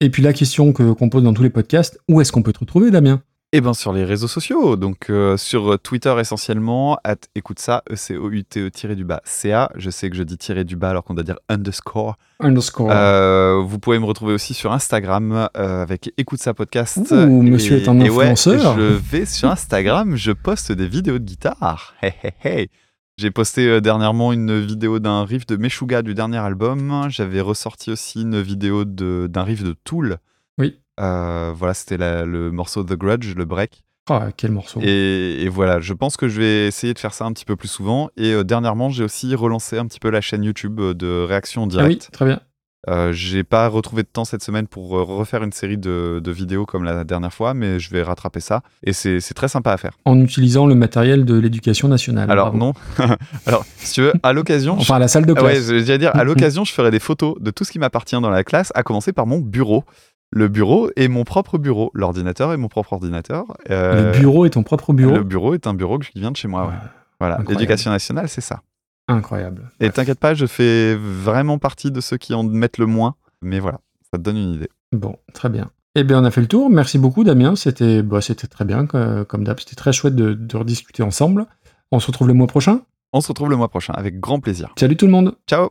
Et puis la question que qu'on pose dans tous les podcasts, où est-ce qu'on peut te retrouver, Damien? Et bien sur les réseaux sociaux, donc euh, sur Twitter essentiellement, at écoute ça, E E-C-O-U-T-E tiré du bas CA. Je sais que je dis tiré du bas alors qu'on doit dire underscore. Underscore. Euh, vous pouvez me retrouver aussi sur Instagram euh, avec Écoute ça podcast. Ouh, monsieur est un et ouais, influenceur. je vais sur Instagram, je poste des vidéos de guitare. Hey, hey, hey. J'ai posté euh, dernièrement une vidéo d'un riff de Meshuga du dernier album. J'avais ressorti aussi une vidéo d'un riff de Tool. Oui. Euh, voilà, c'était le morceau The Grudge, le break. Ah, quel morceau. Et, et voilà, je pense que je vais essayer de faire ça un petit peu plus souvent. Et euh, dernièrement, j'ai aussi relancé un petit peu la chaîne YouTube euh, de réaction en Ah oui, direct. très bien. Euh, j'ai pas retrouvé de temps cette semaine pour refaire une série de, de vidéos comme la dernière fois, mais je vais rattraper ça. Et c'est très sympa à faire. En utilisant le matériel de l'éducation nationale. Alors bravo. non. Alors, si tu veux, à l'occasion... Enfin, à la salle de Ah Ouais, classe. je vais dire, à l'occasion, je ferai des photos de tout ce qui m'appartient dans la classe, à commencer par mon bureau. Le bureau est mon propre bureau. L'ordinateur est mon propre ordinateur. Euh, Le bureau est ton propre bureau. Le bureau est un bureau qui vient de chez moi, ouais. Voilà, l'éducation nationale, c'est ça. Incroyable. Et t'inquiète pas, je fais vraiment partie de ceux qui en mettent le moins. Mais voilà, ça te donne une idée. Bon, très bien. Eh bien, on a fait le tour. Merci beaucoup, Damien. C'était bah, très bien, co- comme d'hab. C'était très chouette de, de rediscuter ensemble. On se retrouve le mois prochain? On se retrouve le mois prochain avec grand plaisir. Salut tout le monde. Ciao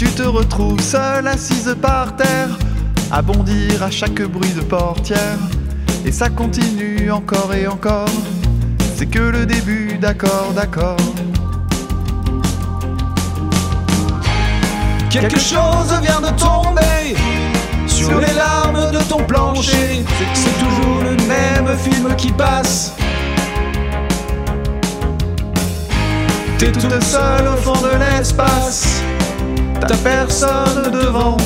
Tu te retrouves seul assise par terre, à bondir à chaque bruit de portière. Et ça continue encore et encore. C'est que le début, d'accord, d'accord. Quelque chose vient de tomber sur les larmes de ton plancher. C'est toujours le même film qui passe. T'es toute seule au fond de l'espace. T'as personne devant.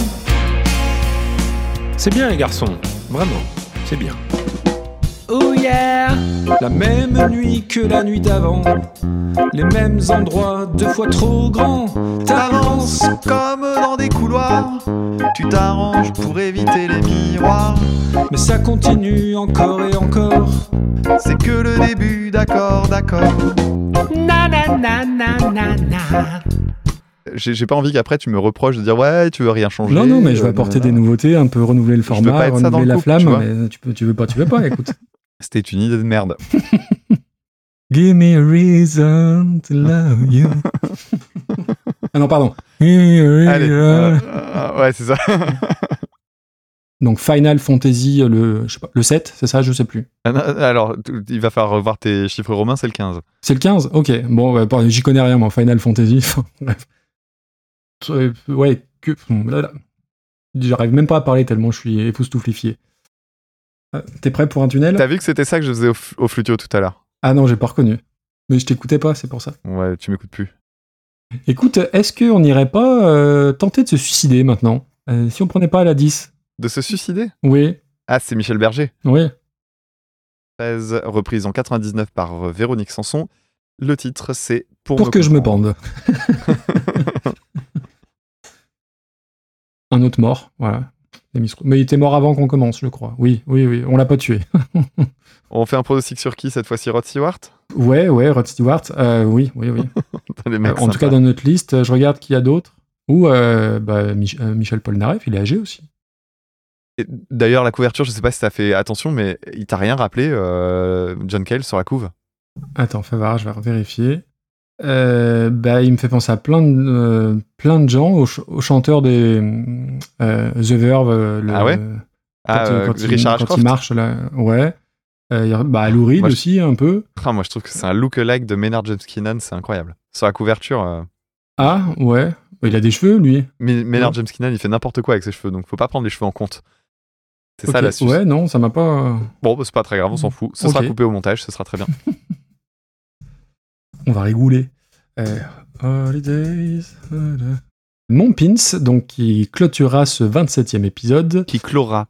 C'est bien les garçons, vraiment, c'est bien. Oh yeah La même nuit que la nuit d'avant. Les mêmes endroits deux fois trop grands. T'avances comme dans des couloirs. Tu t'arranges pour éviter les miroirs. Mais ça continue encore et encore. C'est que le début, d'accord, d'accord. Na na na na na na. J'ai pas envie qu'après tu me reproches de dire ouais, tu veux rien changer. Non, non, mais je vais euh, apporter des nouveautés, un peu renouveler le format, pas dans renouveler le la couple, flamme, tu vois. mais tu, peux, tu veux pas, tu veux pas, écoute. C'était une idée de merde. Give me a reason to love you. ah non, pardon. Allez, euh, euh, ouais, c'est ça. Donc Final Fantasy, euh, le, je sais pas, le 7, c'est ça, je sais plus. Ah Alors, il va falloir revoir tes chiffres romains, c'est le 15. C'est le 15 Ok, bon, j'y connais rien, moi, Final Fantasy. Euh, Ouais, que. J'arrive même pas à parler tellement je suis époustouflifié. Euh, T'es prêt pour un tunnel? T'as vu que c'était ça que je faisais au, flutio tout à l'heure? Ah non, j'ai pas reconnu. Mais je t'écoutais pas, c'est pour ça. Ouais, tu m'écoutes plus. Écoute, est-ce qu'on n'irait pas euh, tenter de se suicider maintenant? Euh, Si on prenait pas la 10 De se suicider? Oui, Ah, c'est Michel Berger. oui. 13, reprise en 99 par Véronique Sanson. Le titre, c'est Pour, Pour que je me pende. un autre mort, voilà. Mais il était mort avant qu'on commence, je crois. Oui, oui, oui, on l'a pas tué. On fait un pronostic sur qui cette fois-ci Rod Stewart? Ouais, ouais, Rod Stewart, euh, oui, oui, oui. Les Euh, en tout cas, dans notre liste, je regarde qu'il y a d'autres. Ou euh, bah, Mich- euh, Michel Polnareff, il est âgé aussi. D'ailleurs, la couverture, je sais pas si t'as fait attention, mais il t'a rien rappelé, euh, John Cale sur la couve? Attends, fais voir, je vais vérifier. Euh, bah, il me fait penser à plein de, euh, plein de gens, au, ch- au chanteur des euh, The Verve. euh, le- Ah ouais? quand, Ah, il- euh, quand il- Richard quand Ashcroft? il marche, là. Ouais. Bah, Lou Reed Moi, je- aussi, un peu. Ah, moi, je trouve que c'est un look-alike de Maynard James Keenan, c'est incroyable. Sur la couverture, Ah, ouais. Il a des cheveux, lui. May- Maynard. James Keenan, il fait n'importe quoi avec ses cheveux, donc faut pas prendre les cheveux en compte. C'est ça l'astuce. Ouais, non, ça m'a pas. Bon, bah, c'est pas très grave, on s'en fout. Ce sera Ok. coupé au montage, ce sera très bien. On va rigoler. Euh, Holidays. Mon Pins, donc, qui clôturera ce 27e épisode. Qui clora.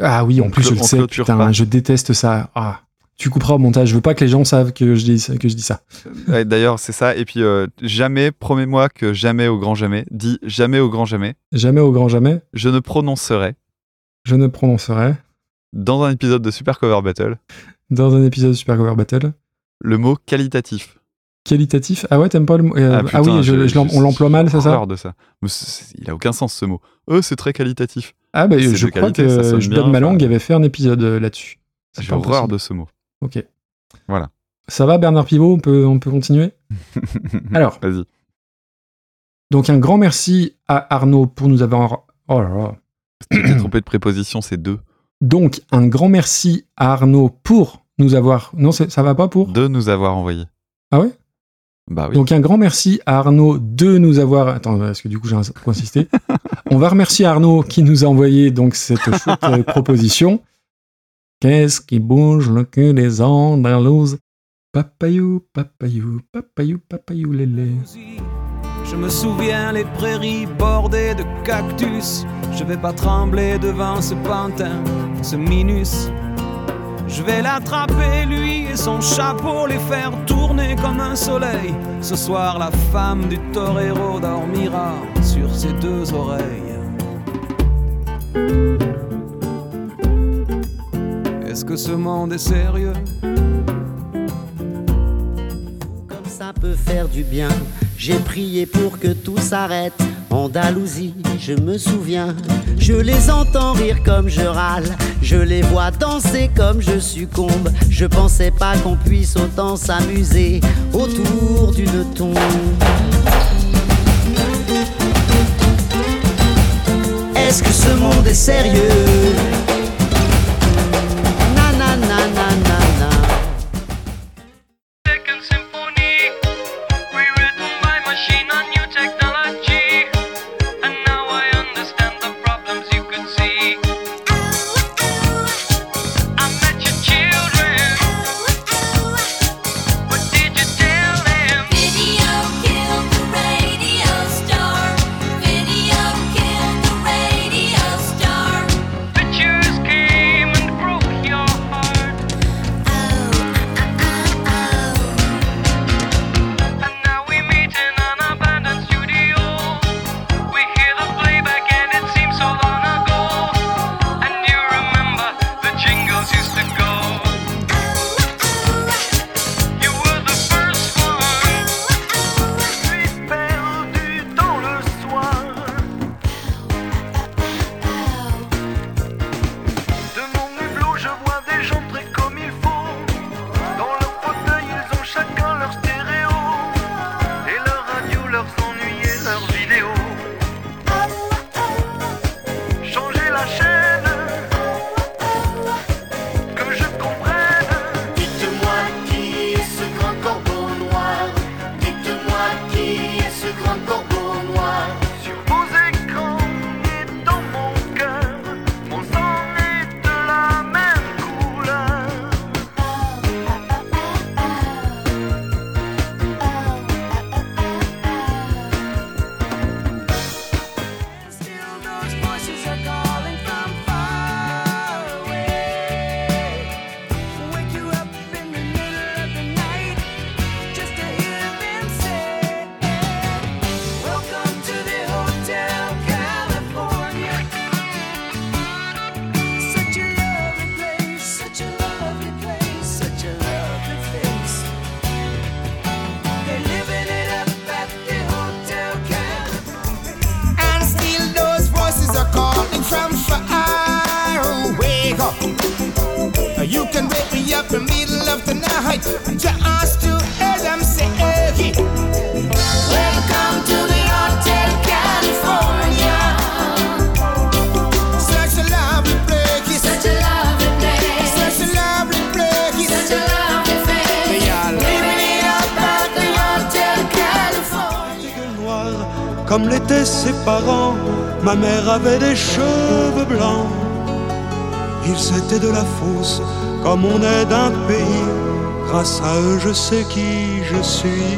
Ah oui, en On plus, je le sais, putain, pas. je déteste ça. Ah, tu couperas au montage. Je veux pas que les gens savent que je dis, que je dis ça. Ouais, D'ailleurs, c'est ça. Et puis, euh, jamais, promets-moi que jamais au grand jamais, dis jamais au grand jamais, Jamais au grand jamais, je ne prononcerai je ne prononcerai dans un épisode de Super Cover Battle dans un épisode de Super Cover Battle le mot qualitatif. Qualitatif. Ah ouais, t'aimes pas le mot euh, Ah, putain, oui, je- je- on l'emploie mal, c'est ça de ça. Mais il a aucun sens ce mot. Euh, c'est très qualitatif. Ah bah je crois qualité, que je donne ma langue avait fait un épisode euh, là-dessus. J'ai horreur de ce mot. Ok. Voilà. Ça va Bernard Pivot, on peut, on peut continuer Alors, Vas-y. donc un grand merci à Arnaud pour nous avoir... Oh là là. T'es trompé de préposition, c'est deux. Donc un grand merci à Arnaud pour nous avoir... Non, ça va pas pour De nous avoir envoyé. Ah ouais? Bah oui. Donc un grand merci à Arnaud de nous avoir... Attends, parce que du coup j'ai insisté. On va remercier Arnaud qui nous a envoyé donc cette chouette euh, proposition. Qu'est-ce qui bouge le cul des Andalous Papayou, papayou, papayou, papayou, lélé. Je me souviens les prairies bordées de cactus. Je vais pas trembler devant ce pantin, ce minus. Je vais l'attraper, lui et son chapeau, les faire tourner comme un soleil. Ce soir, la femme du torero dormira sur ses deux oreilles. Est-ce que ce monde est sérieux? Comme ça peut faire du bien. J'ai prié pour que tout s'arrête. Andalousie, je me souviens. Je les entends rire comme je râle. Je les vois danser comme je succombe. Je pensais pas qu'on puisse autant s'amuser autour d'une tombe. Est-ce que ce monde est sérieux? comme on est d'un pays, grâce à eux je sais qui je suis.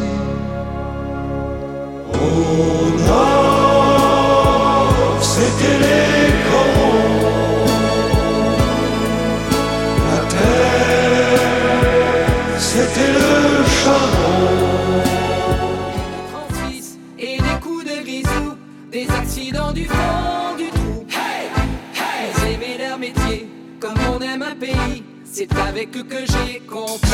C'est avec eux que j'ai compris